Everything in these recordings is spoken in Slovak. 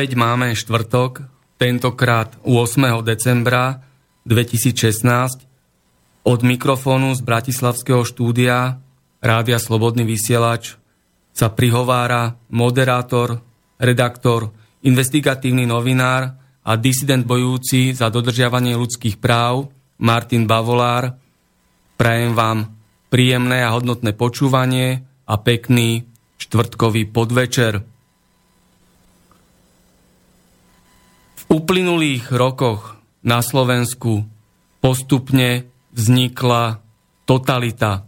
Opäť máme štvrtok, tentokrát 8. decembra 2016. Od mikrofónu z Bratislavského štúdia Rádia Slobodný vysielač sa prihovára moderátor, redaktor, investigatívny novinár a disident bojúci za dodržiavanie ľudských práv Martin Bavolár. Prajem vám príjemné a hodnotné počúvanie a pekný štvrtkový podvečer. Uplynulých rokoch na Slovensku postupne vznikla totalita,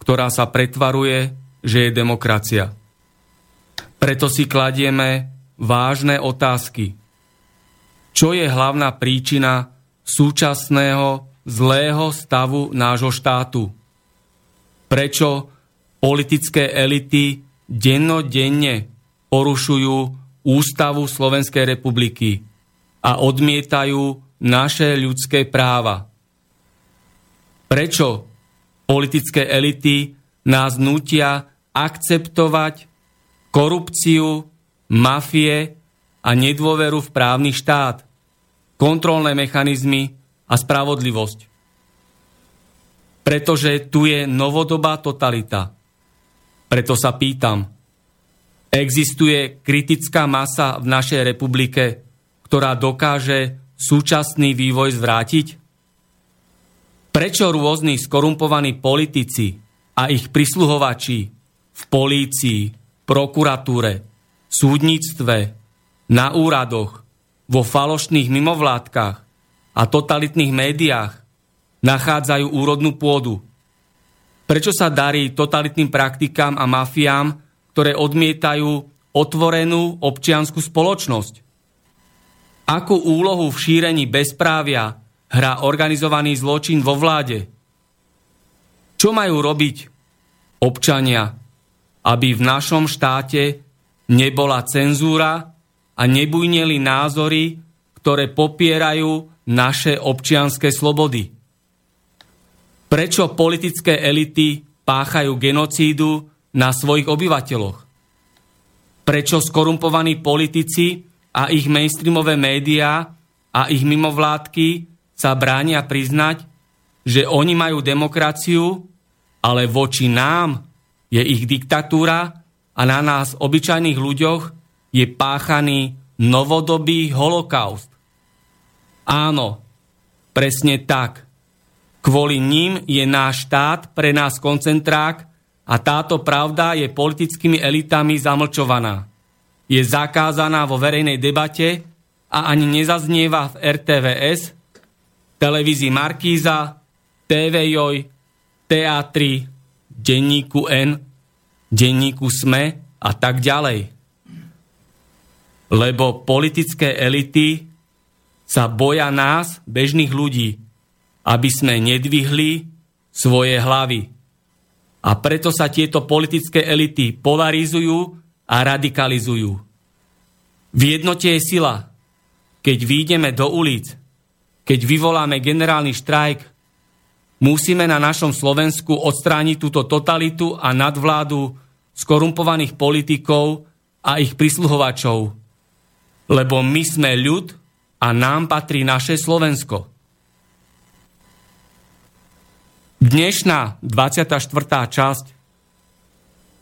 ktorá sa pretvaruje, že je demokracia. Preto si kladieme vážne otázky. Čo je hlavná príčina súčasného zlého stavu nášho štátu? Prečo politické elity dennodenne porušujú ústavu Slovenskej republiky? A odmietajú naše ľudské práva. Prečo politické elity nás nutia akceptovať korupciu, mafie a nedôveru v právny štát, kontrolné mechanizmy a spravodlivosť. Pretože tu je novodobá totalita. Preto sa pýtam, existuje kritická masa v našej republike, ktorá dokáže súčasný vývoj zvrátiť? Prečo rôzni skorumpovaní politici a ich prisluhovači v polícii, prokuratúre, súdnictve, na úradoch, vo falošných mimovládkach a totalitných médiách nachádzajú úrodnú pôdu? Prečo sa darí totalitným praktikám a mafiám, ktoré odmietajú otvorenú občianskú spoločnosť? Akú úlohu v šírení bezprávia hrá organizovaný zločin vo vláde? Čo majú robiť občania, aby v našom štáte nebola cenzúra a nebujneli názory, ktoré popierajú naše občianské slobody? Prečo politické elity páchajú genocídu na svojich obyvateľoch? Prečo skorumpovaní politici a ich mainstreamové médiá a ich mimovládky sa bránia priznať, že oni majú demokraciu, ale voči nám je ich diktatúra a na nás, obyčajných ľuďoch, je páchaný novodobý holokaust. Áno, presne tak. Kvôli ním je náš štát pre nás koncentrák a táto pravda je politickými elitami zamlčovaná je zakázaná vo verejnej debate a ani nezaznieva v RTVS, televízii Markíza, TV Joj, teatri, denníku N, denníku SME a tak ďalej. Lebo politické elity sa boja nás, bežných ľudí, aby sme nedvihli svoje hlavy. A preto sa tieto politické elity polarizujú a radikalizujú. V jednote je sila. Keď výjdeme do ulic, keď vyvoláme generálny štrajk, musíme na našom Slovensku odstrániť túto totalitu a nadvládu skorumpovaných politikov a ich prisluhovačov. Lebo my sme ľud a nám patrí naše Slovensko. Dnešná 24. časť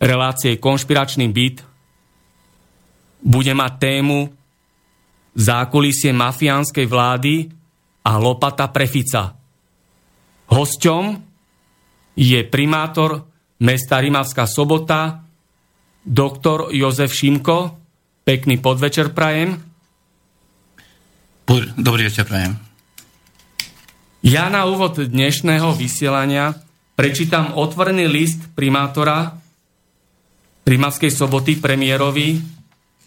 relácie Konšpiračný byt bude mať tému zákulisie mafiánskej vlády a lopata prefica. Hosťom je primátor mesta Rimavská sobota, doktor Jozef Šimko. Pekný podvečer prajem. Dobrý večer prajem. Ja na úvod dnešného vysielania prečítam otvorený list primátora Rimavskej soboty premiérovi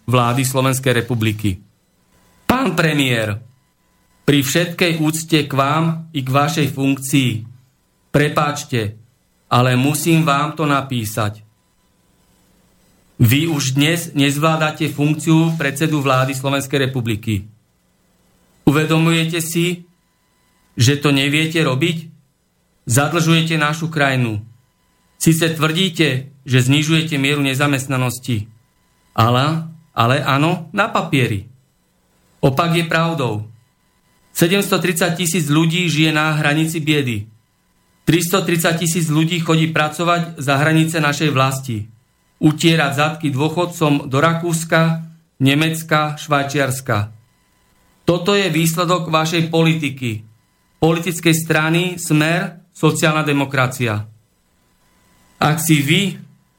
vlády Slovenskej republiky. Pán premiér, pri všetkej úcte k vám i k vašej funkcii, prepáčte, ale musím vám to napísať. Vy už dnes nezvládate funkciu predsedu vlády Slovenskej republiky. Uvedomujete si, že to neviete robiť? Zadlžujete našu krajinu. Sice tvrdíte, že znižujete mieru nezamestnanosti, ale, ale áno, na papieri. Opak je pravdou. 730 tisíc ľudí žije na hranici biedy. 330 tisíc ľudí chodí pracovať za hranice našej vlasti. Utierať zadky dôchodcom do Rakúska, Nemecka, Švajčiarska. Toto je výsledok vašej politiky. Politickej strany Smer, sociálna demokracia. Ak si vy,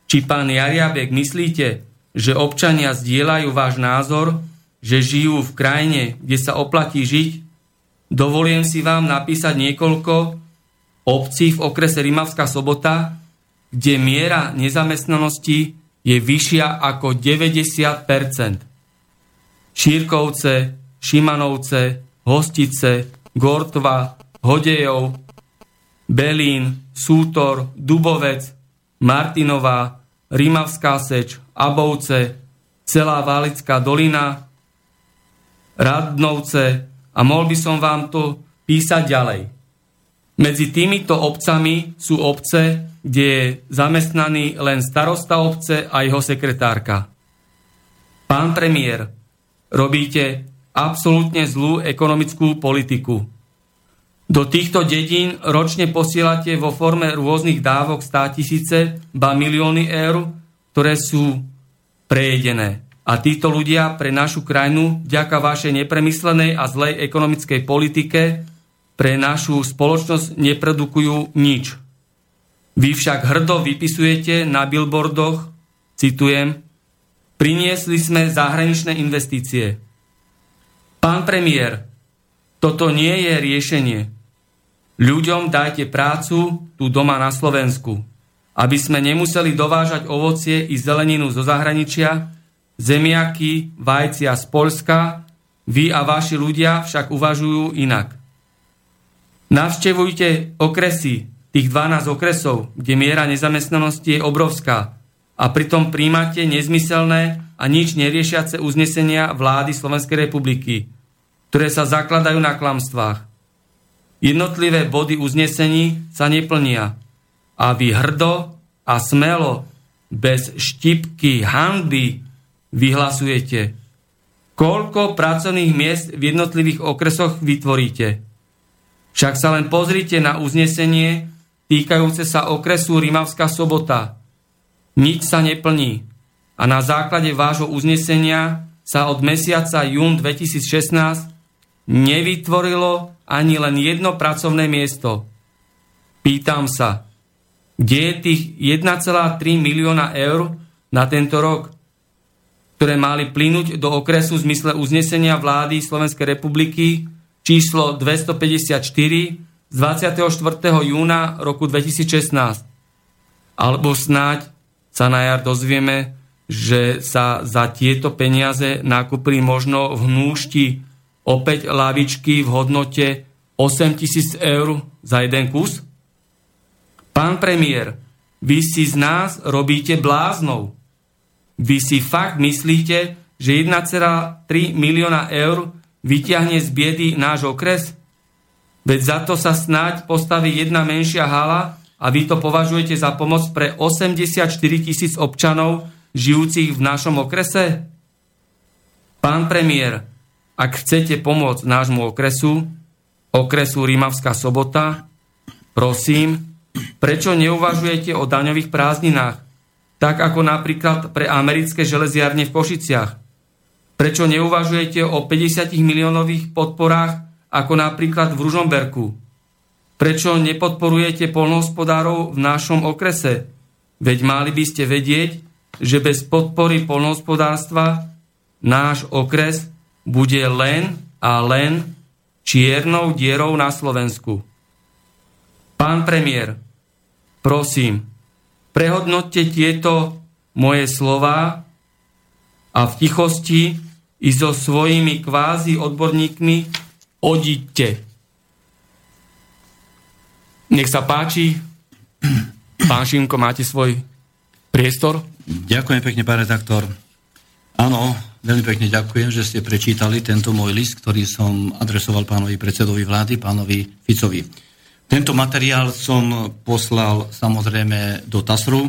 či pán Jariabek myslíte, že občania zdieľajú váš názor, že žijú v krajine, kde sa oplatí žiť, Dovolím si vám napísať niekoľko obcí v okrese Rimavská sobota, kde miera nezamestnanosti je vyššia ako 90% Šírkovce, Šimanovce, Hostice, Gortva, Hodejov, Belín, Sútor, Dubovec, Martinová, Rimavská seč, Abovce, celá Valická dolina, Radnovce, a mohol by som vám to písať ďalej. Medzi týmito obcami sú obce, kde je zamestnaný len starosta obce a jeho sekretárka. Pán premiér, robíte absolútne zlú ekonomickú politiku. Do týchto dedín ročne posielate vo forme rôznych dávok 100 tisíce, ba milióny eur, ktoré sú prejedené. A títo ľudia pre našu krajinu, vďaka vašej nepremyslenej a zlej ekonomickej politike, pre našu spoločnosť neprodukujú nič. Vy však hrdo vypisujete na billboardoch, citujem, priniesli sme zahraničné investície. Pán premiér, toto nie je riešenie. Ľuďom dajte prácu tu doma na Slovensku, aby sme nemuseli dovážať ovocie i zeleninu zo zahraničia, zemiaky, vajcia z Polska, vy a vaši ľudia však uvažujú inak. Navštevujte okresy, tých 12 okresov, kde miera nezamestnanosti je obrovská a pritom príjmate nezmyselné a nič neriešiace uznesenia vlády Slovenskej republiky, ktoré sa zakladajú na klamstvách. Jednotlivé body uznesení sa neplnia a vy hrdo a smelo, bez štipky hanby vyhlasujete? Koľko pracovných miest v jednotlivých okresoch vytvoríte? Však sa len pozrite na uznesenie týkajúce sa okresu Rimavská sobota. Nič sa neplní a na základe vášho uznesenia sa od mesiaca jún 2016 nevytvorilo ani len jedno pracovné miesto. Pýtam sa, kde je tých 1,3 milióna eur na tento rok? ktoré mali plynúť do okresu v zmysle uznesenia vlády Slovenskej republiky číslo 254 z 24. júna roku 2016. Alebo snáď sa na jar dozvieme, že sa za tieto peniaze nakúpili možno v hnúšti opäť lavičky v hodnote 8 tisíc eur za jeden kus? Pán premiér, vy si z nás robíte bláznou. Vy si fakt myslíte, že 1,3 milióna eur vyťahne z biedy náš okres? Veď za to sa snáď postaví jedna menšia hala a vy to považujete za pomoc pre 84 tisíc občanov žijúcich v našom okrese? Pán premiér, ak chcete pomôcť nášmu okresu, okresu Rímavská sobota, prosím, prečo neuvažujete o daňových prázdninách, tak ako napríklad pre americké železiarne v Košiciach? Prečo neuvažujete o 50 miliónových podporách ako napríklad v Ružomberku. Prečo nepodporujete polnohospodárov v našom okrese? Veď mali by ste vedieť, že bez podpory polnohospodárstva náš okres bude len a len čiernou dierou na Slovensku. Pán premiér, prosím, prehodnotte tieto moje slova a v tichosti i so svojimi kvázi odborníkmi odíďte. Nech sa páči. Pán Šimko, máte svoj priestor? Ďakujem pekne, pán redaktor. Áno, veľmi pekne ďakujem, že ste prečítali tento môj list, ktorý som adresoval pánovi predsedovi vlády, pánovi Ficovi. Tento materiál som poslal samozrejme do TASRu,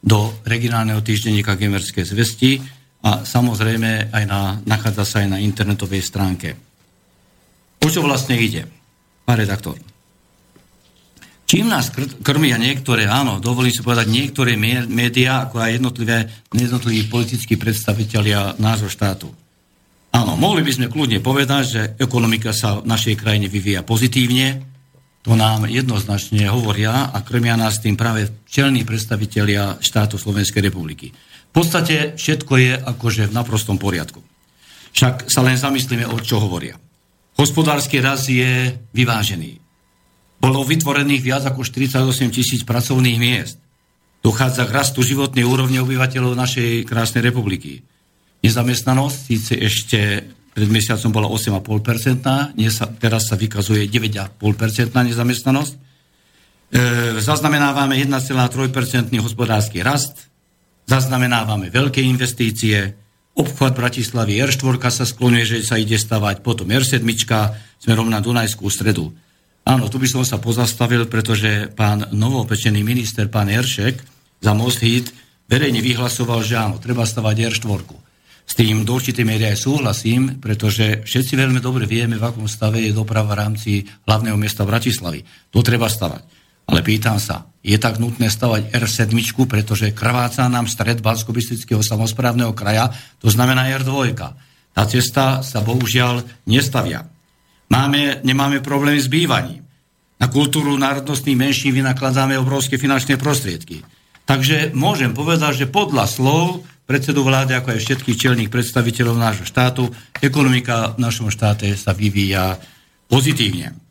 do regionálneho týždenníka Gemerské zvesti a samozrejme aj na, nachádza sa aj na internetovej stránke. O čo vlastne ide, pán redaktor? Čím nás krmia niektoré, áno, dovolím si povedať, niektoré médiá, ako aj jednotlivé, jednotliví politickí predstavitelia nášho štátu. Áno, mohli by sme kľudne povedať, že ekonomika sa v našej krajine vyvíja pozitívne, to nám jednoznačne hovoria a krmia nás tým práve čelní predstavitelia štátu Slovenskej republiky. V podstate všetko je akože v naprostom poriadku. Však sa len zamyslíme, o čo hovoria. Hospodársky rast je vyvážený. Bolo vytvorených viac ako 48 tisíc pracovných miest. Dochádza k rastu životnej úrovne obyvateľov našej krásnej republiky. Nezamestnanosť síce ešte pred mesiacom bola 8,5%, teraz sa vykazuje 9,5% nezamestnanosť. E, zaznamenávame 1,3% hospodársky rast, zaznamenávame veľké investície, obchvat Bratislavy R4 sa sklonuje, že sa ide stavať, potom R7 smerom na Dunajskú stredu. Áno, tu by som sa pozastavil, pretože pán novopečený minister, pán Eršek, za Most Hit verejne vyhlasoval, že áno, treba stavať R4. S tým do určitej miery aj súhlasím, pretože všetci veľmi dobre vieme, v akom stave je doprava v rámci hlavného mesta Bratislavy. To treba stavať. Ale pýtam sa, je tak nutné stavať R7, pretože krváca nám stred bansko samozprávneho kraja, to znamená R2. Tá cesta sa bohužiaľ nestavia. Máme, nemáme problémy s bývaním. Na kultúru národnostných menšín vynakladáme obrovské finančné prostriedky. Takže môžem povedať, že podľa slov predsedu vlády, ako aj všetkých čelných predstaviteľov nášho štátu, ekonomika v našom štáte sa vyvíja pozitívne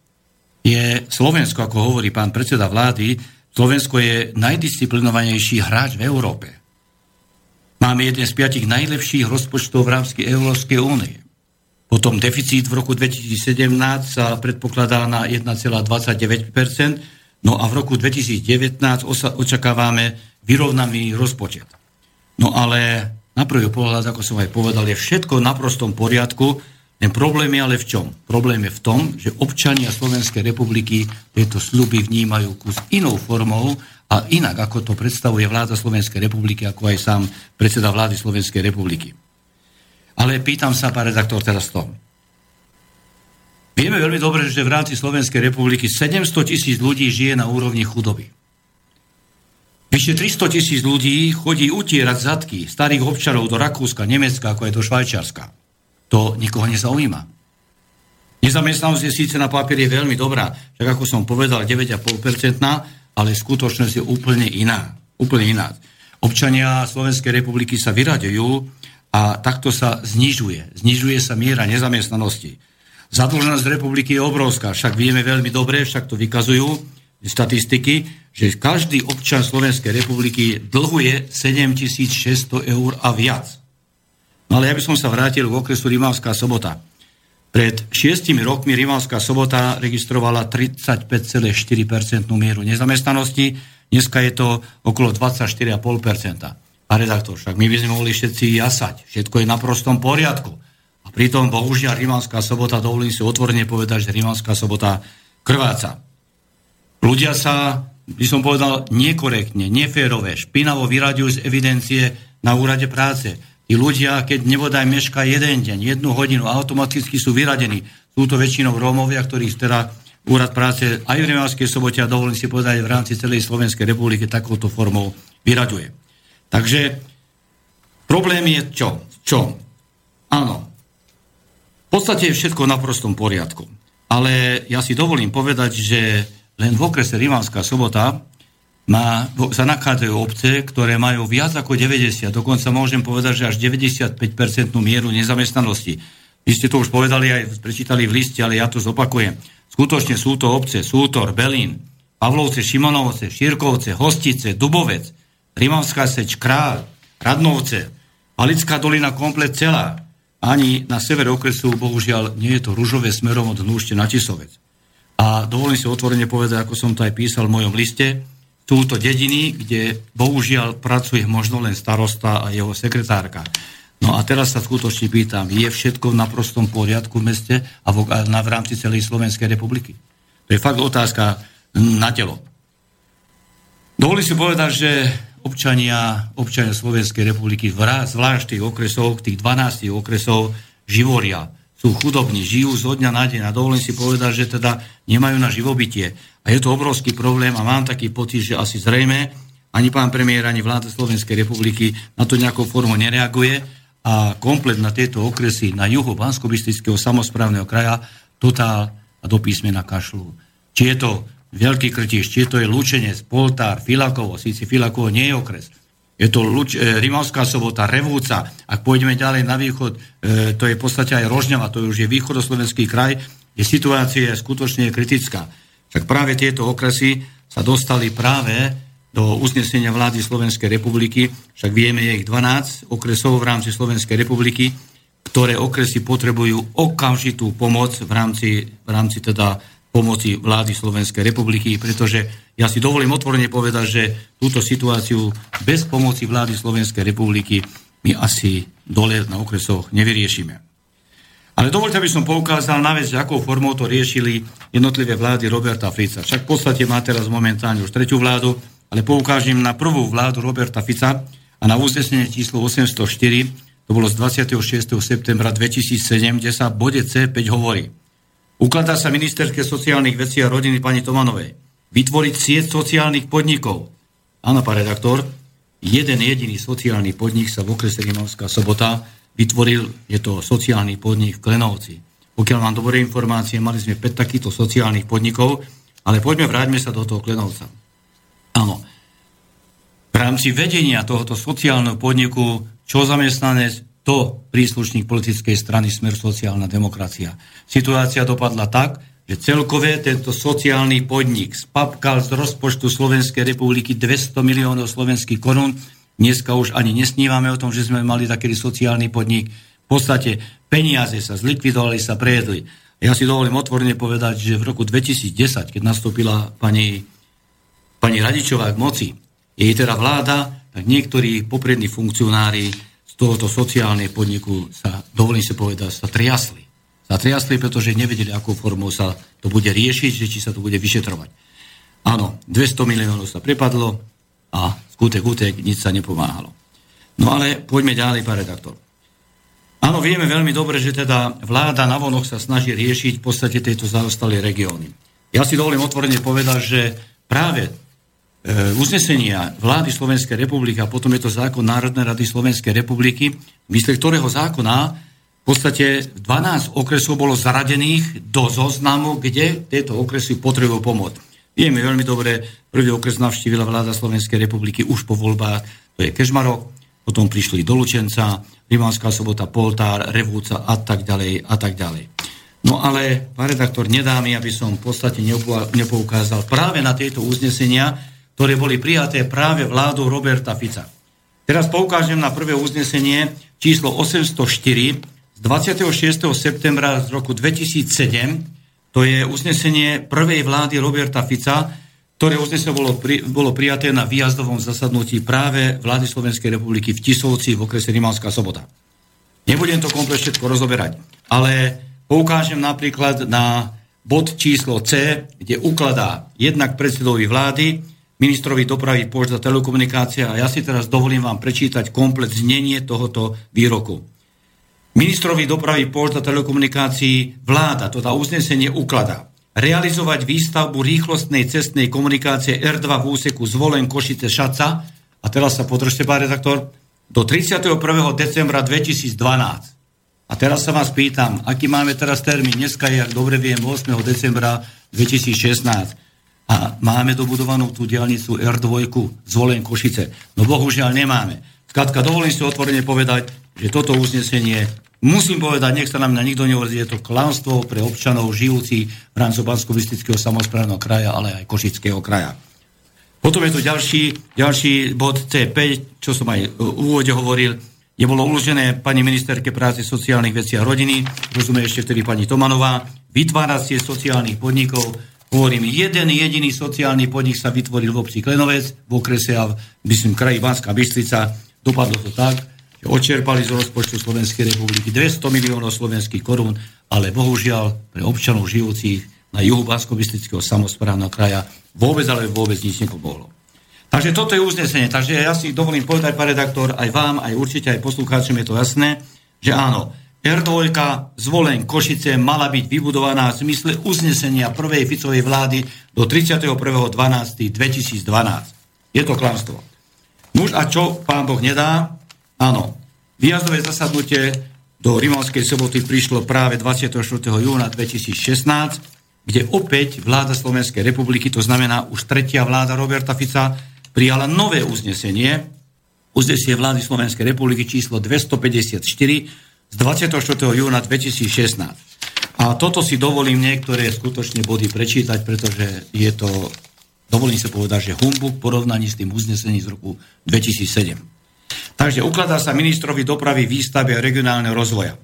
je Slovensko, ako hovorí pán predseda vlády, Slovensko je najdisciplinovanejší hráč v Európe. Máme jeden z piatich najlepších rozpočtov v rámci Európskej únie. Potom deficit v roku 2017 sa predpokladá na 1,29%, no a v roku 2019 očakávame vyrovnaný rozpočet. No ale na prvý pohľad, ako som aj povedal, je všetko na prostom poriadku, ten problém je ale v čom? Problém je v tom, že občania Slovenskej republiky tieto sľuby vnímajú kus inou formou a inak, ako to predstavuje vláda Slovenskej republiky, ako aj sám predseda vlády Slovenskej republiky. Ale pýtam sa, pán redaktor, teraz to. Vieme veľmi dobre, že v rámci Slovenskej republiky 700 tisíc ľudí žije na úrovni chudoby. Vyše 300 tisíc ľudí chodí utierať zadky starých občanov do Rakúska, Nemecka, ako aj do Švajčiarska to nikoho nezaujíma. Nezamestnanosť je síce na papieri veľmi dobrá, tak ako som povedal, 9,5%, ale skutočnosť je úplne iná. Úplne iná. Občania Slovenskej republiky sa vyraďujú a takto sa znižuje. Znižuje sa miera nezamestnanosti. Zadlženosť republiky je obrovská, však vieme veľmi dobre, však to vykazujú statistiky, že každý občan Slovenskej republiky dlhuje 7600 eur a viac. No ale ja by som sa vrátil k okresu Rimavská sobota. Pred šiestimi rokmi Rimavská sobota registrovala 35,4% mieru nezamestnanosti, dneska je to okolo 24,5%. A redaktor, však my by sme mohli všetci jasať, všetko je na prostom poriadku. A pritom, bohužiaľ, Rimavská sobota, dovolím si otvorene povedať, že Rimavská sobota krváca. Ľudia sa, by som povedal, nekorektne, neférové, špinavo vyraďujú z evidencie na úrade práce. Tí ľudia, keď nebodaj meška jeden deň, jednu hodinu, automaticky sú vyradení. Sú to väčšinou Rómovia, ktorých teda úrad práce aj v Rimavskej sobote a dovolím si povedať v rámci celej Slovenskej republiky takouto formou vyraďuje. Takže problém je čo? Čo? Áno. V podstate je všetko na prostom poriadku. Ale ja si dovolím povedať, že len v okrese Rimavská sobota má, sa nachádzajú obce, ktoré majú viac ako 90, dokonca môžem povedať, že až 95% mieru nezamestnanosti. Vy ste to už povedali aj prečítali v liste, ale ja to zopakujem. Skutočne sú to obce Sútor, Belín, Pavlovce, Šimonovce, Šírkovce, Hostice, Dubovec, Rimavská seč, Král, Radnovce, Palická dolina komplet celá. Ani na sever okresu, bohužiaľ, nie je to ružové smerom od Hnúšte na Tisovec. A dovolím si otvorene povedať, ako som to aj písal v mojom liste, sú to dediny, kde bohužiaľ pracuje možno len starosta a jeho sekretárka. No a teraz sa skutočne pýtam, je všetko na prostom poriadku v meste a v, v rámci celej Slovenskej republiky? To je fakt otázka na telo. Dovolím si povedať, že občania, občania Slovenskej republiky, zvlášť tých okresov, tých 12 okresov, živoria sú chudobní, žijú zo dňa na deň a dovolím si povedať, že teda nemajú na živobytie. A je to obrovský problém a mám taký pocit, že asi zrejme ani pán premiér, ani vláda Slovenskej republiky na to nejakou formou nereaguje a komplet na tieto okresy na juhu bansko samozprávneho kraja totál a do písmena kašľú. Či je to Veľký Krtiš, či to je Lučenec, Poltár, Filakovo, síci Filakovo nie je okres, je to Luč, e, Rimavská sobota, Revúca. Ak pôjdeme ďalej na východ, e, to je v podstate aj Rožňava, to už je východoslovenský kraj, kde situácia je skutočne kritická. Však práve tieto okresy sa dostali práve do uznesenia vlády Slovenskej republiky, však vieme, je ich 12 okresov v rámci Slovenskej republiky, ktoré okresy potrebujú okamžitú pomoc v rámci, v rámci teda pomoci vlády Slovenskej republiky, pretože ja si dovolím otvorene povedať, že túto situáciu bez pomoci vlády Slovenskej republiky my asi dole na okresoch nevyriešime. Ale dovolte, aby som poukázal na vec, akou formou to riešili jednotlivé vlády Roberta Fica. Však v podstate má teraz momentálne už tretiu vládu, ale poukážem na prvú vládu Roberta Fica a na uznesenie číslo 804, to bolo z 26. septembra 2007, kde sa v bode C5 hovorí – Ukladá sa ministerke sociálnych vecí a rodiny pani Tomanovej vytvoriť sieť sociálnych podnikov. Áno, pán redaktor, jeden jediný sociálny podnik sa v okrese Rimavská sobota vytvoril, je to sociálny podnik v Klenovci. Pokiaľ mám dobré informácie, mali sme 5 takýchto sociálnych podnikov, ale poďme, vráťme sa do toho Klenovca. Áno. V rámci vedenia tohoto sociálneho podniku, čo zamestnanec, to príslušník politickej strany Smer sociálna demokracia. Situácia dopadla tak, že celkové tento sociálny podnik spapkal z rozpočtu Slovenskej republiky 200 miliónov slovenských korún. Dneska už ani nesnívame o tom, že sme mali taký sociálny podnik. V podstate peniaze sa zlikvidovali, sa prejedli. Ja si dovolím otvorene povedať, že v roku 2010, keď nastúpila pani, pani Radičová k moci, jej teda vláda, tak niektorí poprední funkcionári tohoto sociálneho podniku sa, dovolím si povedať, sa triasli. Sa triasli, pretože nevedeli, akou formou sa to bude riešiť, že či sa to bude vyšetrovať. Áno, 200 miliónov sa prepadlo a skutek, útek, nič sa nepomáhalo. No ale poďme ďalej, pán redaktor. Áno, vieme veľmi dobre, že teda vláda na vonok sa snaží riešiť v podstate tieto zaostalé regióny. Ja si dovolím otvorene povedať, že práve uznesenia vlády Slovenskej republiky a potom je to zákon Národnej rady Slovenskej republiky, mysle ktorého zákona v podstate 12 okresov bolo zaradených do zoznamu, kde tieto okresy potrebujú pomoc. Vieme veľmi dobre, prvý okres navštívila vláda Slovenskej republiky už po voľbách, to je Kežmarok, potom prišli do Lučenca, Rimavská sobota, Poltár, Revúca a tak ďalej a tak ďalej. No ale, pán redaktor, nedá mi, aby som v podstate nepoukázal práve na tieto uznesenia, ktoré boli prijaté práve vládou Roberta Fica. Teraz poukážem na prvé uznesenie číslo 804 z 26. septembra z roku 2007. To je uznesenie prvej vlády Roberta Fica, ktoré uznesenie bolo, pri, bolo prijaté na výjazdovom zasadnutí práve vlády Slovenskej republiky v Tisovci v okrese Rimavská sobota. Nebudem to komplet všetko rozoberať, ale poukážem napríklad na bod číslo C, kde ukladá jednak predsedovi vlády, ministrovi dopravy, pošta, telekomunikácia a ja si teraz dovolím vám prečítať komplet znenie tohoto výroku. Ministrovi dopravy, pošta, telekomunikácií vláda, toto uznesenie ukladá realizovať výstavbu rýchlostnej cestnej komunikácie R2 v úseku zvolen Košice Šaca a teraz sa podržte, pán redaktor, do 31. decembra 2012. A teraz sa vás pýtam, aký máme teraz termín? Dneska je, ak dobre viem, 8. decembra 2016. A máme dobudovanú tú diálnicu R2 zvolen Košice. No bohužiaľ nemáme. Skratka, dovolím si otvorene povedať, že toto uznesenie, musím povedať, nech sa na nikto neuvrzí, je to klamstvo pre občanov žijúci v rámci bansko samozprávneho kraja, ale aj Košického kraja. Potom je tu ďalší, ďalší bod C5, čo som aj v úvode hovoril, je bolo uložené pani ministerke práce sociálnych vecí a rodiny, rozumie ešte vtedy pani Tomanová, vytváracie sociálnych podnikov. Hovorím, jeden jediný sociálny podnik sa vytvoril v obci Klenovec, v okrese a myslím kraji Banská Bystrica. Dopadlo to tak, že odčerpali z rozpočtu Slovenskej republiky 200 miliónov slovenských korún, ale bohužiaľ pre občanov žijúcich na juhu bansko samozprávneho kraja vôbec, ale vôbec nič nepomohlo. Takže toto je uznesenie. Takže ja si dovolím povedať, pán redaktor, aj vám, aj určite aj poslucháčom je to jasné, že áno, R2 zvolen Košice mala byť vybudovaná v zmysle uznesenia prvej Ficovej vlády do 31.12.2012. Je to klamstvo. Nuž a čo pán Boh nedá? Áno, výjazdové zasadnutie do Rimovskej soboty prišlo práve 24. júna 2016, kde opäť vláda Slovenskej republiky, to znamená už tretia vláda Roberta Fica, prijala nové uznesenie, uznesenie vlády Slovenskej republiky číslo 254 z 24. júna 2016. A toto si dovolím niektoré skutočne body prečítať, pretože je to, dovolím sa povedať, že humbuk v porovnaní s tým uznesením z roku 2007. Takže ukladá sa ministrovi dopravy výstavy a regionálneho rozvoja.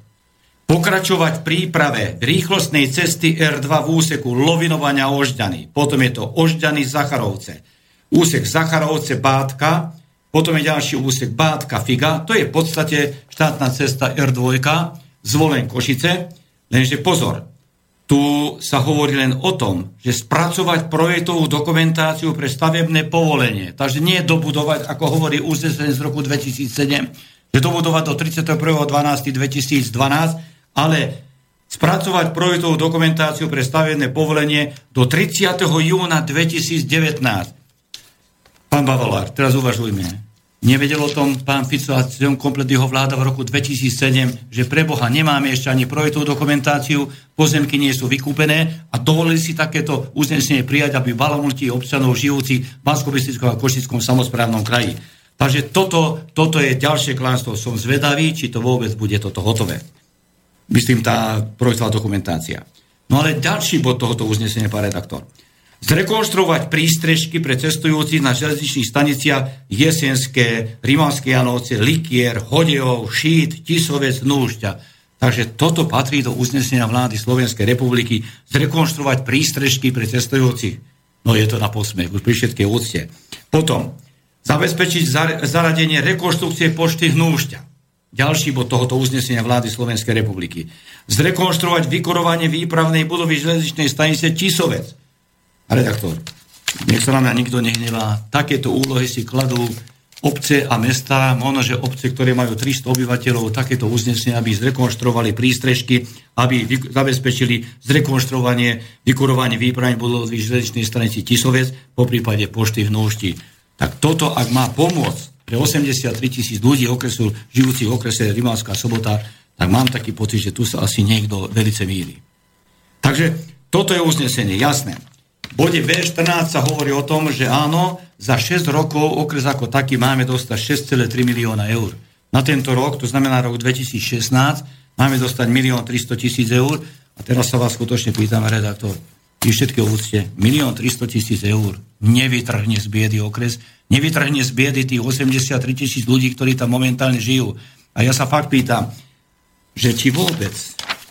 Pokračovať v príprave rýchlostnej cesty R2 v úseku Lovinovania Ožďany. Potom je to Ožďany Zacharovce úsek Zacharovce Bátka, potom je ďalší úsek Bátka Figa, to je v podstate štátna cesta R2, zvolen Košice, lenže pozor, tu sa hovorí len o tom, že spracovať projektovú dokumentáciu pre stavebné povolenie. Takže nie dobudovať, ako hovorí uznesenie z roku 2007, že dobudovať do 31.12.2012, ale spracovať projektovú dokumentáciu pre stavebné povolenie do 30. júna 2019. Pán Bavalár, teraz uvažujme. Nevedel o tom pán Fico a komplet jeho vláda v roku 2007, že pre Boha nemáme ešte ani projektovú dokumentáciu, pozemky nie sú vykúpené a dovolili si takéto uznesenie prijať, aby balomulti občanov žijúci v bansko a Košickom samozprávnom kraji. Takže toto, toto je ďalšie klánstvo. Som zvedavý, či to vôbec bude toto hotové. Myslím, tá projektová dokumentácia. No ale ďalší bod tohoto uznesenia, pán redaktor zrekonštruovať prístrežky pre cestujúcich na železničných staniciach Jesenské, Rimanské Janovce, Likier, Hodejov, Šít, Tisovec, Núšťa. Takže toto patrí do uznesenia vlády Slovenskej republiky zrekonštruovať prístrežky pre cestujúcich. No je to na posmech, už pri všetkej úcte. Potom zabezpečiť zaradenie rekonštrukcie pošty Hnúšťa. Ďalší bod tohoto uznesenia vlády Slovenskej republiky. Zrekonštruovať vykorovanie výpravnej budovy železničnej stanice Tisovec redaktor, nech sa nám nikto nehnevá, takéto úlohy si kladú obce a mesta, možno, že obce, ktoré majú 300 obyvateľov, takéto uznesenia, aby zrekonštruovali prístrežky, aby zabezpečili zrekonštruovanie, vykurovanie výpravy budovy železničnej stanici Tisovec, po prípade pošty v Núšti. Tak toto, ak má pomôcť pre 83 tisíc ľudí okresu, žijúcich v okrese Rimavská sobota, tak mám taký pocit, že tu sa asi niekto velice míli. Takže toto je uznesenie, jasné bode B14 sa hovorí o tom, že áno, za 6 rokov okres ako taký máme dostať 6,3 milióna eur. Na tento rok, to znamená rok 2016, máme dostať 1 300 tisíc eur. A teraz sa vás skutočne pýtam, redaktor, vy všetky úcte, 1 300 tisíc eur nevytrhne z biedy okres, nevytrhne z biedy tých 83 tisíc ľudí, ktorí tam momentálne žijú. A ja sa fakt pýtam, že či vôbec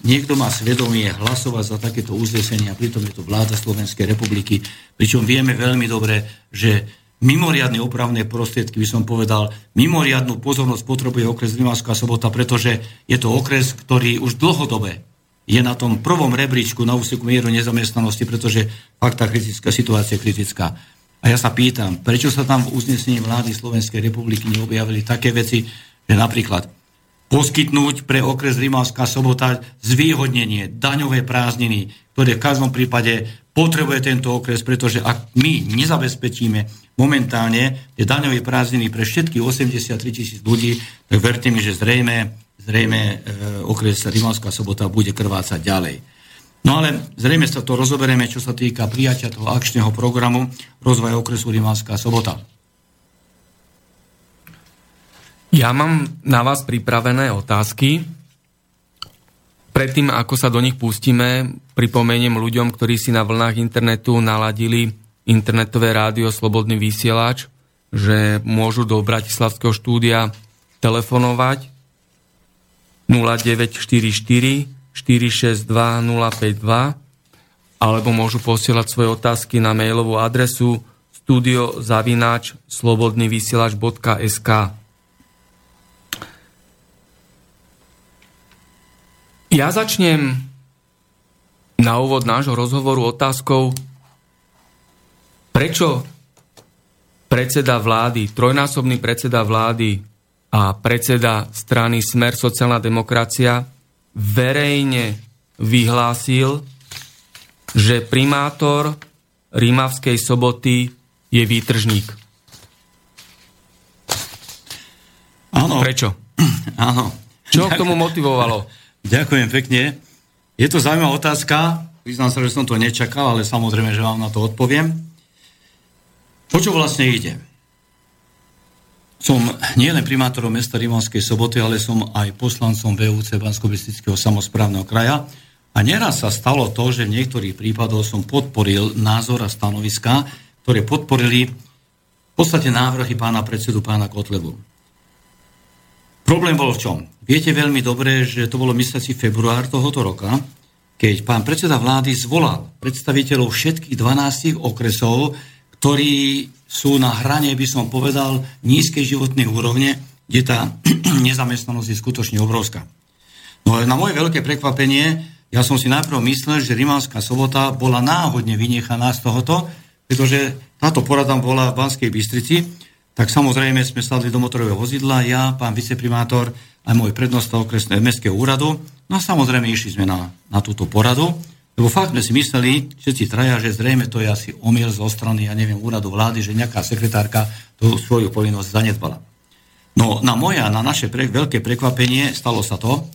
niekto má svedomie hlasovať za takéto uznesenie a pritom je to vláda Slovenskej republiky, pričom vieme veľmi dobre, že mimoriadne opravné prostriedky, by som povedal, mimoriadnú pozornosť potrebuje okres Rimavská sobota, pretože je to okres, ktorý už dlhodobé je na tom prvom rebríčku na úseku mieru nezamestnanosti, pretože fakt tá kritická situácia je kritická. A ja sa pýtam, prečo sa tam v uznesení vlády Slovenskej republiky neobjavili také veci, že napríklad poskytnúť pre okres Rimavská sobota zvýhodnenie, daňové prázdniny, ktoré v každom prípade potrebuje tento okres, pretože ak my nezabezpečíme momentálne tie daňové prázdniny pre všetky 83 tisíc ľudí, tak verte mi, že zrejme zrejme e, okres Rimavská sobota bude krvácať ďalej. No ale zrejme sa to rozoberieme, čo sa týka prijatia toho akčného programu rozvoja okresu Rimavská sobota. Ja mám na vás pripravené otázky. Predtým, ako sa do nich pustíme, pripomeniem ľuďom, ktorí si na vlnách internetu naladili internetové rádio Slobodný vysielač, že môžu do Bratislavského štúdia telefonovať 0944 462 052 alebo môžu posielať svoje otázky na mailovú adresu studiozavináč slobodnyvysielač.sk Ja začnem na úvod nášho rozhovoru otázkou, prečo predseda vlády, trojnásobný predseda vlády a predseda strany Smer sociálna demokracia verejne vyhlásil, že primátor Rímavskej soboty je výtržník. Áno. Prečo? Áno. Čo k tomu motivovalo? Ďakujem pekne. Je to zaujímavá otázka. Priznám sa, že som to nečakal, ale samozrejme, že vám na to odpoviem. O čo vlastne ide? Som nielen primátorom mesta Rimanskej soboty, ale som aj poslancom VUC bansko samozprávneho kraja. A neraz sa stalo to, že v niektorých prípadoch som podporil názor a stanoviska, ktoré podporili v podstate návrhy pána predsedu, pána Kotlebu. Problém bol v čom? Viete veľmi dobre, že to bolo mesiaci február tohoto roka, keď pán predseda vlády zvolal predstaviteľov všetkých 12 okresov, ktorí sú na hrane, by som povedal, nízkej životnej úrovne, kde tá nezamestnanosť je skutočne obrovská. No ale na moje veľké prekvapenie, ja som si najprv myslel, že Rimavská sobota bola náhodne vynechaná z tohoto, pretože táto porada bola v Banskej Bystrici, tak samozrejme sme sadli do motorového vozidla, ja, pán viceprimátor, aj môj prednosta okresného mestského úradu, no a samozrejme išli sme na, na túto poradu. Lebo fakt sme si mysleli, všetci traja, že zrejme to je asi omiel zo strany, ja neviem, úradu vlády, že nejaká sekretárka tú svoju povinnosť zanedbala. No na moje a na naše pre, veľké prekvapenie stalo sa to,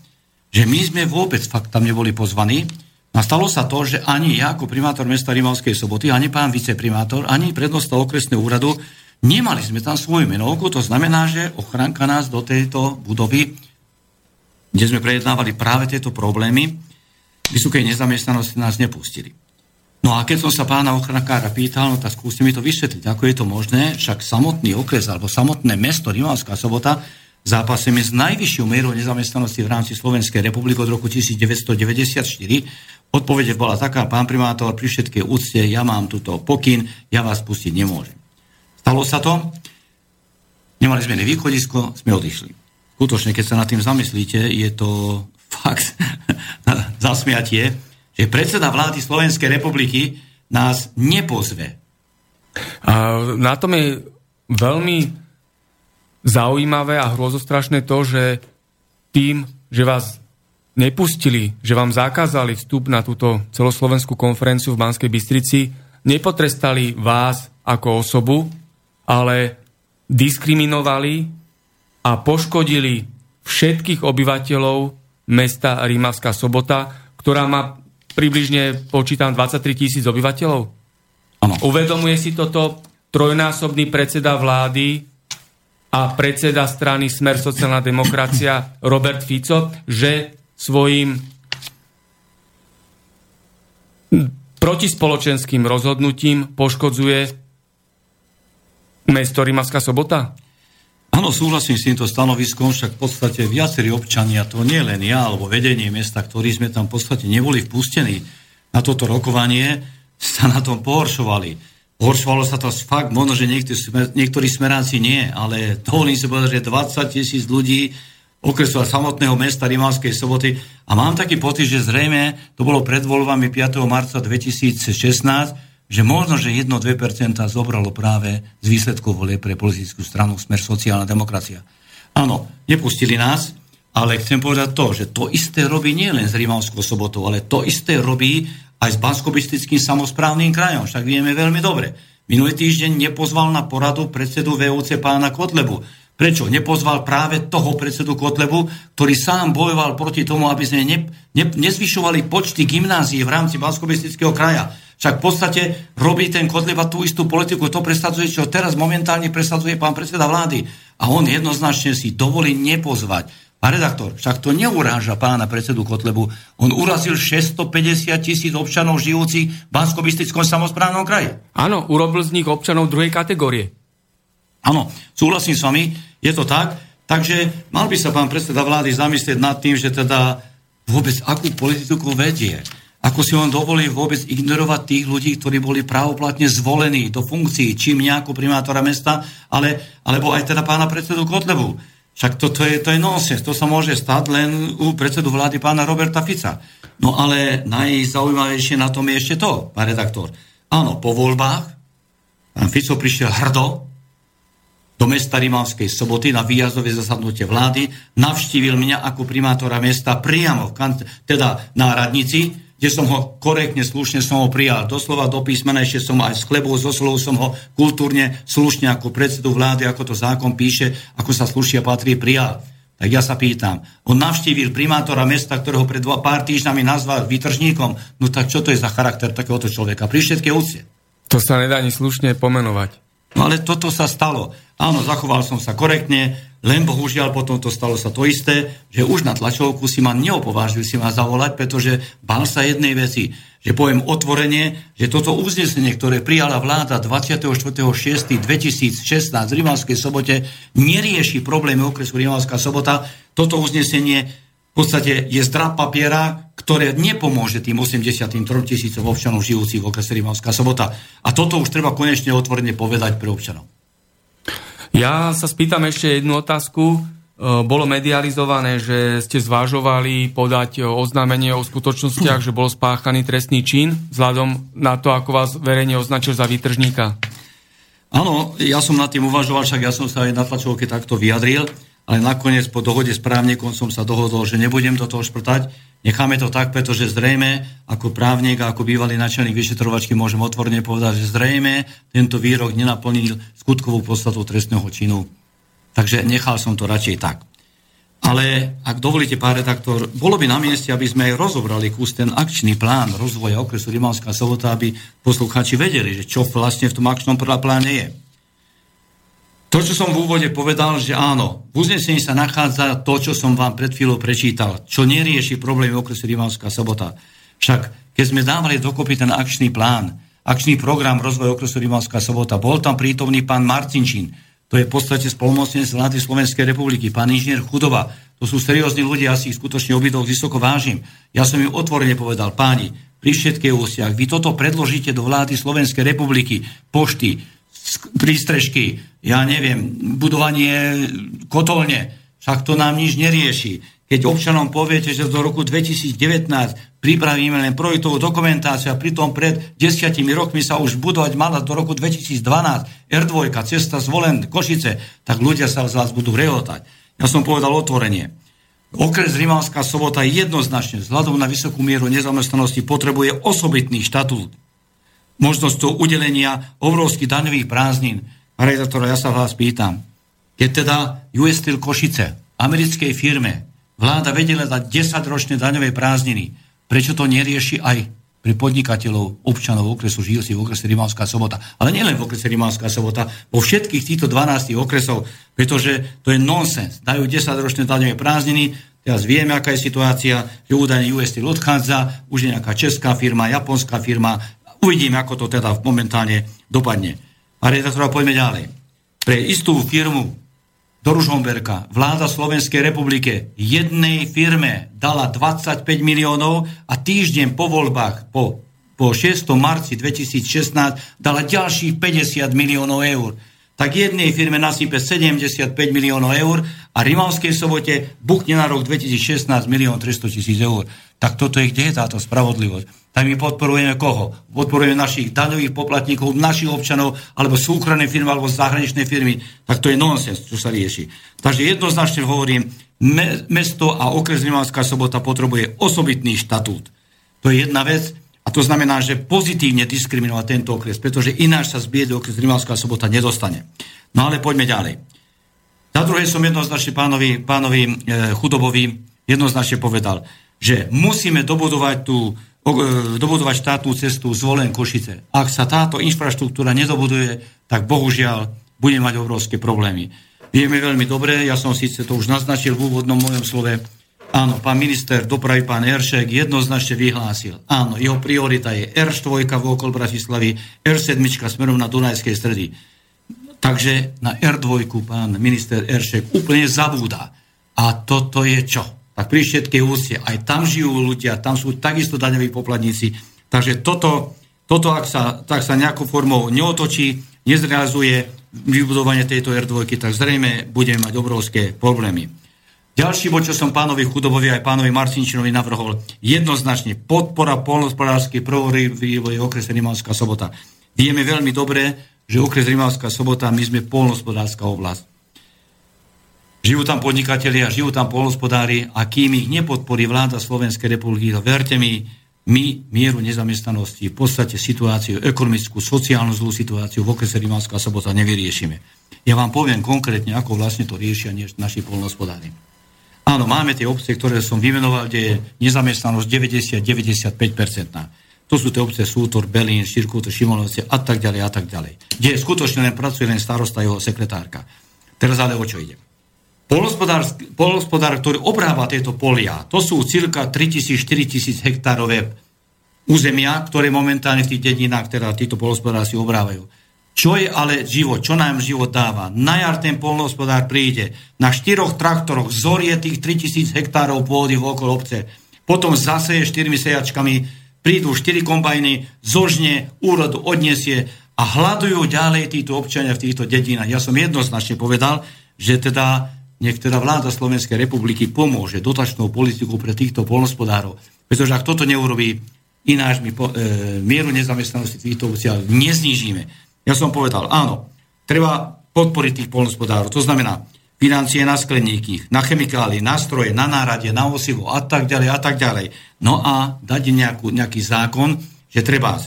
že my sme vôbec fakt tam neboli pozvaní. A stalo sa to, že ani ja ako primátor mesta Rimavskej soboty, ani pán viceprimátor, ani prednosta okresného úradu nemali sme tam svoju menovku. To znamená, že ochranka nás do tejto budovy, kde sme prejednávali práve tieto problémy, vysokej nezamestnanosti nás nepustili. No a keď som sa pána ochrankára pýtal, no tak skúste mi to vysvetliť, ako je to možné, však samotný okres alebo samotné mesto Rimavská sobota zápasíme s najvyššou mierou nezamestnanosti v rámci Slovenskej republiky od roku 1994. Odpovede bola taká, pán primátor, pri všetkej úcte, ja mám túto pokyn, ja vás pustiť nemôžem. Stalo sa to, nemali sme východisko, sme odišli. Skutočne, keď sa nad tým zamyslíte, je to fakt zasmiatie, že predseda vlády Slovenskej republiky nás nepozve. A na tom je veľmi zaujímavé a hrozostrašné to, že tým, že vás nepustili, že vám zakázali vstup na túto celoslovenskú konferenciu v Banskej Bystrici, nepotrestali vás ako osobu, ale diskriminovali a poškodili všetkých obyvateľov mesta Rímavská sobota, ktorá má približne, počítam, 23 tisíc obyvateľov. Ano. Uvedomuje si toto trojnásobný predseda vlády a predseda strany Smer sociálna demokracia Robert Fico, že svojim protispoločenským rozhodnutím poškodzuje mesto Rímavská sobota? Áno, súhlasím s týmto stanoviskom, však v podstate viacerí občania, to nie len ja, alebo vedenie mesta, ktorí sme tam v podstate neboli vpustení na toto rokovanie, sa na tom pohoršovali. Pohoršovalo sa to fakt, možno, že niektorí, niektorí smeráci nie, ale dovolím si povedať, že 20 tisíc ľudí okresu a samotného mesta Rimavskej soboty. A mám taký pocit, že zrejme to bolo pred voľbami 5. marca 2016, že možno, že 1-2% zobralo práve z výsledkov volie pre politickú stranu Smer sociálna demokracia. Áno, nepustili nás, ale chcem povedať to, že to isté robí nielen s Rimavskou sobotou, ale to isté robí aj s Banskobistickým samozprávnym krajom. Však vieme veľmi dobre. Minulý týždeň nepozval na poradu predsedu VUC pána Kotlebu Prečo? Nepozval práve toho predsedu Kotlebu, ktorý sám bojoval proti tomu, aby sme ne, ne, nezvyšovali počty gymnázií v rámci bansko kraja. Však v podstate robí ten Kotleba tú istú politiku, to presadzuje, čo teraz momentálne presadzuje pán predseda vlády. A on jednoznačne si dovolí nepozvať. Pán redaktor, však to neuráža pána predsedu Kotlebu. On urazil 650 tisíc občanov žijúcich v bansko samozprávnom kraji. Áno, urobil z nich občanov druhej kategórie. Áno, súhlasím s vami, je to tak. Takže mal by sa pán predseda vlády zamyslieť nad tým, že teda vôbec akú politiku vedie. Ako si on dovolí vôbec ignorovať tých ľudí, ktorí boli právoplatne zvolení do funkcií, čím nejako primátora mesta, ale, alebo aj teda pána predsedu Kotlebu. Však to, to, je, to je nonsens, to sa môže stať len u predsedu vlády pána Roberta Fica. No ale najzaujímavejšie na tom je ešte to, pán redaktor. Áno, po voľbách pán Fico prišiel hrdo do mesta Rimavskej soboty na výjazdové zasadnutie vlády, navštívil mňa ako primátora mesta priamo, teda na radnici, kde som ho korektne, slušne som ho prijal. Doslova do písmena ešte som aj s chlebou, zo slov som ho kultúrne, slušne ako predsedu vlády, ako to zákon píše, ako sa slušia patrí, prijal. Tak ja sa pýtam, on navštívil primátora mesta, ktorého pred dva pár týždňami nazval vytržníkom, no tak čo to je za charakter takéhoto človeka? Pri všetkej úcte. To sa nedá ani slušne pomenovať. No ale toto sa stalo. Áno, zachoval som sa korektne, len bohužiaľ potom to stalo sa to isté, že už na tlačovku si ma neopovážil si ma zavolať, pretože bál sa jednej veci, že poviem otvorene, že toto uznesenie, ktoré prijala vláda 24.6.2016 v Rimavskej sobote, nerieši problémy okresu Rimavská sobota. Toto uznesenie v podstate je zdrab papiera, ktoré nepomôže tým 83 tisícom občanov žijúcich v okrese Rimavská sobota. A toto už treba konečne otvorene povedať pre občanov. Ja sa spýtam ešte jednu otázku. E, bolo medializované, že ste zvážovali podať oznámenie o skutočnostiach, že bol spáchaný trestný čin, vzhľadom na to, ako vás verejne označil za výtržníka. Áno, ja som nad tým uvažoval, však ja som sa aj na tlačovke takto vyjadril, ale nakoniec po dohode s právnikom som sa dohodol, že nebudem do toho šprtať, Necháme to tak, pretože zrejme, ako právnik a ako bývalý načelník vyšetrovačky môžem otvorene povedať, že zrejme tento výrok nenaplnil skutkovú podstatu trestného činu. Takže nechal som to radšej tak. Ale ak dovolíte, pán redaktor, bolo by na mieste, aby sme aj rozobrali kus ten akčný plán rozvoja okresu Rimavská sobota, aby poslucháči vedeli, že čo vlastne v tom akčnom pláne je. To, čo som v úvode povedal, že áno, v uznesení sa nachádza to, čo som vám pred chvíľou prečítal, čo nerieši problémy okresu Rimavská sobota. Však, keď sme dávali dokopy ten akčný plán, akčný program rozvoja okresu Rimavská sobota, bol tam prítomný pán Marcinčín, to je v podstate spolumocnenec vlády Slovenskej republiky, pán inžinier Chudoba, to sú seriózni ľudia, asi ich skutočne obidok vysoko vážim. Ja som im otvorene povedal, páni, pri všetkých ústiach, vy toto predložíte do vlády Slovenskej republiky, pošty, prístrežky, ja neviem, budovanie kotolne, však to nám nič nerieši. Keď občanom poviete, že do roku 2019 pripravíme len projektovú dokumentáciu a pritom pred desiatimi rokmi sa už budovať mala do roku 2012 R2, cesta zvolen Košice, tak ľudia sa z vás budú rehotať. Ja som povedal otvorenie. Okres Rimavská sobota jednoznačne vzhľadom na vysokú mieru nezamestnanosti potrebuje osobitný štatút možnosťou udelenia obrovských daňových prázdnin. Pán redaktor, ja sa vás pýtam. Keď teda US Steel Košice, americkej firme, vláda vedela dať 10-ročné daňové prázdniny, prečo to nerieši aj pre podnikateľov, občanov okresu žijúcich v okrese Rimavská sobota. Ale nielen v okrese Rimavská sobota, vo všetkých týchto 12 okresov, pretože to je nonsens. Dajú 10-ročné daňové prázdniny, teraz vieme, aká je situácia, že údajne US odchádza, už je nejaká česká firma, japonská firma, Uvidíme, ako to teda momentálne dopadne. A redaktora, poďme ďalej. Pre istú firmu do Ružomberka vláda Slovenskej republike jednej firme dala 25 miliónov a týždeň po voľbách, po, po 6. marci 2016, dala ďalších 50 miliónov eur. Tak jednej firme nasype 75 miliónov eur a Rimavskej sobote buchne na rok 2016 milión 300 tisíc eur. Tak toto je, kde je táto spravodlivosť? Tak my podporujeme koho? Podporujeme našich daňových poplatníkov, našich občanov, alebo súkromné firmy, alebo zahraničné firmy. Tak to je nonsens, čo sa rieši. Takže jednoznačne hovorím, me, mesto a okres Rimavská sobota potrebuje osobitný štatút. To je jedna vec. A to znamená, že pozitívne diskriminovať tento okres, pretože ináč sa z biedy okres Rimavská sobota nedostane. No ale poďme ďalej. Za druhé som jednoznačne pánovi, pánovi e, Chudobovi jednoznačne povedal, že musíme dobudovať tú e, dobudovať štátnu cestu zvolen Košice. Ak sa táto infraštruktúra nedobuduje, tak bohužiaľ budeme mať obrovské problémy. Vieme veľmi dobre, ja som síce to už naznačil v úvodnom mojom slove, Áno, pán minister dopravy, pán Eršek jednoznačne vyhlásil. Áno, jeho priorita je R4 v okol Bratislavy, R7 smerom na Dunajskej stredy. Takže na R2 pán minister Eršek úplne zabúda. A toto je čo? Tak pri všetkej úcte, aj tam žijú ľudia, tam sú takisto daňoví poplatníci. Takže toto, toto ak sa, tak sa nejakou formou neotočí, nezrealizuje vybudovanie tejto R2, tak zrejme budeme mať obrovské problémy. Ďalší bod, čo som pánovi Chudobovi aj pánovi Marcinčinovi navrhol, jednoznačne podpora polnospodárskej prvovývoje okrese Rimavská sobota. Vieme veľmi dobre, že okres Rimavská sobota, my sme polnospodárska oblasť. Žijú tam podnikatelia, žijú tam polnospodári a kým ich nepodporí vláda Slovenskej republiky, verte mi, my mieru nezamestnanosti, v podstate situáciu, ekonomickú, sociálnu zlú situáciu v okrese Rimavská sobota nevyriešime. Ja vám poviem konkrétne, ako vlastne to riešia naši polnospodári. Áno, máme tie obce, ktoré som vymenoval, kde je nezamestnanosť 90-95%. To sú tie obce Sútor, Belín, Širkúto, Šimonovce a tak ďalej a tak ďalej. Kde skutočne len pracuje len starosta jeho sekretárka. Teraz ale o čo ide? Polospodár, ktorý obrába tieto polia, to sú cirka 3000-4000 hektárové územia, ktoré momentálne v tých dedinách, teda títo polospodári si obrávajú. Čo je ale život? Čo nám život dáva? Na jar ten polnohospodár príde, na štyroch traktoroch zorie tých 3000 hektárov pôdy v okolo obce, potom zaseje štyrmi sejačkami, prídu štyri kombajny, zožne, úrodu odniesie a hľadujú ďalej títo občania v týchto dedinách. Ja som jednoznačne povedal, že teda nech teda vláda Slovenskej republiky pomôže dotačnou politikou pre týchto polnospodárov. Pretože ak toto neurobí, ináč my po, e, mieru nezamestnanosti týchto obciach neznižíme. Ja som povedal, áno, treba podporiť tých polnospodárov. To znamená financie na skleníky, na chemikály, na stroje, na nárade, na osivo a tak ďalej a tak ďalej. No a dať nejakú, nejaký zákon, že treba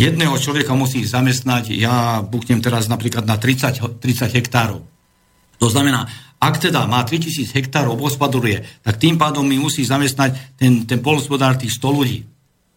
jedného človeka musí zamestnať, ja buchnem teraz napríklad na 30, 30 hektárov. To znamená, ak teda má 3000 hektárov, hospodaruje, tak tým pádom mi musí zamestnať ten, ten polospodár tých 100 ľudí.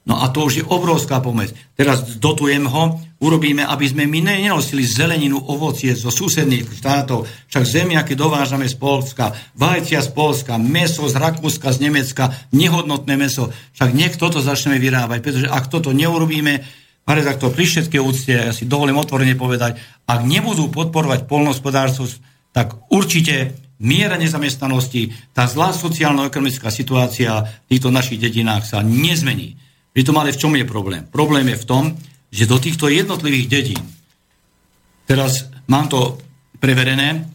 No a to už je obrovská pomoc. Teraz dotujem ho, urobíme, aby sme my nenosili zeleninu, ovocie zo susedných štátov, však zemiaky dovážame z Polska, vajcia z Polska, meso z Rakúska, z Nemecka, nehodnotné meso, však nech toto začneme vyrábať, pretože ak toto neurobíme, Pane takto pri všetkej úcte, ja si dovolím otvorene povedať, ak nebudú podporovať polnohospodárstvo, tak určite miera nezamestnanosti, tá zlá sociálno-ekonomická situácia v týchto našich dedinách sa nezmení. Pritom ale v čom je problém? Problém je v tom, že do týchto jednotlivých dedín, teraz mám to preverené,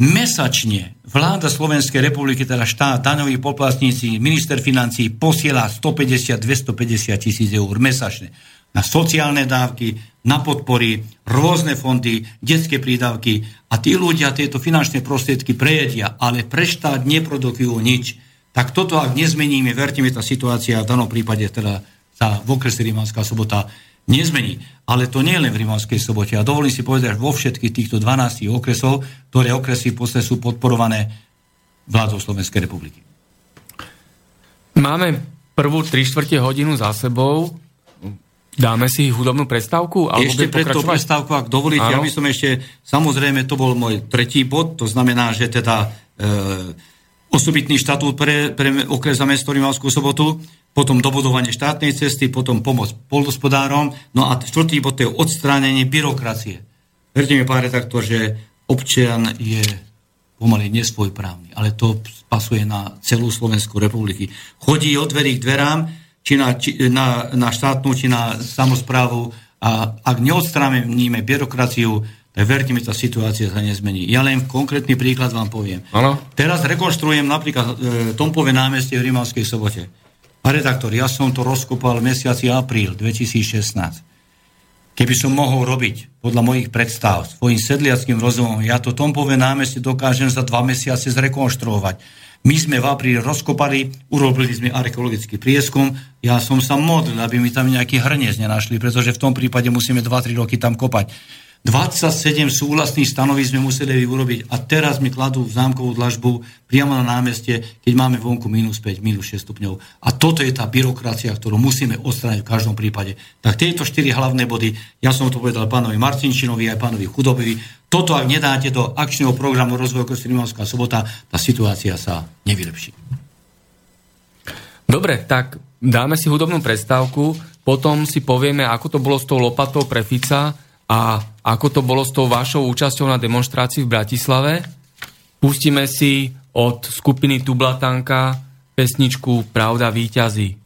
mesačne vláda Slovenskej republiky, teda štát, daňoví poplatníci, minister financí posiela 150-250 tisíc eur mesačne na sociálne dávky, na podpory, rôzne fondy, detské prídavky a tí ľudia tieto finančné prostriedky prejedia, ale pre štát neprodukujú nič. Tak toto, ak nezmeníme, verte mi, tá situácia v danom prípade teda sa v okrese Rimavská sobota nezmení. Ale to nie je len v Rimavskej sobote. A dovolím si povedať, že vo všetkých týchto 12 okresov, ktoré okresy posle sú podporované vládou Slovenskej republiky. Máme prvú 3 čtvrte hodinu za sebou. Dáme si hudobnú prestávku? Alebo ešte pred tú prestávku, ak dovolíte, Áno. ja by som ešte, samozrejme, to bol môj tretí bod, to znamená, že teda e, osobitný štatút pre, pre okres za mesto Rimavskú sobotu, potom dobudovanie štátnej cesty, potom pomoc polnospodárom, no a štvrtý bod to je odstránenie byrokracie. Verte mi, pán redaktor, že občian je pomaly nesvojprávny, ale to pasuje na celú Slovenskú republiky. Chodí od dverí k dverám, či na, či na, na štátnu, či na samozprávu a ak neodstránime byrokraciu, verte mi, tá situácia sa nezmení. Ja len konkrétny príklad vám poviem. Ano. Teraz rekonštruujem napríklad e, Tompové námestie v Rimavskej sobote. A redaktor, ja som to rozkopal v mesiaci apríl 2016. Keby som mohol robiť podľa mojich predstav svojim sedliackým rozumom, ja to Tompové námestie dokážem za dva mesiace zrekonštruovať. My sme v apríli rozkopali, urobili sme archeologický prieskum. Ja som sa modlil, aby mi tam nejaký hrniec nenašli, pretože v tom prípade musíme 2-3 roky tam kopať. 27 súhlasných stanoví sme museli urobiť a teraz mi kladú zámkovú dlažbu priamo na námestie, keď máme vonku minus 5, minus 6 stupňov. A toto je tá byrokracia, ktorú musíme odstrániť v každom prípade. Tak tieto štyri hlavné body, ja som to povedal pánovi Marcinčinovi aj pánovi Chudobovi, toto ak nedáte do akčného programu rozvoja Kostrimavská sobota, tá situácia sa nevylepší. Dobre, tak dáme si hudobnú prestávku, potom si povieme, ako to bolo s tou lopatou pre Fica, a ako to bolo s tou vašou účasťou na demonstrácii v Bratislave? Pustíme si od skupiny Tublatanka pesničku Pravda výťazí.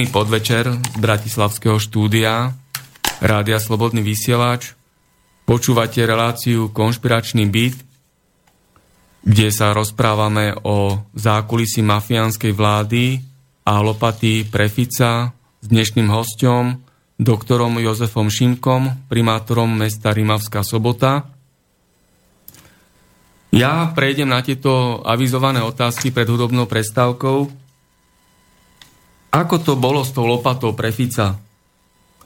Pekný podvečer Bratislavského štúdia Rádia Slobodný vysielač. Počúvate reláciu Konšpiračný byt, kde sa rozprávame o zákulisí mafiánskej vlády a lopaty Prefica s dnešným hostom, doktorom Jozefom Šimkom, primátorom mesta Rimavská sobota. Ja prejdem na tieto avizované otázky pred hudobnou prestávkou. Ako to bolo s tou lopatou pre Fica?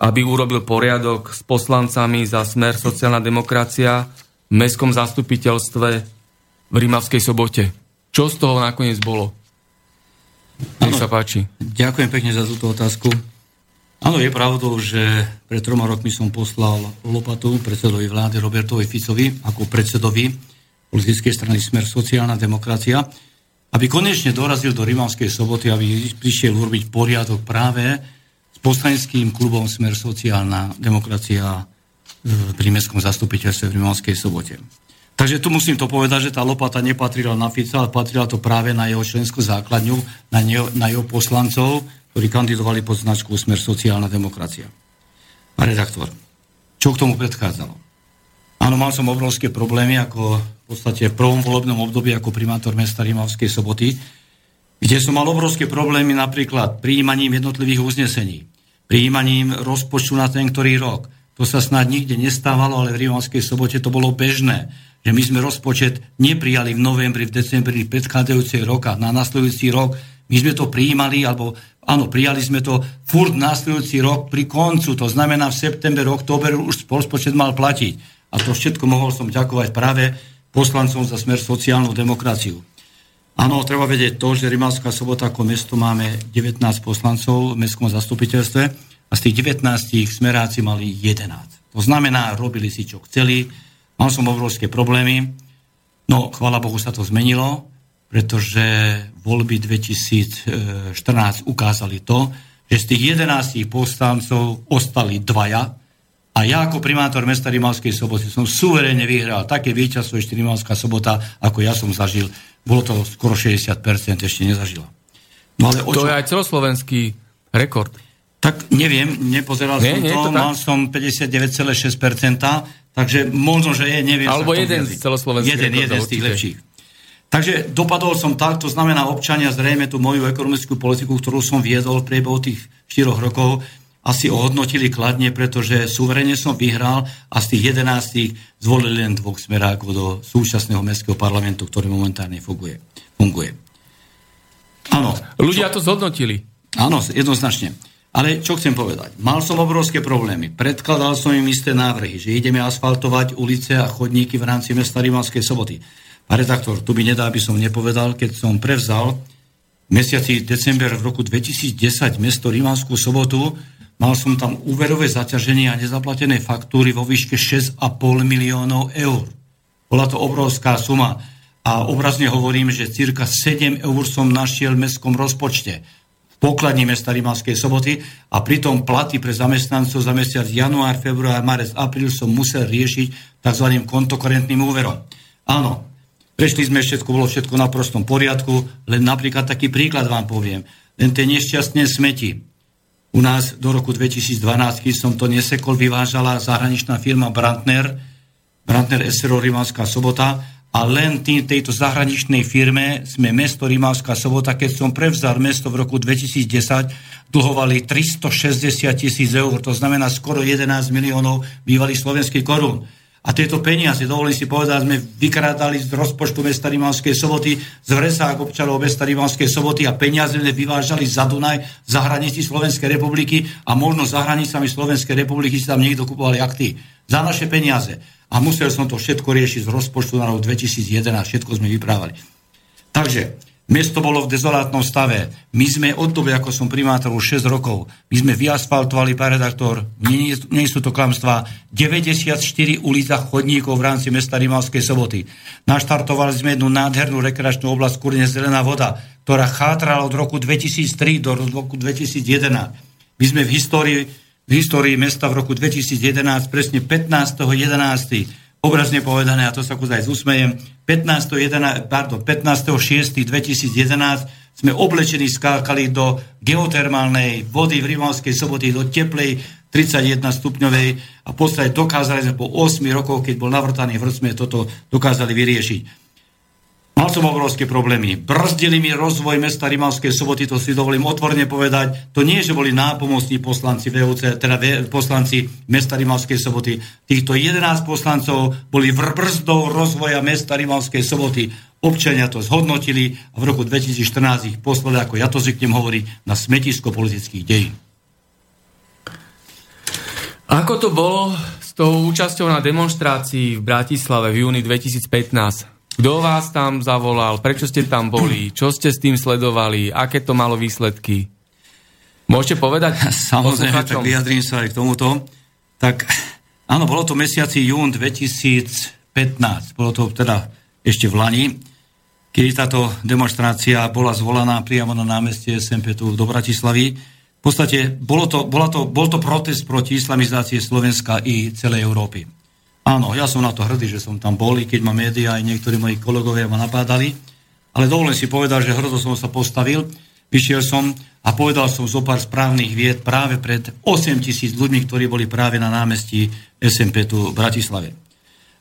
Aby urobil poriadok s poslancami za smer sociálna demokracia v mestskom zastupiteľstve v Rimavskej sobote. Čo z toho nakoniec bolo? Nech sa páči. Ďakujem pekne za túto otázku. Áno, je pravdou, že pred troma rokmi som poslal lopatu predsedovi vlády Robertovi Ficovi ako predsedovi politickej strany Smer sociálna demokracia, aby konečne dorazil do Rimavskej soboty, aby prišiel urobiť poriadok práve s poslaneckým klubom Smer sociálna demokracia pri mestskom zastupiteľstve v Rimavskej sobote. Takže tu musím to povedať, že tá lopata nepatrila na Fica, ale patrila to práve na jeho členskú základňu, na, neho, na jeho poslancov, ktorí kandidovali pod značku Smer sociálna demokracia. A redaktor, čo k tomu predchádzalo? Áno, mal som obrovské problémy ako v podstate v prvom volebnom období ako primátor mesta Rimavskej soboty, kde som mal obrovské problémy napríklad prijímaním jednotlivých uznesení, prijímaním rozpočtu na ten ktorý rok. To sa snad nikde nestávalo, ale v Rimavskej sobote to bolo bežné, že my sme rozpočet neprijali v novembri, v decembri predchádzajúcej roka, na nasledujúci rok my sme to prijímali, alebo áno, prijali sme to furt následujúci rok pri koncu, to znamená v september, október už rozpočet mal platiť. A to všetko mohol som ďakovať práve poslancom za smer sociálnu demokraciu. Áno, treba vedieť to, že Rimavská sobota ako mesto máme 19 poslancov v mestskom zastupiteľstve a z tých 19 smeráci mali 11. To znamená, robili si čo chceli, mal som obrovské problémy, no chvála Bohu sa to zmenilo, pretože voľby 2014 ukázali to, že z tých 11 poslancov ostali dvaja a ja ako primátor mesta Rimavskej soboty som suverénne vyhral také víťazstvo ešte Rimavská sobota, ako ja som zažil. Bolo to skoro 60%, ešte nezažila. No ale to čo... je aj celoslovenský rekord. Tak neviem, nepozeral nie, som nie, to, to mal som 59,6%, takže možno, že je, neviem. Alebo jeden z celoslovenských Jeden, jeden z tých lepších. Takže dopadol som tak, to znamená občania zrejme tú moju ekonomickú politiku, ktorú som viedol v priebehu tých 4 rokov, asi ohodnotili kladne, pretože suverene som vyhral a z tých 11 zvolili len dvoch smerákov do súčasného mestského parlamentu, ktorý momentálne funguje. funguje. Áno. Ľudia čo... to zhodnotili. Áno, jednoznačne. Ale čo chcem povedať? Mal som obrovské problémy. Predkladal som im isté návrhy, že ideme asfaltovať ulice a chodníky v rámci mesta Rimavskej soboty. A redaktor, tu by nedá, aby som nepovedal, keď som prevzal v mesiaci december v roku 2010 mesto Rímanskú sobotu, mal som tam úverové zaťaženie a nezaplatené faktúry vo výške 6,5 miliónov eur. Bola to obrovská suma a obrazne hovorím, že cirka 7 eur som našiel v mestskom rozpočte v pokladni mesta Rímanskej soboty a pritom platy pre zamestnancov za mesiac január, február, marec, apríl som musel riešiť tzv. kontokorentným úverom. Áno, Prešli sme všetko, bolo všetko na prostom poriadku, len napríklad taký príklad vám poviem. Len tie nešťastné smeti. U nás do roku 2012, keď som to nesekol, vyvážala zahraničná firma Brandner, Brandner SRO Rimavská sobota a len tým, tejto zahraničnej firme sme mesto Rimavská sobota, keď som prevzal mesto v roku 2010, dlhovali 360 tisíc eur, to znamená skoro 11 miliónov bývalých slovenských korún. A tieto peniaze, dovolím si povedať, sme vykrádali z rozpočtu mesta Rimavskej soboty, z vresák občanov mesta Rimavskej soboty a peniaze sme vyvážali za Dunaj, za hranici Slovenskej republiky a možno za hranicami Slovenskej republiky si tam niekto kupovali akty. Za naše peniaze. A musel som to všetko riešiť z rozpočtu na rok 2011, všetko sme vyprávali. Takže Mesto bolo v dezolátnom stave. My sme od doby, ako som primátor už 6 rokov, my sme vyasfaltovali, pán redaktor, nie, nie sú to klamstvá, 94 ulic a chodníkov v rámci mesta Rimavskej soboty. Naštartovali sme jednu nádhernú rekreačnú oblasť Kurne Zelená voda, ktorá chátrala od roku 2003 do roku 2011. My sme v histórii, v histórii mesta v roku 2011, presne 15.11 obrazne povedané, a to sa kúzaj zúsmejem, 15. 11, pardon, 15. 6. 2011 sme oblečení, skákali do geotermálnej vody v Rimavskej soboty, do teplej 31 stupňovej a v podstate dokázali sme po 8 rokoch, keď bol navrtaný vrch, sme toto dokázali vyriešiť. Mal som obrovské problémy. Brzdili mi rozvoj mesta Rimavskej soboty, to si dovolím otvorne povedať. To nie, že boli nápomocní poslanci VUC, teda poslanci mesta Rimavskej soboty. Týchto 11 poslancov boli brzdou rozvoja mesta Rimavskej soboty. Občania to zhodnotili a v roku 2014 ich poslali, ako ja to zvyknem hovoriť, na smetisko politických dejín. Ako to bolo s tou účasťou na demonstrácii v Bratislave v júni 2015? Kto vás tam zavolal? Prečo ste tam boli? Čo ste s tým sledovali? Aké to malo výsledky? Môžete povedať? Samozrejme, tak vyjadrím sa aj k tomuto. Tak áno, bolo to mesiaci jún 2015. Bolo to teda ešte v Lani, keď táto demonstrácia bola zvolaná priamo na námestie SMP tu do Bratislavy. V podstate bolo to, bola to, bol to protest proti islamizácii Slovenska i celej Európy. Áno, ja som na to hrdý, že som tam bol, keď ma médiá aj niektorí moji kolegovia ma napádali, ale dovolím si povedať, že hrdo som sa postavil, vyšiel som a povedal som zo pár správnych vied práve pred 8 tisíc ľuďmi, ktorí boli práve na námestí SMP tu v Bratislave.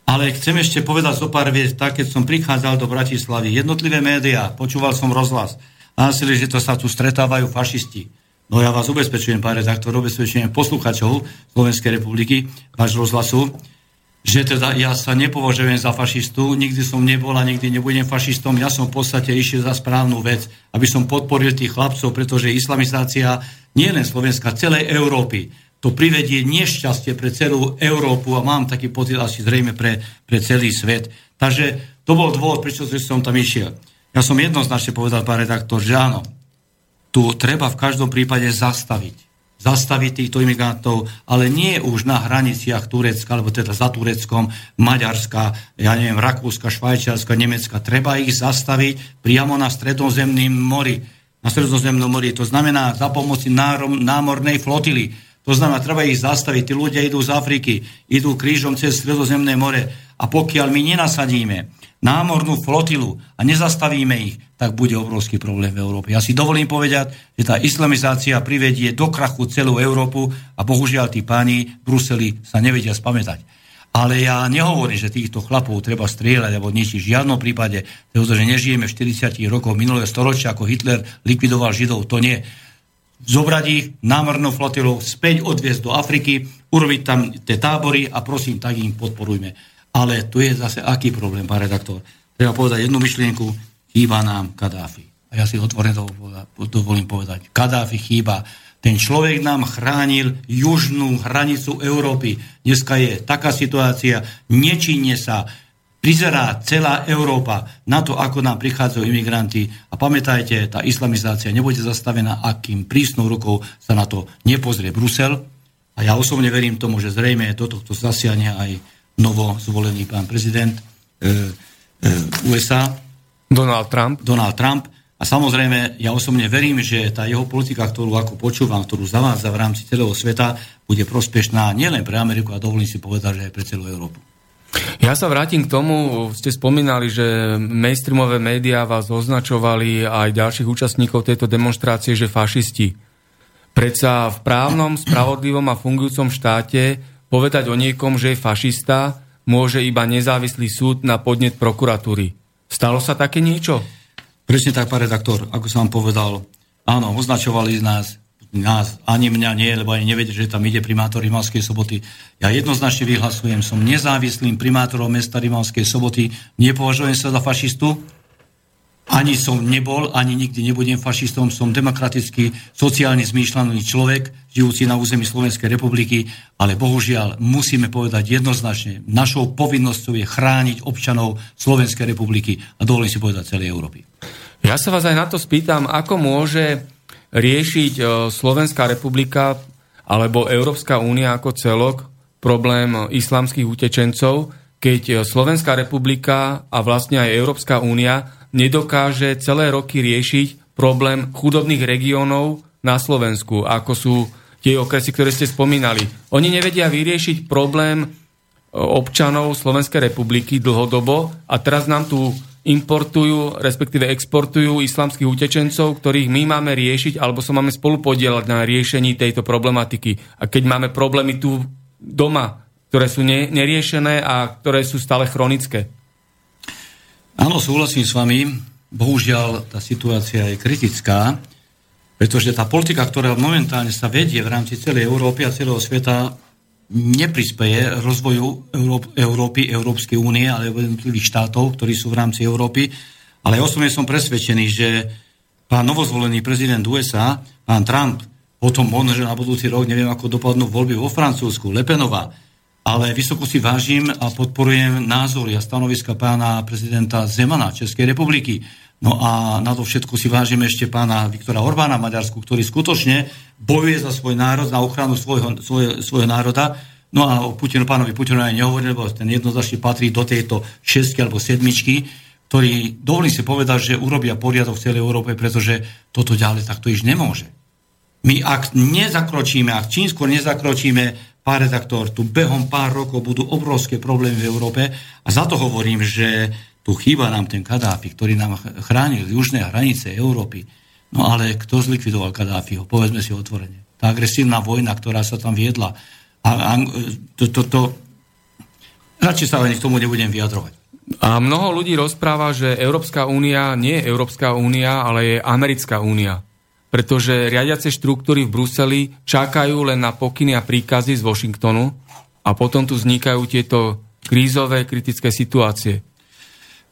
Ale chcem ešte povedať zo pár vied, tak keď som prichádzal do Bratislavy, jednotlivé médiá, počúval som rozhlas, hlásili, že to sa tu stretávajú fašisti. No ja vás ubezpečujem, pán redaktor, ubezpečujem posluchačov Slovenskej republiky, váš rozhlasu, že teda ja sa nepovažujem za fašistu, nikdy som nebol a nikdy nebudem fašistom, ja som v podstate išiel za správnu vec, aby som podporil tých chlapcov, pretože islamizácia nie len Slovenska, celej Európy, to privedie nešťastie pre celú Európu a mám taký pocit asi zrejme pre, pre celý svet. Takže to bol dôvod, prečo som tam išiel. Ja som jednoznačne povedal, pán redaktor, že áno, tu treba v každom prípade zastaviť zastaviť týchto imigrantov, ale nie už na hraniciach Turecka, alebo teda za Tureckom, Maďarska, ja neviem, Rakúska, Švajčiarska, Nemecka. Treba ich zastaviť priamo na stredozemným mori. Na stredozemnom mori. To znamená za pomoci námornej flotily. To znamená, treba ich zastaviť. Tí ľudia idú z Afriky, idú krížom cez stredozemné more. A pokiaľ my nenasadíme námornú flotilu a nezastavíme ich, tak bude obrovský problém v Európe. Ja si dovolím povedať, že tá islamizácia privedie do krachu celú Európu a bohužiaľ tí páni v Bruseli sa nevedia spamätať. Ale ja nehovorím, že týchto chlapov treba strieľať alebo ničiť. V žiadnom prípade, pretože nežijeme v 40 rokov minulého storočia, ako Hitler likvidoval Židov, to nie. Zobrať ich námornou flotilou, späť odviezť do Afriky, urobiť tam tie tábory a prosím, tak im podporujme. Ale tu je zase aký problém, pán redaktor. Treba povedať jednu myšlienku, chýba nám Kadáfi. A ja si otvorene dovolím povedať, Kadáfi chýba. Ten človek nám chránil južnú hranicu Európy. Dneska je taká situácia, nečinne sa, prizerá celá Európa na to, ako nám prichádzajú imigranti. A pamätajte, tá islamizácia nebude zastavená, akým prísnou rukou sa na to nepozrie Brusel. A ja osobne verím tomu, že zrejme do tohto zasiahne aj novo zvolený pán prezident e, e, USA. Donald Trump. Donald Trump. A samozrejme, ja osobne verím, že tá jeho politika, ktorú ako počúvam, ktorú zavádza v rámci celého sveta, bude prospešná nielen pre Ameriku, a dovolím si povedať, že aj pre celú Európu. Ja sa vrátim k tomu, ste spomínali, že mainstreamové médiá vás označovali aj ďalších účastníkov tejto demonstrácie, že fašisti. Predsa v právnom, spravodlivom a fungujúcom štáte Povedať o niekom, že je fašista, môže iba nezávislý súd na podnet prokuratúry. Stalo sa také niečo? Presne tak, pán redaktor, ako som vám povedal. Áno, označovali nás, nás, ani mňa nie, lebo ani nevedie, že tam ide primátor Rimavskej soboty. Ja jednoznačne vyhlasujem, som nezávislým primátorom mesta Rimavskej soboty, nepovažujem sa za fašistu, ani som nebol, ani nikdy nebudem fašistom, som demokratický, sociálne zmýšľaný človek, žijúci na území Slovenskej republiky, ale bohužiaľ musíme povedať jednoznačne, našou povinnosťou je chrániť občanov Slovenskej republiky a dovolím si povedať celej Európy. Ja sa vás aj na to spýtam, ako môže riešiť e, Slovenská republika alebo Európska únia ako celok problém islamských utečencov, keď Slovenská republika a vlastne aj Európska únia nedokáže celé roky riešiť problém chudobných regiónov na Slovensku, ako sú tie okresy, ktoré ste spomínali. Oni nevedia vyriešiť problém e, občanov Slovenskej republiky dlhodobo a teraz nám tu importujú, respektíve exportujú islamských utečencov, ktorých my máme riešiť, alebo sa máme spolupodielať na riešení tejto problematiky. A keď máme problémy tu doma, ktoré sú ne, neriešené a ktoré sú stále chronické. Áno, súhlasím s vami. Bohužiaľ, tá situácia je kritická, pretože tá politika, ktorá momentálne sa vedie v rámci celej Európy a celého sveta, neprispeje rozvoju Európy, Európskej únie, alebo jednotlivých štátov, ktorí sú v rámci Európy. Ale osobne som presvedčený, že pán novozvolený prezident USA, pán Trump, potom možno, že na budúci rok neviem, ako dopadnú voľby vo Francúzsku, Lepenová, ale vysoko si vážim a podporujem názory a stanoviska pána prezidenta Zemana Českej republiky. No a na to všetko si vážim ešte pána Viktora Orbána Maďarsku, ktorý skutočne bojuje za svoj národ, na ochranu svojho, svoj, svojho národa. No a o Putinu, pánovi Putinovi nehovorím, lebo ten jednoznačne patrí do tejto šestky alebo sedmičky, ktorý, dovolím si povedať, že urobia poriadok v celej Európe, pretože toto ďalej takto iš nemôže. My ak nezakročíme, ak čím skôr nezakročíme, pán redaktor, tu behom pár rokov budú obrovské problémy v Európe a za to hovorím, že tu chýba nám ten Kadáfi, ktorý nám chránil južné hranice Európy. No ale kto zlikvidoval Kadáfiho? Povedzme si otvorene. Tá agresívna vojna, ktorá sa tam viedla. A, a to, to, to, radšej sa ani k tomu nebudem vyjadrovať. A mnoho ľudí rozpráva, že Európska únia nie je Európska únia, ale je Americká únia. Pretože riadiace štruktúry v Bruseli čakajú len na pokyny a príkazy z Washingtonu a potom tu vznikajú tieto krízové, kritické situácie.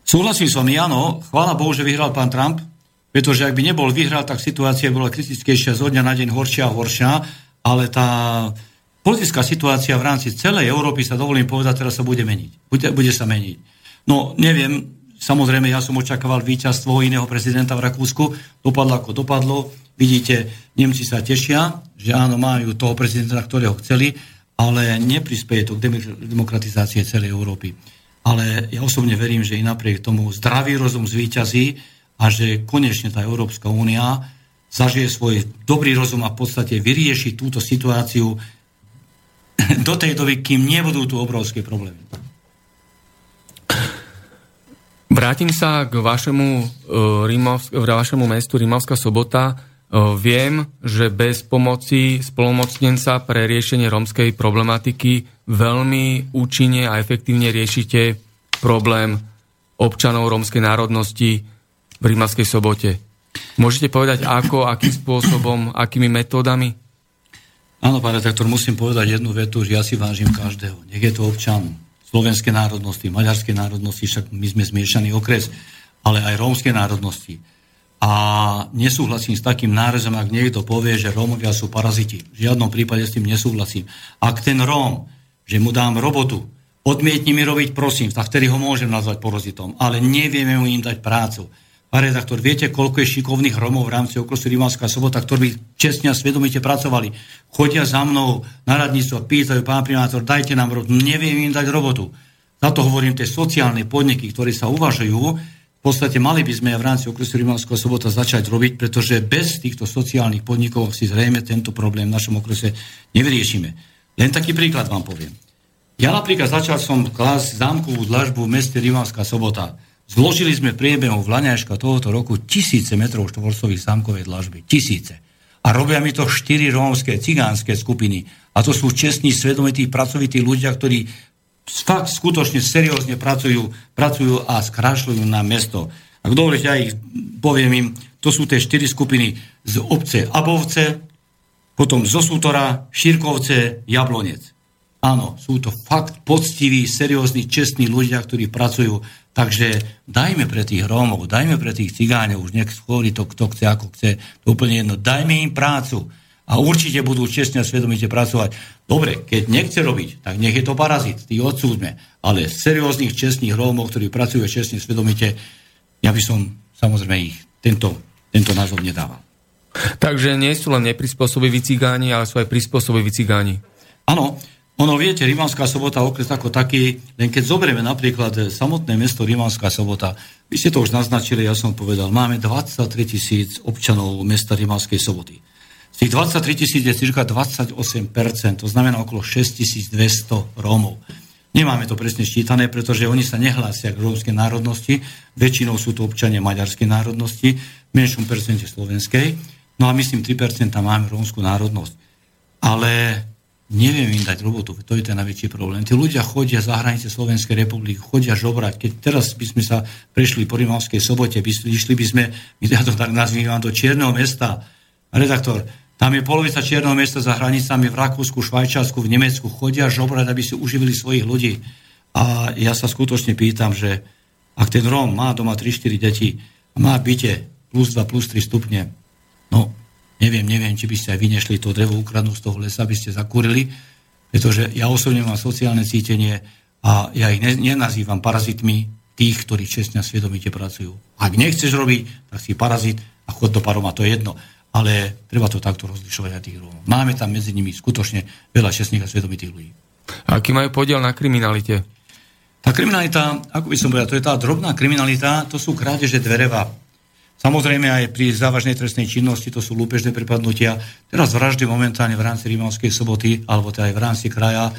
Súhlasím s vami, áno. Chvála Bohu, že vyhral pán Trump, pretože ak by nebol vyhral, tak situácia bola kritickejšia zo dňa na deň horšia a horšia, ale tá politická situácia v rámci celej Európy sa dovolím povedať, teraz sa bude meniť. Bude, bude sa meniť. No, neviem, samozrejme, ja som očakával víťazstvo iného prezidenta v Rakúsku, dopadlo ako dopadlo. Vidíte, Nemci sa tešia, že áno, majú toho prezidenta, ktorého chceli, ale neprispieje to k demokratizácie celej Európy ale ja osobne verím, že i napriek tomu zdravý rozum zvíťazí a že konečne tá Európska únia zažije svoj dobrý rozum a v podstate vyrieši túto situáciu do tej doby, kým nebudú tu obrovské problémy. Vrátim sa k vašemu, uh, Rímovsk- vašemu mestu Rímavská sobota. Viem, že bez pomoci spolomocnenca pre riešenie rómskej problematiky veľmi účinne a efektívne riešite problém občanov rómskej národnosti v Rímavskej sobote. Môžete povedať ako, akým spôsobom, akými metódami? Áno, pán redaktor, musím povedať jednu vetu, že ja si vážim každého. Nech je to občan slovenskej národnosti, maďarskej národnosti, však my sme zmiešaný okres, ale aj rómskej národnosti. A nesúhlasím s takým nárezom, ak niekto povie, že Rómovia sú paraziti. V žiadnom prípade s tým nesúhlasím. Ak ten Róm že mu dám robotu. Odmietni mi robiť, prosím, tak vtedy ho môžem nazvať porozitom, ale nevieme mu im dať prácu. Pán redaktor, viete, koľko je šikovných Romov v rámci okresu Rimavská sobota, ktorí čestne a svedomite pracovali. Chodia za mnou na radníctvo a pýtajú, pán primátor, dajte nám robotu. Neviem im dať robotu. Za to hovorím tie sociálne podniky, ktorí sa uvažujú, v podstate mali by sme v rámci okresu Rimavského sobota začať robiť, pretože bez týchto sociálnych podnikov si zrejme tento problém v našom okrese nevyriešime. Len taký príklad vám poviem. Ja napríklad začal som klas zámkovú dlažbu v meste Rimavská sobota. Zložili sme priebehu Vlaňajška tohoto roku tisíce metrov štvorcových zámkovej dlažby. Tisíce. A robia mi to štyri rómske, cigánske skupiny. A to sú čestní, svedomití, pracovití ľudia, ktorí fakt skutočne seriózne pracujú, pracujú a skrášľujú na mesto. Ak dovolíte, ja ich poviem im, to sú tie štyri skupiny z obce Abovce, potom zo Sútora, Šírkovce, Jablonec. Áno, sú to fakt poctiví, seriózni, čestní ľudia, ktorí pracujú. Takže dajme pre tých Rómov, dajme pre tých cigáňov, už nech schôri to, kto chce, ako chce, to úplne jedno. Dajme im prácu a určite budú čestne a svedomite pracovať. Dobre, keď nechce robiť, tak nech je to parazit, tí odsúdme. Ale serióznych, čestných Rómov, ktorí pracujú čestne, svedomite, ja by som samozrejme ich tento, tento názov nedával. Takže nie sú len neprispôsobiví cigáni, ale sú aj prispôsobiví cigáni. Áno, ono viete, Rimavská sobota, okres ako taký, len keď zoberieme napríklad samotné mesto Rimavská sobota, vy ste to už naznačili, ja som povedal, máme 23 tisíc občanov mesta Rimavskej soboty. Z tých 23 tisíc je cirka 28%, to znamená okolo 6200 Rómov. Nemáme to presne ščítané, pretože oni sa nehlásia k rómskej národnosti. Väčšinou sú to občania maďarskej národnosti, v menšom percente slovenskej. No a myslím, 3% máme rómskú národnosť. Ale neviem im dať robotu, to je ten najväčší problém. Tí ľudia chodia za hranice Slovenskej republiky, chodia žobrať. Keď teraz by sme sa prešli po Rimavskej sobote, by, išli by sme, ja to tak nazývam, do Čierneho mesta. Redaktor, tam je polovica Čierneho mesta za hranicami v Rakúsku, Švajčiarsku, v Nemecku. Chodia žobrať, aby si uživili svojich ľudí. A ja sa skutočne pýtam, že ak ten Róm má doma 3-4 deti má byte plus 2, plus 3 stupne, no Neviem, neviem, či by ste aj vynešli to drevo ukradnú z toho lesa, aby ste zakúrili, pretože ja osobne mám sociálne cítenie a ja ich ne, nenazývam parazitmi tých, ktorí čestne a svedomite pracujú. Ak nechceš robiť, tak si parazit a chod do paroma, to je jedno. Ale treba to takto rozlišovať aj tých Rómov. Máme tam medzi nimi skutočne veľa čestných a svedomitých ľudí. A aký majú podiel na kriminalite? Tá kriminalita, ako by som povedal, to je tá drobná kriminalita, to sú krádeže dvereva, Samozrejme aj pri závažnej trestnej činnosti, to sú lúpežné prepadnutia. Teraz vraždy momentálne v rámci Rimavskej soboty, alebo teda aj v rámci kraja,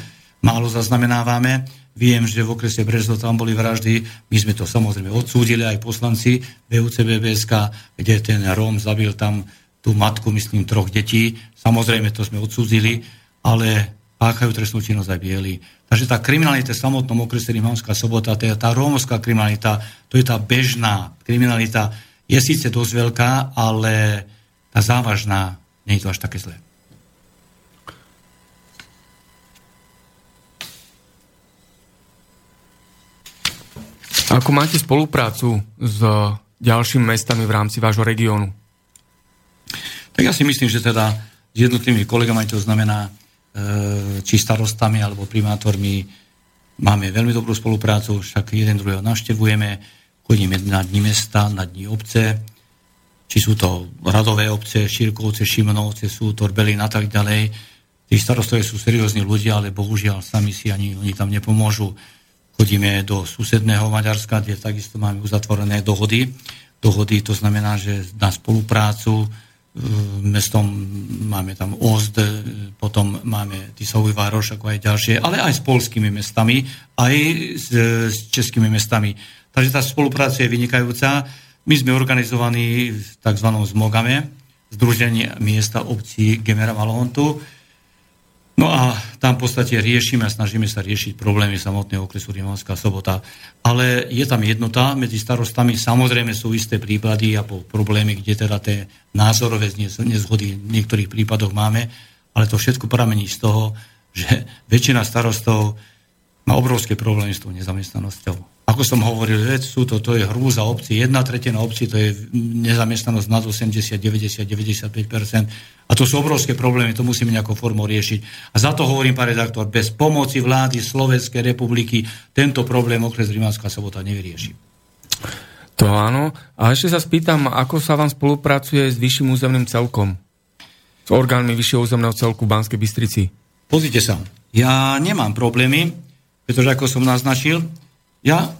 málo zaznamenávame. Viem, že v okrese Brezno tam boli vraždy. My sme to samozrejme odsúdili aj poslanci VUC BBSK, kde ten Róm zabil tam tú matku, myslím, troch detí. Samozrejme, to sme odsúdili, ale páchajú trestnú činnosť aj bieli. Takže tá kriminalita v samotnom okrese Rimavská sobota, tá, tá rómska kriminalita, to je tá bežná kriminalita, je síce dosť veľká, ale tá závažná nie je to až také zlé. Ako máte spoluprácu s ďalšími mestami v rámci vášho regiónu? Tak ja si myslím, že teda s jednotlivými kolegami, to znamená e, či starostami alebo primátormi, máme veľmi dobrú spoluprácu, však jeden druhého navštevujeme chodíme na dní mesta, na dní obce, či sú to radové obce, Šírkovce, Šimonovce, sú Torbelín a tak ďalej. Tí starostovia sú seriózni ľudia, ale bohužiaľ sami si ani oni tam nepomôžu. Chodíme do susedného Maďarska, kde takisto máme uzatvorené dohody. Dohody to znamená, že na spoluprácu mestom máme tam Ozd, potom máme Tisový Vároš, ako aj ďalšie, ale aj s polskými mestami, aj s, s českými mestami. Takže tá spolupráca je vynikajúca. My sme organizovaní v tzv. ZMOGAME, Združenie miesta obcí Gemera Malontu. No a tam v podstate riešime a snažíme sa riešiť problémy samotného okresu Rimavská sobota. Ale je tam jednota medzi starostami. Samozrejme sú isté prípady a problémy, kde teda tie názorové nezhody v niektorých prípadoch máme, ale to všetko pramení z toho, že väčšina starostov má obrovské problémy s tou nezamestnanosťou ako som hovoril, sú to, to je hrúza obcí, jedna tretina obcí, to je nezamestnanosť nad 80, 90, 95% A to sú obrovské problémy, to musíme nejakou formou riešiť. A za to hovorím, pán redaktor, bez pomoci vlády Slovenskej republiky tento problém okres Rimánska sobota nevyrieši. To áno. A ešte sa spýtam, ako sa vám spolupracuje s vyšším územným celkom? S orgánmi vyššieho územného celku v Banskej Bystrici? Pozrite sa, ja nemám problémy, pretože ako som naznačil, ja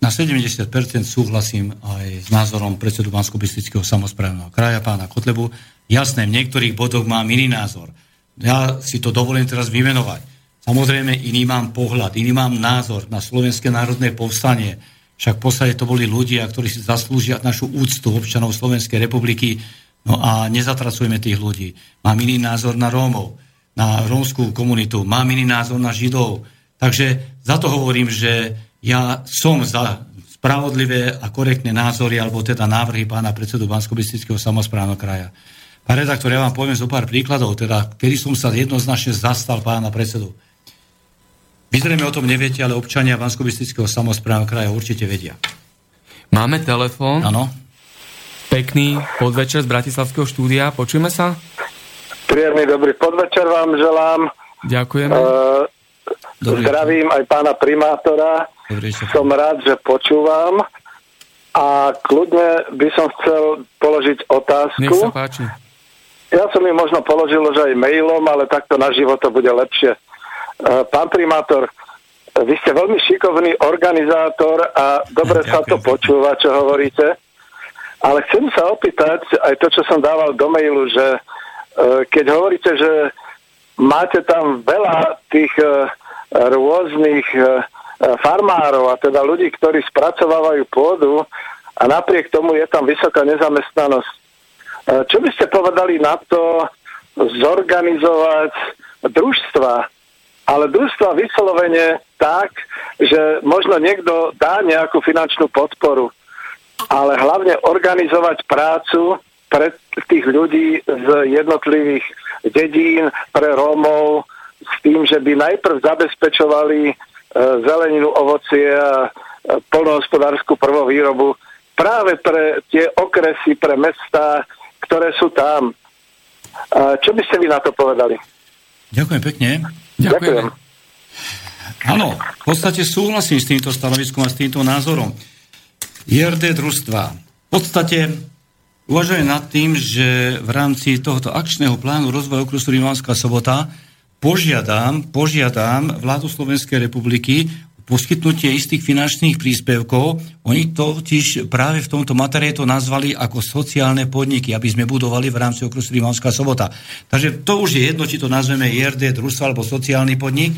na 70% súhlasím aj s názorom predsedu bansko samozprávneho kraja, pána Kotlebu. Jasné, v niektorých bodoch mám iný názor. Ja si to dovolím teraz vymenovať. Samozrejme, iný mám pohľad, iný mám názor na Slovenské národné povstanie. Však v podstate to boli ľudia, ktorí si zaslúžia našu úctu občanov Slovenskej republiky. No a nezatracujeme tých ľudí. Mám iný názor na Rómov, na rómskú komunitu, mám iný názor na Židov. Takže za to hovorím, že ja som za spravodlivé a korektné názory, alebo teda návrhy pána predsedu bansko samozprávneho kraja. Pán redaktor, ja vám poviem zo pár príkladov, teda, kedy som sa jednoznačne zastal pána predsedu. Vy zrejme o tom neviete, ale občania bansko samozprávneho kraja určite vedia. Máme telefón. Áno. Pekný podvečer z Bratislavského štúdia. Počujeme sa? Príjemný dobrý podvečer vám želám. Ďakujeme. Uh, Dobrý Zdravím aj pána primátora. Som rád, že počúvam. A kľudne by som chcel položiť otázku. Nech sa páči. Ja som ju možno položil už aj mailom, ale takto na život to bude lepšie. E, pán primátor, vy ste veľmi šikovný organizátor a dobre sa to počúva, čo hovoríte. Ale chcem sa opýtať aj to, čo som dával do mailu, že e, keď hovoríte, že máte tam veľa tých e, rôznych farmárov, a teda ľudí, ktorí spracovávajú pôdu a napriek tomu je tam vysoká nezamestnanosť. Čo by ste povedali na to zorganizovať družstva, ale družstva vyslovene tak, že možno niekto dá nejakú finančnú podporu, ale hlavne organizovať prácu pre tých ľudí z jednotlivých dedín, pre Rómov, s tým, že by najprv zabezpečovali E, zeleninu, ovocie a polnohospodárskú prvovýrobu práve pre tie okresy, pre mesta, ktoré sú tam. Čo by ste vy na to povedali? Ďakujem pekne. Ďakujem. Áno, v podstate súhlasím s týmto stanoviskom a s týmto názorom. IRD družstva. V podstate uvažujem nad tým, že v rámci tohoto akčného plánu rozvoja okrusu Rimavská sobota požiadam, požiadam vládu Slovenskej republiky poskytnutie istých finančných príspevkov. Oni totiž práve v tomto materiále to nazvali ako sociálne podniky, aby sme budovali v rámci okrusu Rimavská sobota. Takže to už je jedno, či to nazveme IRD, družstvo alebo sociálny podnik.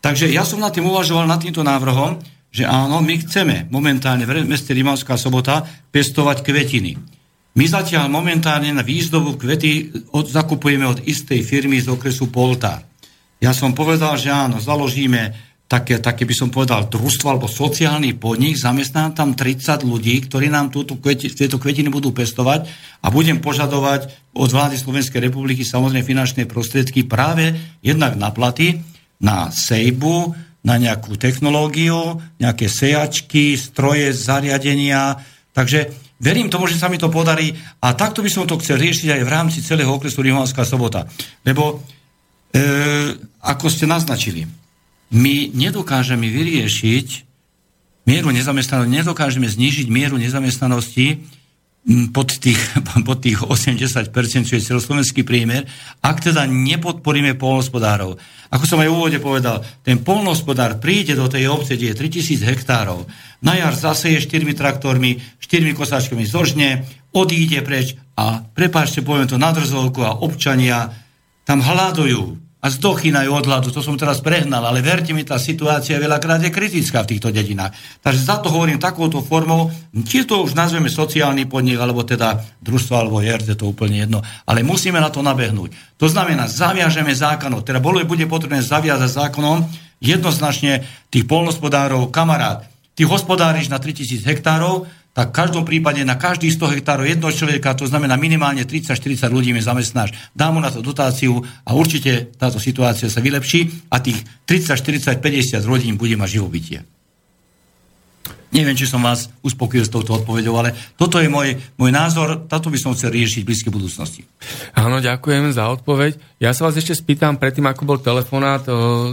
Takže ja som nad tým uvažoval, nad týmto návrhom, že áno, my chceme momentálne v meste Rimavská sobota pestovať kvetiny. My zatiaľ momentálne na výzdobu kvety od, zakupujeme od istej firmy z okresu Poltár. Ja som povedal, že áno, založíme také, také by som povedal družstvo alebo sociálny podnik, zamestnám tam 30 ľudí, ktorí nám túto kveti, tieto kvetiny budú pestovať a budem požadovať od vlády Slovenskej republiky samozrejme finančné prostriedky práve jednak na platy, na sejbu, na nejakú technológiu, nejaké sejačky, stroje, zariadenia. Takže verím tomu, že sa mi to podarí a takto by som to chcel riešiť aj v rámci celého okresu Rihovská sobota. Lebo ako ste naznačili, my nedokážeme vyriešiť mieru nezamestnanosti, nedokážeme znížiť mieru nezamestnanosti pod tých, pod tých 80%, čo je celoslovenský priemer, ak teda nepodporíme polnospodárov. Ako som aj v úvode povedal, ten polnospodár príde do tej obce, kde je 3000 hektárov, na jar zaseje 4 traktormi, 4 kosáčkami zožne, odíde preč a prepáčte, poviem to na drzovku a občania tam hľadujú a zdochýnajú od hladu. To som teraz prehnal, ale verte mi, tá situácia veľakrát je kritická v týchto dedinách. Takže za to hovorím takouto formou, či to už nazveme sociálny podnik, alebo teda družstvo, alebo JRD, to úplne jedno, ale musíme na to nabehnúť. To znamená, zaviažeme zákonom, teda bolo, bude potrebné zaviazať zákonom jednoznačne tých polnospodárov, kamarát, ty hospodáriš na 3000 hektárov, tak v každom prípade na každý 100 hektárov jedno človeka, to znamená minimálne 30-40 ľudí mi zamestnáš, dá mu na to dotáciu a určite táto situácia sa vylepší a tých 30, 40, 50 rodín bude mať živobytie. Neviem, či som vás uspokojil s touto odpovedou, ale toto je môj, môj názor, táto by som chcel riešiť v blízkej budúcnosti. Áno, ďakujem za odpoveď. Ja sa vás ešte spýtam, predtým ako bol telefonát,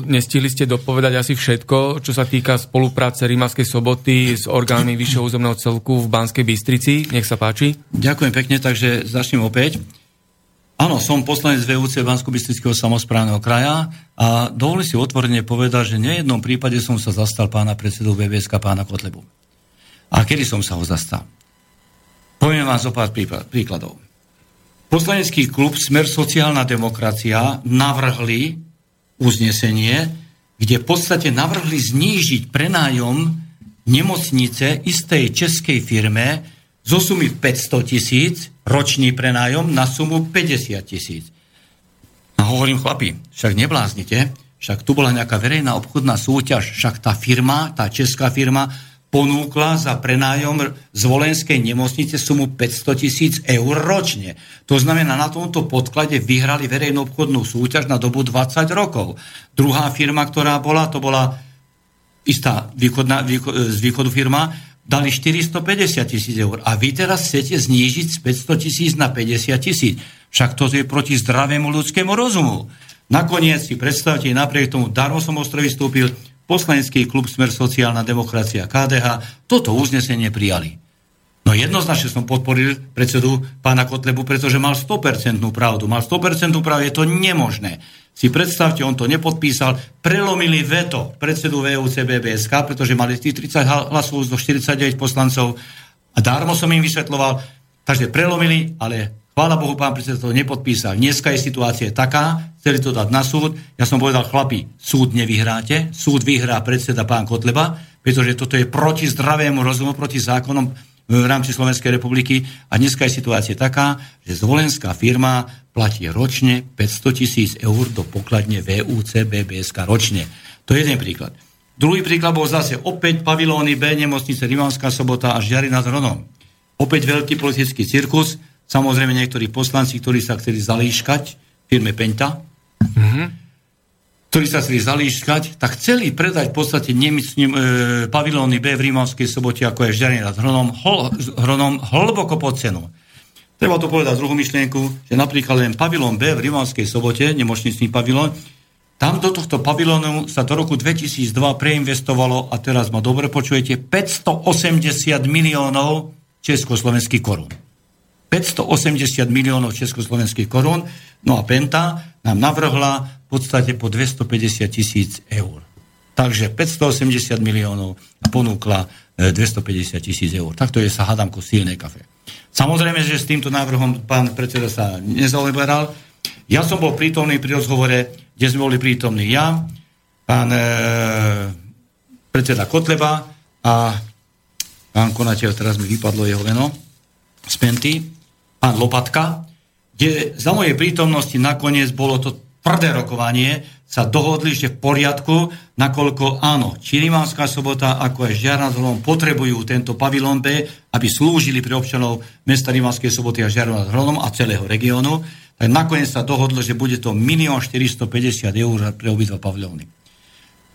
nestihli ste dopovedať asi všetko, čo sa týka spolupráce Rímavskej soboty s orgánmi Vyššieho územného celku v Banskej Bystrici. Nech sa páči. Ďakujem pekne, takže začnem opäť. Áno, som poslanec VUC bansko samozprávneho kraja a dovolím si otvorene povedať, že v nejednom prípade som sa zastal pána predsedu VBSK, pána Kotlebu. A kedy som sa ho zastal? Poviem vám zo pár príkladov. Poslanecký klub Smer sociálna demokracia navrhli uznesenie, kde v podstate navrhli znížiť prenájom nemocnice istej českej firme zo sumy 500 tisíc ročný prenájom na sumu 50 tisíc. A hovorím, chlapi, však nebláznite, však tu bola nejaká verejná obchodná súťaž, však tá firma, tá česká firma ponúkla za prenájom z Volenskej nemocnice sumu 500 tisíc eur ročne. To znamená, na tomto podklade vyhrali verejnú obchodnú súťaž na dobu 20 rokov. Druhá firma, ktorá bola, to bola istá východná, východ, z východu firma, dali 450 tisíc eur. A vy teraz chcete znížiť z 500 tisíc na 50 tisíc. Však to je proti zdravému ľudskému rozumu. Nakoniec si predstavte, napriek tomu darmo som ostro vystúpil, poslanecký klub Smer sociálna demokracia KDH toto uznesenie prijali. No jednoznačne som podporil predsedu pána Kotlebu, pretože mal 100% pravdu. Mal 100% pravdu, je to nemožné si predstavte, on to nepodpísal, prelomili veto predsedu VUC BBSK, pretože mali tých 30 hlasov do 49 poslancov a dármo som im vysvetloval, takže prelomili, ale Chvála Bohu, pán predseda to nepodpísal. Dneska je situácia taká, chceli to dať na súd. Ja som povedal, chlapi, súd nevyhráte, súd vyhrá predseda pán Kotleba, pretože toto je proti zdravému rozumu, proti zákonom v rámci Slovenskej republiky a dneska je situácia taká, že zvolenská firma platí ročne 500 tisíc eur do pokladne VUC BBSK ročne. To je jeden príklad. Druhý príklad bol zase opäť pavilóny B, nemocnice Rimanská sobota a Žiari nad Hronom. Opäť veľký politický cirkus, samozrejme niektorí poslanci, ktorí sa chceli zalíškať firme Penta, mm-hmm ktorí sa chceli zalíškať, tak chceli predať v podstate nemyslím, e, pavilóny B v Rímavskej sobote, ako je Žďarný nad Hronom, hol, Hronom hlboko pod cenu. Treba to povedať druhú myšlienku, že napríklad len pavilón B v Rímavskej sobote, nemočnicný pavilón, tam do tohto pavilónu sa do roku 2002 preinvestovalo, a teraz ma dobre počujete, 580 miliónov československých korún. 580 miliónov československých korún. No a Penta nám navrhla v podstate po 250 tisíc eur. Takže 580 miliónov ponúkla 250 e, tisíc eur. Takto je sa hádamko silné kafe. Samozrejme, že s týmto návrhom pán predseda sa nezaoberal. Ja som bol prítomný pri rozhovore, kde sme boli prítomní ja, pán e, predseda Kotleba a pán konateľ, teraz mi vypadlo jeho meno, z Penty, pán Lopatka, kde za mojej prítomnosti nakoniec bolo to tvrdé rokovanie sa dohodli, že v poriadku, nakoľko áno, Čirimanská sobota ako aj Žiarnad potrebujú tento pavilón B, aby slúžili pre občanov mesta Rimanskej soboty a Žiarnad a celého regiónu, tak nakoniec sa dohodlo, že bude to 1 450 eur pre obidva pavilóny.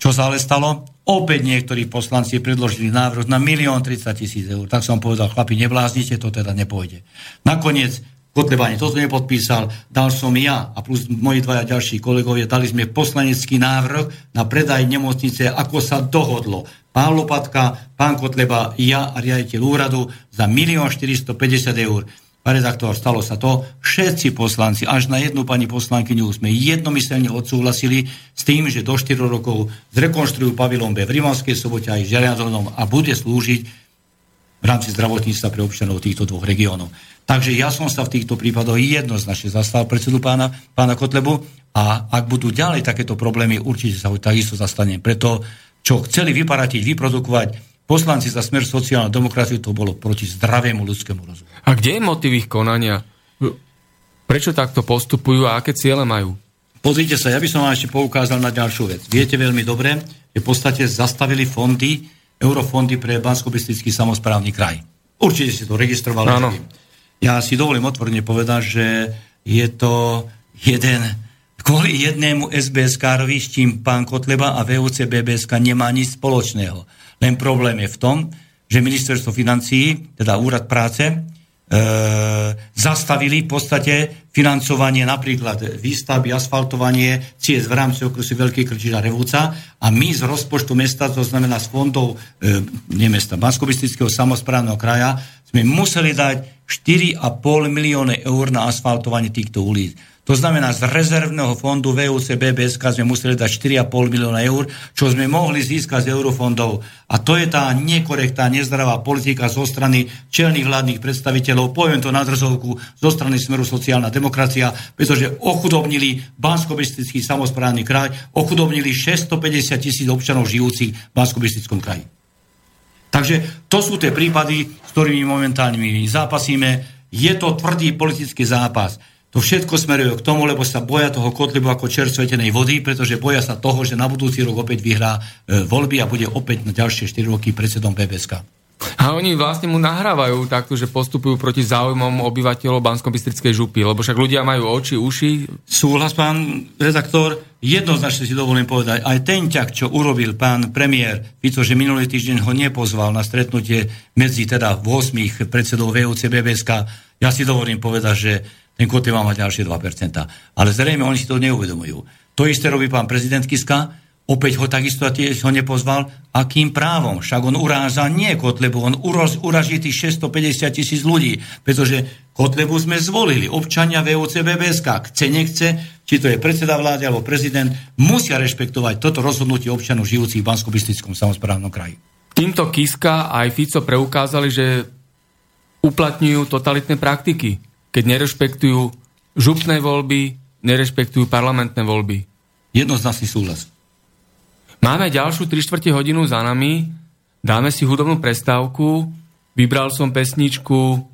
Čo sa ale stalo? Opäť niektorí poslanci predložili návrh na 1 30 tisíc eur. Tak som povedal, chlapi, nebláznite, to teda nepôjde. Nakoniec Kotleba ani toto nepodpísal, dal som ja a plus moji dvaja ďalší kolegovia, dali sme poslanecký návrh na predaj nemocnice, ako sa dohodlo. Pán Lopatka, pán Kotleba, ja a riaditeľ úradu za 1 450 eur. Redaktor, stalo sa to. Všetci poslanci, až na jednu pani poslankyňu sme jednomyselne odsúhlasili s tým, že do 4 rokov zrekonštruujú pavilón B v Rimanskej sobote aj v a bude slúžiť v rámci zdravotníctva pre občanov týchto dvoch regiónov. Takže ja som sa v týchto prípadoch jednoznačne zastal predsedu pána, pána Kotlebu a ak budú ďalej takéto problémy, určite sa ho takisto zastanem. Preto, čo chceli vyparatiť, vyprodukovať poslanci za smer sociálnu demokraciu, to bolo proti zdravému ľudskému rozumu. A kde je motiv ich konania? Prečo takto postupujú a aké ciele majú? Pozrite sa, ja by som vám ešte poukázal na ďalšiu vec. Viete veľmi dobre, že v podstate zastavili fondy, eurofondy pre bansko samozprávny kraj. Určite si to registrovali. Áno. Ja si dovolím otvorene povedať, že je to jeden kvôli jednému SBS-károvi, s čím pán Kotleba a VUC BBSK nemá nič spoločného. Len problém je v tom, že ministerstvo financií, teda úrad práce, e, zastavili v podstate financovanie napríklad výstavby, asfaltovanie ciest v rámci okresu Veľký Krčiž a Revúca a my z rozpočtu mesta, to znamená z fondov, e, nie mesta, bansko samozprávneho kraja, sme museli dať 4,5 milióny eur na asfaltovanie týchto ulic. To znamená, z rezervného fondu VUC BBSK sme museli dať 4,5 milióna eur, čo sme mohli získať z eurofondov. A to je tá nekorektá, nezdravá politika zo strany čelných vládnych predstaviteľov, poviem to na drzovku, zo strany Smeru sociálna demokracia, pretože ochudobnili bansko samozprávny kraj, ochudobnili 650 tisíc občanov žijúcich v bansko kraji. Takže to sú tie prípady, s ktorými momentálne my zápasíme. Je to tvrdý politický zápas. To všetko smeruje k tomu, lebo sa boja toho kotlibu ako čersvetenej vody, pretože boja sa toho, že na budúci rok opäť vyhrá e, voľby a bude opäť na ďalšie 4 roky predsedom PBSK. A oni vlastne mu nahrávajú takto, že postupujú proti záujmom obyvateľov bansko župy, lebo však ľudia majú oči, uši. Súhlas, pán redaktor, jednoznačne si dovolím povedať, aj ten ťak, čo urobil pán premiér Fico, že minulý týždeň ho nepozval na stretnutie medzi teda 8 predsedov VUC BBSK, ja si dovolím povedať, že ten Kote má ďalšie 2%. Ale zrejme oni si to neuvedomujú. To isté robí pán prezident Kiska, Opäť ho takisto tiež ho nepozval. Akým právom? Však on uráža nie Kotlebu, on uroz, uraží tých 650 tisíc ľudí, pretože Kotlebu sme zvolili. Občania VUC BBSK, chce, nechce, či to je predseda vlády alebo prezident, musia rešpektovať toto rozhodnutie občanov žijúcich v bansko samozprávnom kraji. Týmto Kiska aj Fico preukázali, že uplatňujú totalitné praktiky. Keď nerešpektujú župné voľby, nerešpektujú parlamentné voľby. Jednoznačný súhlas. Máme ďalšiu 3 čtvrte hodinu za nami, dáme si hudobnú prestávku, vybral som pesničku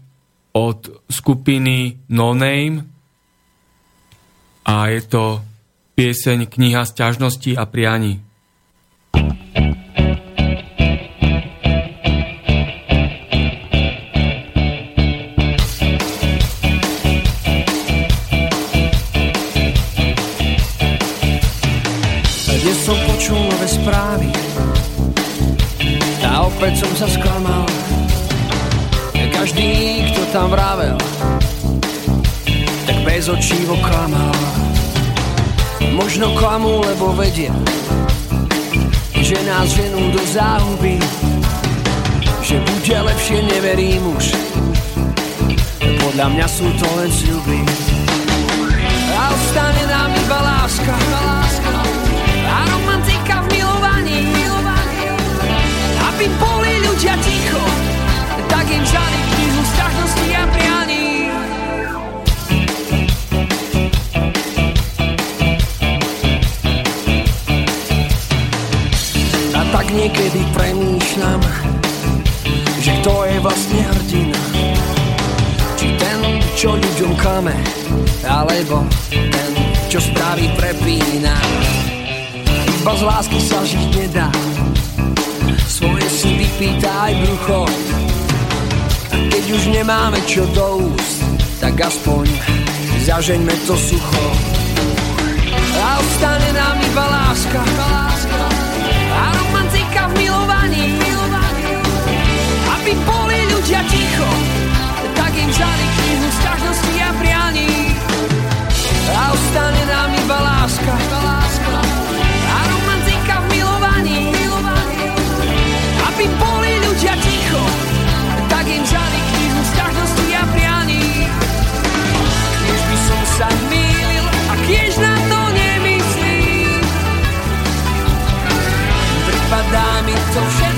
od skupiny No Name a je to pieseň Kniha sťažnosti a prianí. Opäť som sa sklamal Každý, kto tam vravel Tak bez očí klamal Možno klamú, lebo vedia Že nás ženú do záhuby Že bude lepšie, neverím už Podľa mňa sú to len sľuby. A ostane nám iba láska, láska aby boli ľudia ticho, tak im žali knihu strašnosti a prianí. A tak niekedy premýšľam, že kto je vlastne hrdina. Či ten, čo ľuďom klame, alebo ten, čo správy prepína. Iba z lásky sa žiť nedá, si vypýta aj brucho. Keď už nemáme čo do úst Tak aspoň zažeňme to sucho. A ostane nám iba láska A romantika v milovaní. Aby boli ľudia ticho Tak im knihu strašnosti a prianí. A ostane nám iba láska aby boli ľudia ticho, tak im žali knihu strašnosti a prianí. Kiež by som sa mýlil a kiež na to nemyslím. Pripadá mi to všetko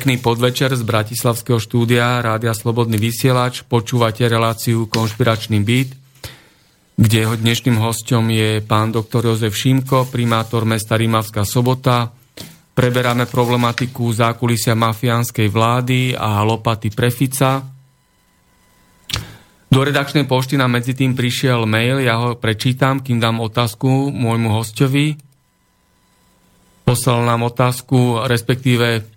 Pekný podvečer z Bratislavského štúdia Rádia Slobodný vysielač. Počúvate reláciu Konšpiračný byt, kde jeho dnešným hostom je pán doktor Jozef Šimko, primátor mesta Rímavská sobota. Preberáme problematiku zákulisia mafiánskej vlády a lopaty prefica. Do redakčnej pošty nám medzi tým prišiel mail, ja ho prečítam, kým dám otázku môjmu hostovi. Poslal nám otázku, respektíve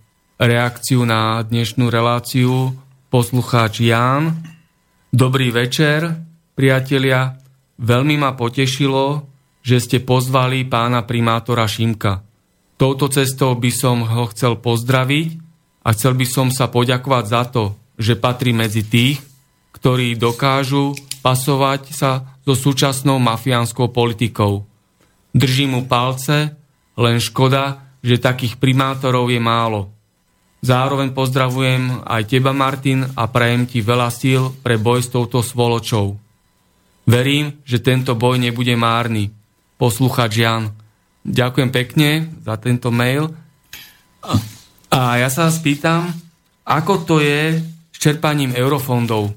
reakciu na dnešnú reláciu poslucháč Ján. Dobrý večer, priatelia. Veľmi ma potešilo, že ste pozvali pána primátora Šimka. Touto cestou by som ho chcel pozdraviť a chcel by som sa poďakovať za to, že patrí medzi tých, ktorí dokážu pasovať sa so súčasnou mafiánskou politikou. Držím mu palce, len škoda, že takých primátorov je málo. Zároveň pozdravujem aj teba, Martin, a prajem ti veľa síl pre boj s touto svoločou. Verím, že tento boj nebude márny. Posluchač Jan. Ďakujem pekne za tento mail. A ja sa spýtam, ako to je s čerpaním eurofondov.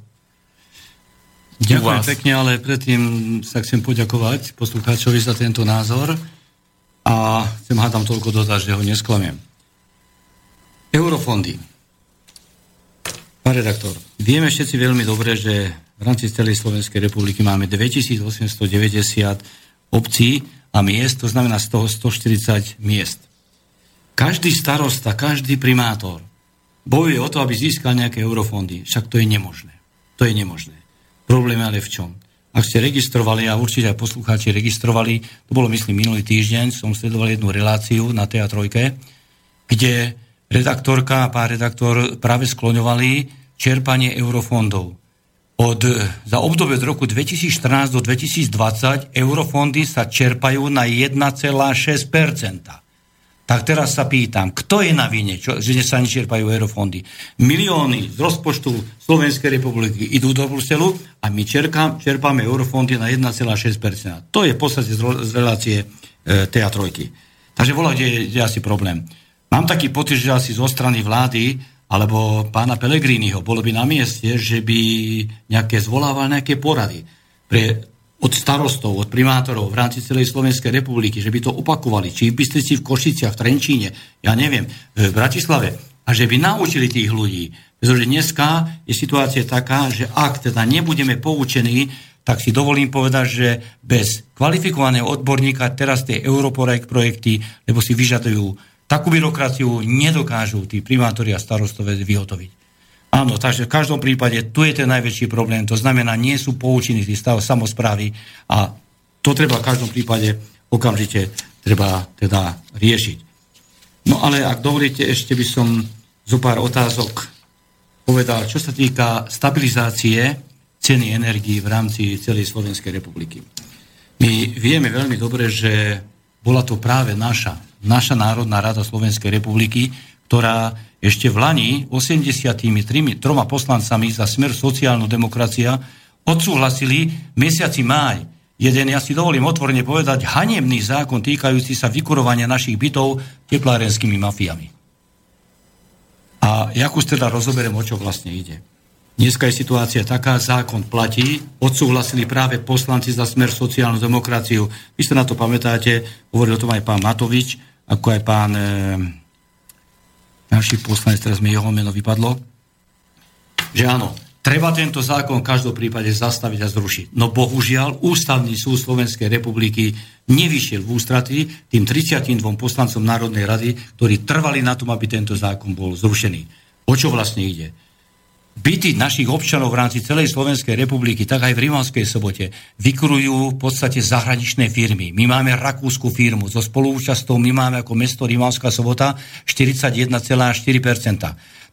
Ďakujem pekne, ale predtým sa chcem poďakovať poslucháčovi za tento názor a chcem hádam toľko dodať, že ho nesklamiem. Eurofondy. Pán redaktor, vieme všetci veľmi dobre, že v rámci celej Slovenskej republiky máme 2890 obcí a miest, to znamená z toho 140 miest. Každý starosta, každý primátor bojuje o to, aby získal nejaké eurofondy. Však to je nemožné. To je nemožné. Problém ale v čom? Ak ste registrovali, a určite aj poslucháči registrovali, to bolo myslím minulý týždeň, som sledoval jednu reláciu na teatrojke, kde redaktorka a pán redaktor práve skloňovali čerpanie eurofondov. Od, za obdobie od roku 2014 do 2020 eurofondy sa čerpajú na 1,6% tak teraz sa pýtam, kto je na vine, čo, že sa nečerpajú eurofondy? Milióny z rozpočtu Slovenskej republiky idú do Bruselu a my čerkám, čerpáme eurofondy na 1,6%. To je v podstate z, relácie e, teatrojky. Takže volá, kde, kde je asi problém. Mám taký pocit, že asi zo strany vlády alebo pána Pelegriniho bolo by na mieste, že by nejaké zvolával nejaké porady pre od starostov, od primátorov v rámci celej Slovenskej republiky, že by to opakovali, či v Bystrici, v Košiciach, v Trenčíne, ja neviem, v Bratislave, a že by naučili tých ľudí. Pretože dneska je situácia taká, že ak teda nebudeme poučení, tak si dovolím povedať, že bez kvalifikovaného odborníka teraz tie projekty, lebo si vyžadujú takú byrokraciu, nedokážu tí primátori a starostové vyhotoviť. Áno, takže v každom prípade tu je ten najväčší problém. To znamená, nie sú poučení tí stav samozprávy a to treba v každom prípade okamžite treba teda riešiť. No ale ak dovolíte, ešte by som zo pár otázok povedal, čo sa týka stabilizácie ceny energii v rámci celej Slovenskej republiky. My vieme veľmi dobre, že bola to práve naša, naša Národná rada Slovenskej republiky, ktorá ešte v Lani 83 troma poslancami za smer sociálnu demokracia odsúhlasili mesiaci máj jeden, ja si dovolím otvorene povedať, hanebný zákon týkajúci sa vykurovania našich bytov teplárenskými mafiami. A jak už teda rozoberiem, o čo vlastne ide. Dneska je situácia taká, zákon platí, odsúhlasili práve poslanci za smer sociálnu demokraciu. Vy sa na to pamätáte, hovoril o tom aj pán Matovič, ako aj pán e, ďalší poslanec, teraz mi jeho meno vypadlo, že áno, treba tento zákon v každom prípade zastaviť a zrušiť. No bohužiaľ, Ústavný súd Slovenskej republiky nevyšiel v ústratí tým 32 poslancom Národnej rady, ktorí trvali na tom, aby tento zákon bol zrušený. O čo vlastne ide? Byty našich občanov v rámci celej Slovenskej republiky, tak aj v Rimanskej sobote, vykurujú v podstate zahraničné firmy. My máme rakúsku firmu, so spoluúčastou my máme ako mesto Rimanská sobota 41,4%.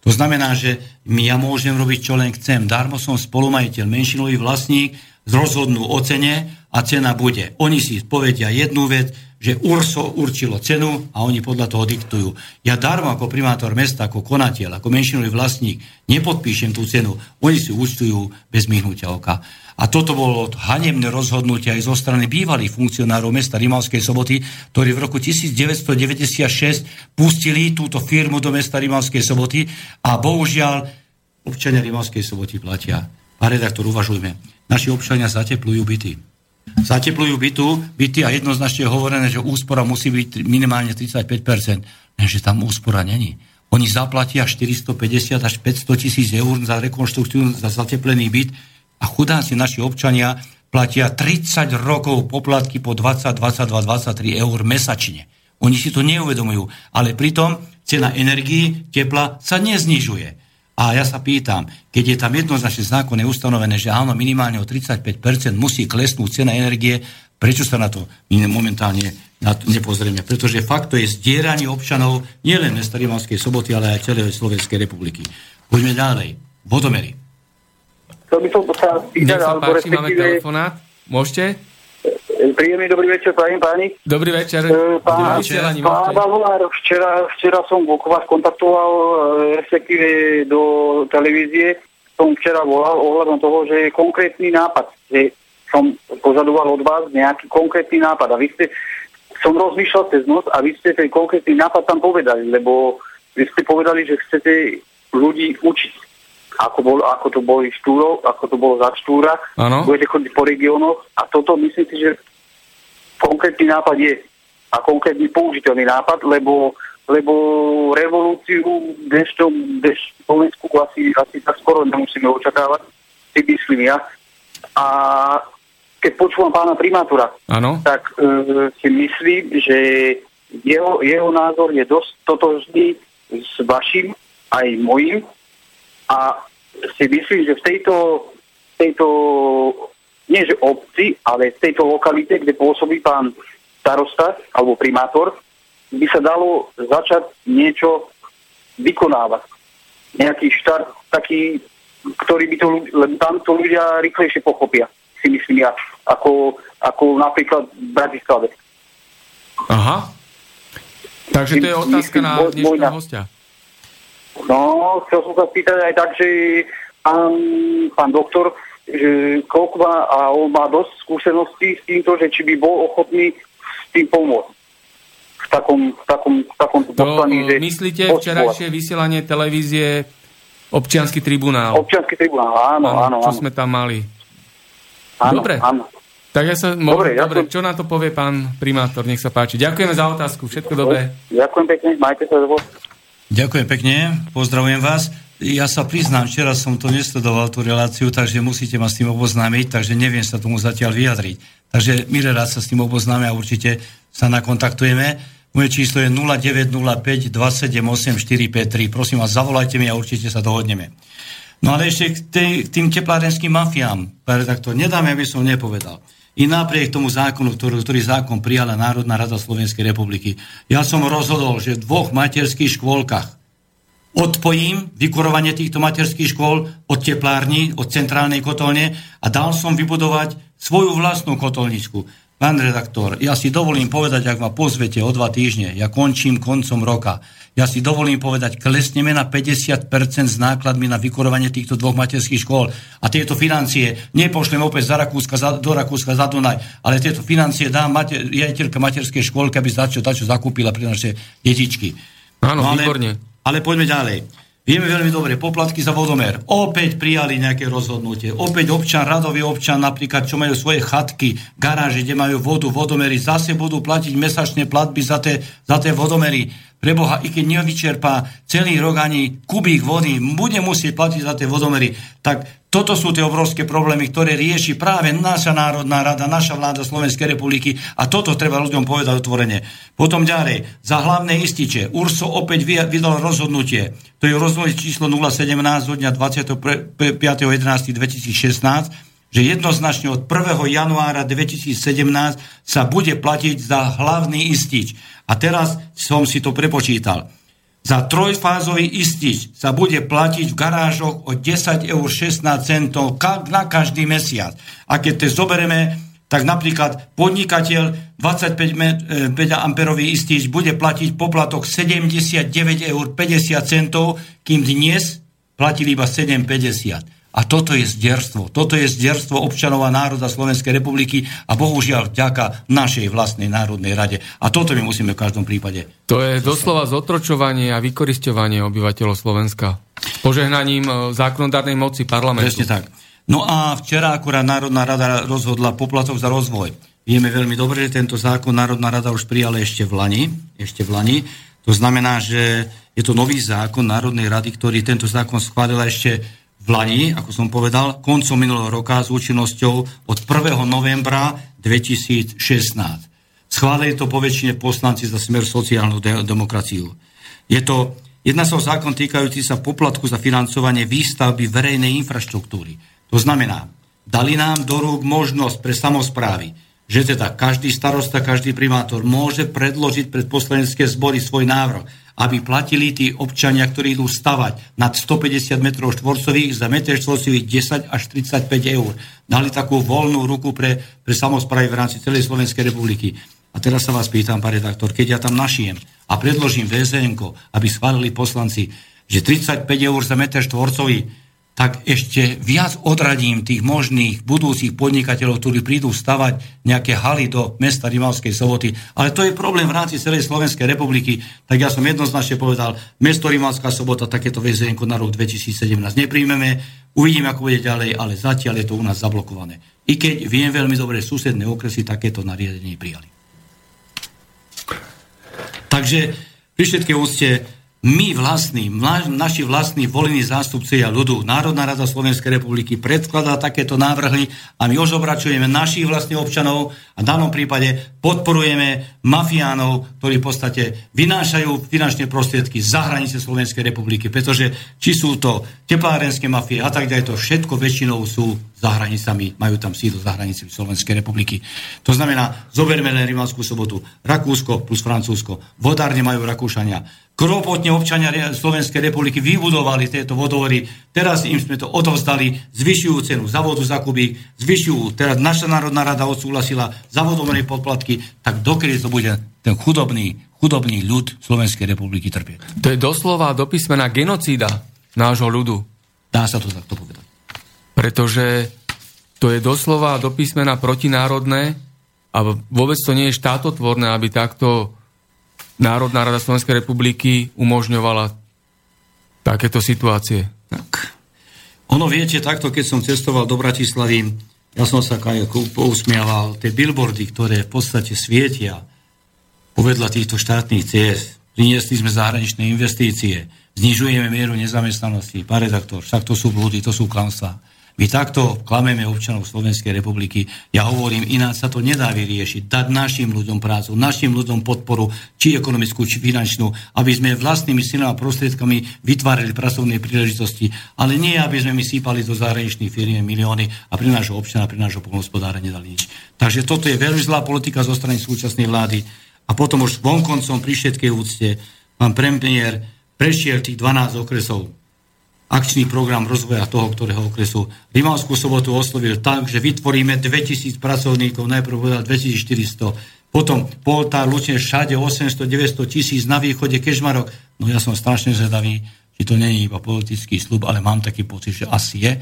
To znamená, že ja môžem robiť, čo len chcem. Darmo som spolumajiteľ, menšinový vlastník, rozhodnú o cene a cena bude. Oni si povedia jednu vec, že URSO určilo cenu a oni podľa toho diktujú. Ja darmo ako primátor mesta, ako konateľ, ako menšinový vlastník nepodpíšem tú cenu. Oni si účtujú bez myhnutia oka. A toto bolo hanebné rozhodnutie aj zo strany bývalých funkcionárov mesta Rimavskej soboty, ktorí v roku 1996 pustili túto firmu do mesta Rimavskej soboty a bohužiaľ občania Rimavskej soboty platia. Pán redaktor, uvažujme. Naši občania zateplujú byty zateplujú bytu, byty a jednoznačne je hovorené, že úspora musí byť minimálne 35%. Lenže tam úspora není. Oni zaplatia 450 až 500 tisíc eur za rekonštrukciu, za zateplený byt a chudáci naši občania platia 30 rokov poplatky po 20, 22, 23 eur mesačne. Oni si to neuvedomujú, ale pritom cena energii, tepla sa neznižuje. A ja sa pýtam, keď je tam jednoznačne zákonne ustanovené, že áno, minimálne o 35% musí klesnúť cena energie, prečo sa na to my momentálne na to nepozrieme? Pretože fakt to je zdieranie občanov nielen mesta Rimavskej soboty, ale aj celej Slovenskej republiky. Poďme ďalej. Vodomery. Chcel by som sa pýtať, alebo páči, máme telefonát. Môžete? Príjemný dobrý večer, pani páni. Dobrý večer. E, pán, pán Balolár, včera, včera som vás kontaktoval, e, respektíve do televízie, som včera volal ohľadom toho, že je konkrétny nápad, že som požadoval od vás nejaký konkrétny nápad a vy ste, som rozmýšľal cez noc a vy ste ten konkrétny nápad tam povedali, lebo vy ste povedali, že chcete ľudí učiť. ako, bol, ako to boli štúro, ako to bolo za štúra. Áno. Budete chodiť po regiónoch a toto myslím si, že konkrétny nápad je a konkrétny použiteľný nápad, lebo, lebo revolúciu dež Slovensku asi, asi tak skoro nemusíme očakávať, si myslím ja. A keď počúvam pána primátora, Áno. tak e, si myslím, že jeho, jeho názor je dosť totožný s vašim aj mojim a si myslím, že v tejto, tejto nie že obci, ale v tejto lokalite, kde pôsobí pán starosta alebo primátor, by sa dalo začať niečo vykonávať. Nejaký štart taký, ktorý by to, lebo tam to ľudia rýchlejšie pochopia, si myslím ja, ako, ako napríklad v Bratislave. Aha. Takže to je otázka na dnešného hostia. No, chcel som sa spýtať aj tak, že pán, pán doktor, že koľko má, a on má dosť skúseností s týmto, že či by bol ochotný s tým pomôcť. V takom, v takom, v takom To poslaní, že e, myslíte podporovať. včerajšie vysielanie televízie Občiansky tribunál? Občiansky tribunál, áno, áno, čo áno. sme tam mali. áno, dobre. áno. Tak ja sa, Dobre, dobre, ja som- čo na to povie pán primátor? Nech sa páči. Ďakujeme za otázku. Všetko dobré. Ďakujem pekne, majte sa dobre. Ďakujem pekne, pozdravujem vás. Ja sa priznám, včera som to nesledoval, tú reláciu, takže musíte ma s tým oboznámiť, takže neviem sa tomu zatiaľ vyjadriť. Takže milé rád sa s tým oboznáme a určite sa nakontaktujeme. Moje číslo je 0905 278 453. Prosím vás, zavolajte mi a určite sa dohodneme. No ale ešte k tej, tým teplárenským mafiám, pán redaktor, nedáme, aby som nepovedal. I napriek tomu zákonu, ktorý, ktorý zákon prijala Národná rada Slovenskej republiky, ja som rozhodol, že v dvoch materských škôlkach odpojím vykurovanie týchto materských škôl od teplární, od centrálnej kotolne a dal som vybudovať svoju vlastnú kotolničku. Pán redaktor, ja si dovolím povedať, ak ma pozvete o dva týždne, ja končím koncom roka, ja si dovolím povedať, klesneme na 50% s nákladmi na vykurovanie týchto dvoch materských škôl a tieto financie nepošlem opäť za Rakúska, za, do Rakúska za Dunaj, ale tieto financie dá mater, riaditeľka materskej škôlky, aby začo, začo zakúpila pre naše detičky. Áno, ale, výborne. Ale poďme ďalej. Vieme veľmi dobre, poplatky za vodomer. Opäť prijali nejaké rozhodnutie. Opäť občan, radový občan, napríklad, čo majú svoje chatky, garáže, kde majú vodu, vodomery, zase budú platiť mesačné platby za tie, za tie vodomery. Preboha, i keď nevyčerpá celý rok ani kubík vody, bude musieť platiť za tie vodomery. Tak toto sú tie obrovské problémy, ktoré rieši práve naša Národná rada, naša vláda Slovenskej republiky a toto treba ľuďom povedať otvorene. Potom ďalej, za hlavné ističe. URSO opäť vy- vydal rozhodnutie. To je rozhodnutie číslo 017 zo dňa 25.11.2016, že jednoznačne od 1. januára 2017 sa bude platiť za hlavný istič. A teraz som si to prepočítal. Za trojfázový istič sa bude platiť v garážoch o 10 eur 16 centov na každý mesiac. A keď to zoberieme, tak napríklad podnikateľ 25 me- e, 5 amperový istič bude platiť poplatok 79 eur 50 centov, kým dnes platili iba 7,50. A toto je zderstvo. Toto je zderstvo občanov a národa Slovenskej republiky a bohužiaľ vďaka našej vlastnej Národnej rade. A toto my musíme v každom prípade. To je doslova zotročovanie a vykorisťovanie obyvateľov Slovenska. Požehnaním e, zákonodárnej moci parlamentu. Presne tak. No a včera akurát Národná rada rozhodla poplatok za rozvoj. Vieme veľmi dobre, že tento zákon Národná rada už prijala ešte v Lani. Ešte v Lani. To znamená, že je to nový zákon Národnej rady, ktorý tento zákon schválila ešte v Lani, ako som povedal, koncom minulého roka s účinnosťou od 1. novembra 2016. Schválili to po väčšine poslanci za smer sociálnu de- demokraciu. Je to Jedná sa o zákon týkajúci sa poplatku za financovanie výstavby verejnej infraštruktúry. To znamená, dali nám do rúk možnosť pre samozprávy, že teda každý starosta, každý primátor môže predložiť pred poslanecké zbory svoj návrh, aby platili tí občania, ktorí idú stavať nad 150 m štvorcových za meter štvorcových 10 až 35 eur. Dali takú voľnú ruku pre, pre samozprávy v rámci celej Slovenskej republiky. A teraz sa vás pýtam, pán redaktor, keď ja tam našijem a predložím VZN, aby schválili poslanci, že 35 eur za meter štvorcový tak ešte viac odradím tých možných budúcich podnikateľov, ktorí prídu stavať nejaké haly do mesta Rimavskej soboty. Ale to je problém v rámci celej Slovenskej republiky. Tak ja som jednoznačne povedal, mesto Rimavská sobota takéto väzenko na rok 2017 nepríjmeme, uvidíme, ako bude ďalej, ale zatiaľ je to u nás zablokované. I keď viem veľmi dobre, susedné okresy takéto nariadenie prijali. Takže pri všetkej úcte my vlastní, naši vlastní volení zástupcovia ľudu, Národná rada Slovenskej republiky predkladá takéto návrhy a my ožobračujeme našich vlastných občanov a v danom prípade podporujeme mafiánov, ktorí v podstate vynášajú finančné prostriedky za hranice Slovenskej republiky, pretože či sú to teplárenské mafie a tak ďalej, to všetko väčšinou sú za hranicami, majú tam sídlo za hranicami Slovenskej republiky. To znamená, zoberme len Rimanskú sobotu, Rakúsko plus Francúzsko, vodárne majú Rakúšania, Kropotne občania Slovenskej republiky vybudovali tieto vodovory, teraz im sme to odovzdali, zvyšujú cenu za vodu za kubík, zvyšujú, teraz naša Národná rada odsúhlasila za vodovodné podplatky, tak dokedy to bude ten chudobný, chudobný ľud Slovenskej republiky trpieť. To je doslova do písmena genocída nášho ľudu. Dá sa to takto povedať. Pretože to je doslova do písmena protinárodné a vôbec to nie je štátotvorné, aby takto Národná rada Slovenskej republiky umožňovala takéto situácie? Tak. Ono viete, takto keď som cestoval do Bratislavy, ja som sa aj pousmiaval, tie billboardy, ktoré v podstate svietia povedla týchto štátnych ciest, priniesli sme zahraničné investície, znižujeme mieru nezamestnanosti, pán redaktor, však to sú blúdy, to sú klamstvá. My takto klameme občanov Slovenskej republiky. Ja hovorím, ináč sa to nedá vyriešiť. Dať našim ľuďom prácu, našim ľuďom podporu, či ekonomickú, či finančnú, aby sme vlastnými silami a prostriedkami vytvárali pracovné príležitosti, ale nie, aby sme my sípali do zahraničných firiem milióny a pri nášho občana, pri nášho polnospodára nedali nič. Takže toto je veľmi zlá politika zo strany súčasnej vlády. A potom už vonkoncom pri všetkej úcte pán premiér prešiel tých 12 okresov akčný program rozvoja toho, ktorého okresu. Rimavskú sobotu oslovil tak, že vytvoríme 2000 pracovníkov, najprv povedal 2400, potom Poltár, Lučne, všade 800-900 tisíc, na východe Kežmarok. No ja som strašne zvedavý, či to nie je iba politický slub, ale mám taký pocit, že asi je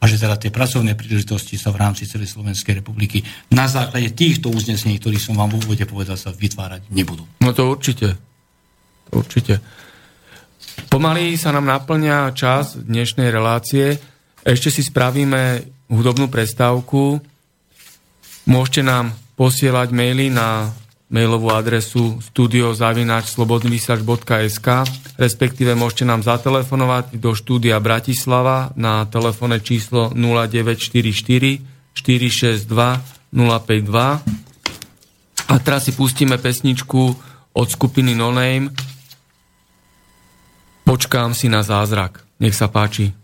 a že teda tie pracovné príležitosti sa v rámci celej Slovenskej republiky na základe týchto uznesení, ktorých som vám v úvode povedal, sa vytvárať nebudú. No to určite. Určite. Pomaly sa nám naplňa čas dnešnej relácie. Ešte si spravíme hudobnú prestávku. Môžete nám posielať maily na mailovú adresu studiozavinačslobodnyvysiač.sk respektíve môžete nám zatelefonovať do štúdia Bratislava na telefónne číslo 0944 462 052 a teraz si pustíme pesničku od skupiny No Name Počkám si na zázrak. Nech sa páči.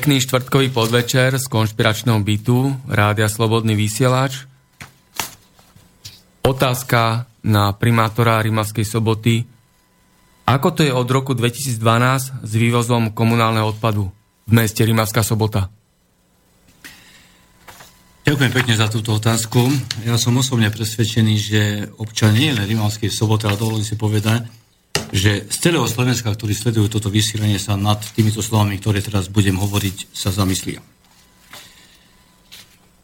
Pekný štvrtkový podvečer z konšpiračného bytu Rádia Slobodný vysielač. Otázka na primátora Rimavskej soboty. Ako to je od roku 2012 s vývozom komunálneho odpadu v meste Rimavská sobota? Ďakujem pekne za túto otázku. Ja som osobne presvedčený, že občania len Rimavskej soboty, ale dovolím si povedať, že z celého Slovenska, ktorí sledujú toto vysielanie, sa nad týmito slovami, ktoré teraz budem hovoriť, sa zamyslia.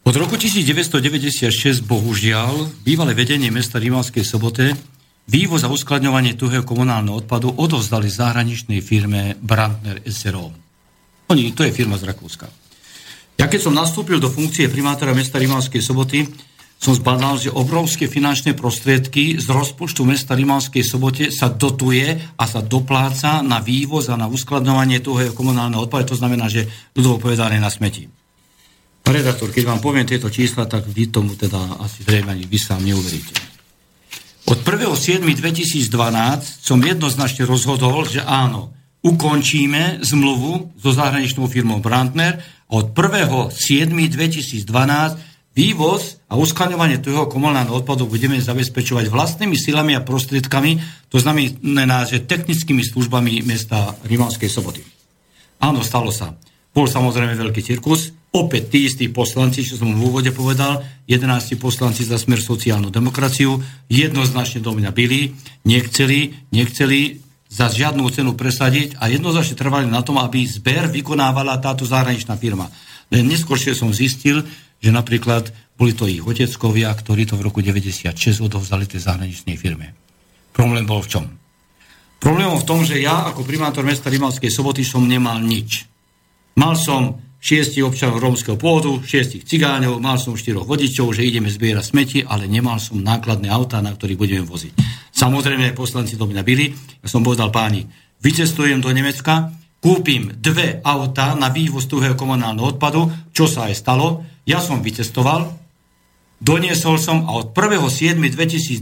Od roku 1996, bohužiaľ, bývalé vedenie mesta Rimavskej sobote vývoz a uskladňovanie tuhého komunálneho odpadu odovzdali zahraničnej firme Brandner SRO. Oni, to je firma z Rakúska. Ja keď som nastúpil do funkcie primátora mesta Rimavskej soboty, som zbadal, že obrovské finančné prostriedky z rozpočtu mesta Rimavskej sobote sa dotuje a sa dopláca na vývoz a na uskladňovanie toho komunálneho odpadu, to znamená, že ľudovo povedané na smeti. Redaktor, keď vám poviem tieto čísla, tak vy tomu teda asi zrejme ani vy sám neuveríte. Od 1.7.2012 som jednoznačne rozhodol, že áno, ukončíme zmluvu so zahraničnou firmou Brandner a od 1.7.2012 Vývoz a uskladňovanie toho komunálneho odpadu budeme zabezpečovať vlastnými silami a prostriedkami, to znamená, že technickými službami mesta Rimavskej soboty. Áno, stalo sa. Bol samozrejme veľký cirkus, opäť tí istí poslanci, čo som v úvode povedal, 11 poslanci za smer sociálnu demokraciu, jednoznačne do mňa byli, nechceli, nechceli za žiadnu cenu presadiť a jednoznačne trvali na tom, aby zber vykonávala táto zahraničná firma. Len neskôršie som zistil, že napríklad boli to ich oteckovia, ktorí to v roku 96 odovzdali tej zahraničnej firme. Problém bol v čom? Problém v tom, že ja ako primátor mesta Rimavskej soboty som nemal nič. Mal som šiestich občanov rómskeho pôvodu, šiestich cigáňov, mal som štyroch vodičov, že ideme zbierať smeti, ale nemal som nákladné autá, na ktorých budeme voziť. Samozrejme, poslanci do mňa byli. Ja som povedal páni, vycestujem do Nemecka, kúpim dve autá na vývoz tuhého komunálneho odpadu, čo sa aj stalo. Ja som vycestoval, doniesol som a od 1.7.2012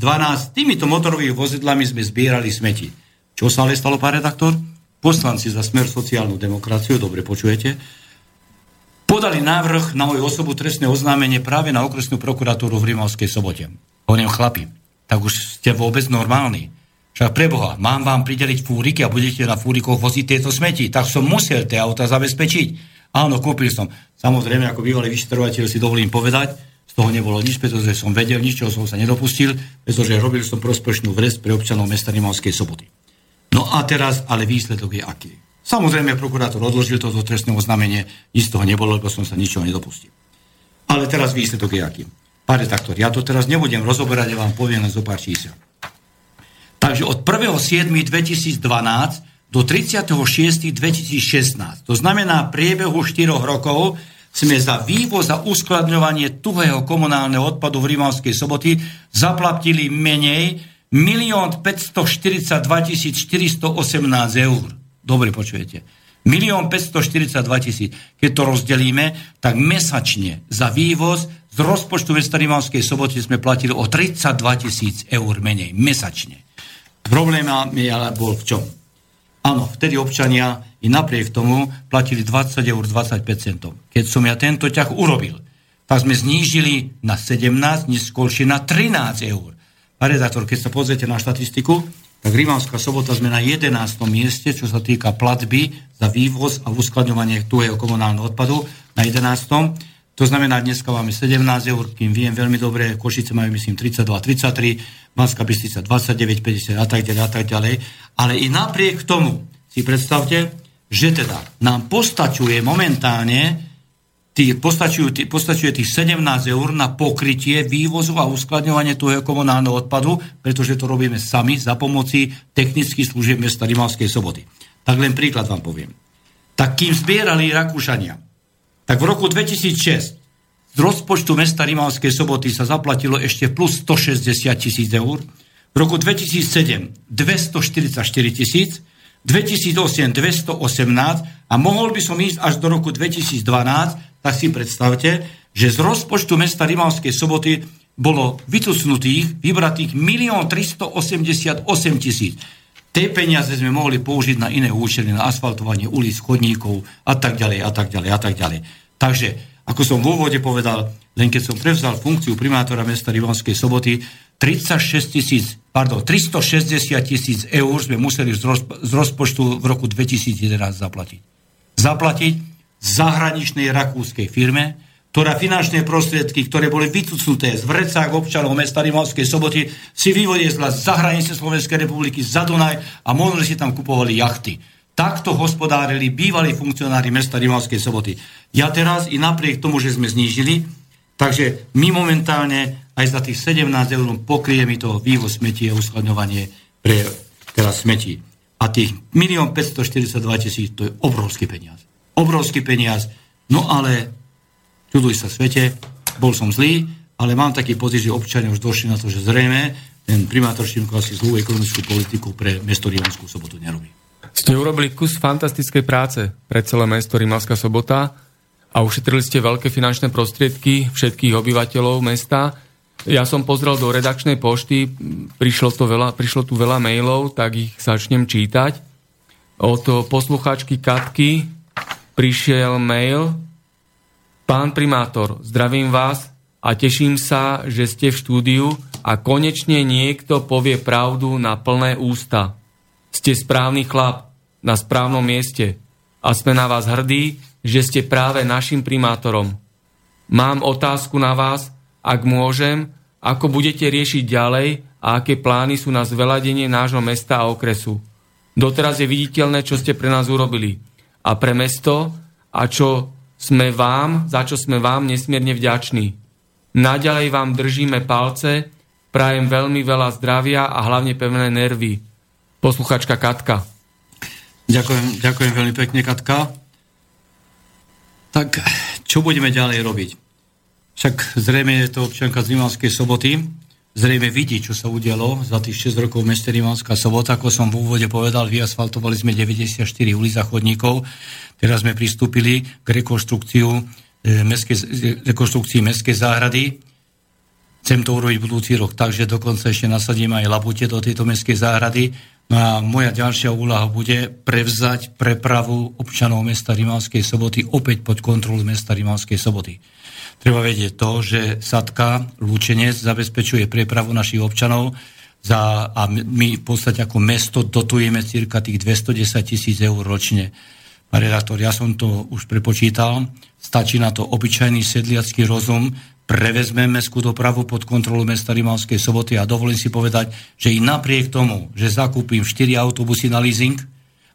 týmito motorovými vozidlami sme zbierali smeti. Čo sa ale stalo, pán redaktor? Poslanci za smer sociálnu demokraciu, dobre počujete, podali návrh na moju osobu trestné oznámenie práve na okresnú prokuratúru v Rimavskej sobote. Hovorím, chlapi, tak už ste vôbec normálni. Však preboha, mám vám prideliť fúriky a budete na fúrikoch voziť tieto smeti. Tak som musel tie auta zabezpečiť. Áno, kúpil som. Samozrejme, ako bývalý vyšetrovateľ si dovolím povedať, z toho nebolo nič, pretože som vedel, ničoho som sa nedopustil, pretože robil som prospešnú vres pre občanov mesta Rimavskej soboty. No a teraz, ale výsledok je aký. Samozrejme, prokurátor odložil toto trestné oznámenie, nič z toho nebolo, lebo som sa ničoho nedopustil. Ale teraz výsledok je aký. Pán redaktor, ja to teraz nebudem rozoberať, ja vám poviem len zo pár čísel. Takže od 1.7.2012 do 36.2016, to znamená priebehu 4 rokov, sme za vývoz a uskladňovanie tuhého komunálneho odpadu v Rimavskej soboty zaplatili menej 1 542 418 eur. Dobre počujete. 1 542 tisíc. Keď to rozdelíme, tak mesačne za vývoz z rozpočtu mesta Rimavskej soboty sme platili o 32 tisíc eur menej. Mesačne. Problém bol v čom? Áno, vtedy občania i napriek tomu platili 20 eur 25 centov. Keď som ja tento ťah urobil, tak sme znížili na 17, neskôršie na 13 eur. Pán redaktor, keď sa pozriete na štatistiku, tak Rimavská sobota sme na 11. mieste, čo sa týka platby za vývoz a uskladňovanie tuhého komunálneho odpadu na 11. To znamená, dneska máme 17 eur, kým viem veľmi dobre, Košice majú myslím 32, 33, Banská Bystrica 29, 50 a tak ďalej a tak ďalej. Ale i napriek tomu si predstavte, že teda nám postačuje momentálne tý, postačujú, tý, postačuje tých 17 eur na pokrytie vývozu a uskladňovanie toho komunálneho odpadu, pretože to robíme sami za pomoci technických služieb mesta Rimavskej soboty. Tak len príklad vám poviem. Tak kým zbierali Rakúšania, tak v roku 2006 z rozpočtu mesta Rimavskej soboty sa zaplatilo ešte plus 160 tisíc eur. V roku 2007 244 tisíc, 2008 218 a mohol by som ísť až do roku 2012, tak si predstavte, že z rozpočtu mesta Rimavskej soboty bolo vytusnutých, vybratých 1 388 tisíc. Tie peniaze sme mohli použiť na iné účely, na asfaltovanie ulic, chodníkov a tak ďalej a tak ďalej a tak ďalej. Takže ako som v úvode povedal, len keď som prevzal funkciu primátora mesta Rivanskej soboty, 36 tisíc, pardon, 360 tisíc eur sme museli z, z rozpočtu v roku 2011 zaplatiť. Zaplatiť zahraničnej rakúskej firme, ktorá finančné prostriedky, ktoré boli vycucnuté z vrecák občanov mesta Rimavskej soboty, si vyvodiezla z zahranice Slovenskej republiky za Dunaj a možno si tam kupovali jachty. Takto hospodárili bývalí funkcionári mesta Rimavskej soboty. Ja teraz i napriek tomu, že sme znížili, takže my momentálne aj za tých 17 eur pokrie mi to vývoz smetí a uskladňovanie pre teraz smetí. A tých 1 542 tisíc, to je obrovský peniaz. Obrovský peniaz. No ale, čuduj sa svete, bol som zlý, ale mám taký pocit, že občania už došli na to, že zrejme ten primátor Šimko asi zlú ekonomickú politiku pre mesto Rivanskú sobotu nerobí. Ste urobili kus fantastickej práce pre celé mesto Rimavská sobota a ušetrili ste veľké finančné prostriedky všetkých obyvateľov mesta. Ja som pozrel do redakčnej pošty, prišlo, to veľa, prišlo tu veľa mailov, tak ich začnem čítať. Od poslucháčky Katky prišiel mail. Pán primátor, zdravím vás a teším sa, že ste v štúdiu a konečne niekto povie pravdu na plné ústa. Ste správny chlap na správnom mieste a sme na vás hrdí, že ste práve našim primátorom. Mám otázku na vás, ak môžem, ako budete riešiť ďalej a aké plány sú na zveladenie nášho mesta a okresu. Doteraz je viditeľné, čo ste pre nás urobili a pre mesto a čo sme vám, za čo sme vám nesmierne vďační. Naďalej vám držíme palce, prajem veľmi veľa zdravia a hlavne pevné nervy posluchačka Katka. Ďakujem, ďakujem veľmi pekne, Katka. Tak, čo budeme ďalej robiť? Však zrejme je to občianka z Rimavskej soboty, zrejme vidí, čo sa udialo za tých 6 rokov v meste Rimavská sobota. Ako som v úvode povedal, vyasfaltovali sme 94 ulic a chodníkov. Teraz sme pristúpili k rekonštrukciu e, mestskej, rekonštrukcii mestskej záhrady. Chcem to urobiť budúci rok, takže dokonca ešte nasadím aj labute do tejto mestskej záhrady No a moja ďalšia úlaha bude prevzať prepravu občanov mesta Rimavskej soboty opäť pod kontrolu mesta Rimavskej soboty. Treba vedieť to, že Sadka, Lúčenec zabezpečuje prepravu našich občanov za, a my v podstate ako mesto dotujeme cirka tých 210 tisíc eur ročne. Pán redaktor, ja som to už prepočítal, stačí na to obyčajný sedliacký rozum, prevezme mestskú dopravu pod kontrolu mesta Rimavskej soboty a dovolím si povedať, že i napriek tomu, že zakúpim 4 autobusy na leasing,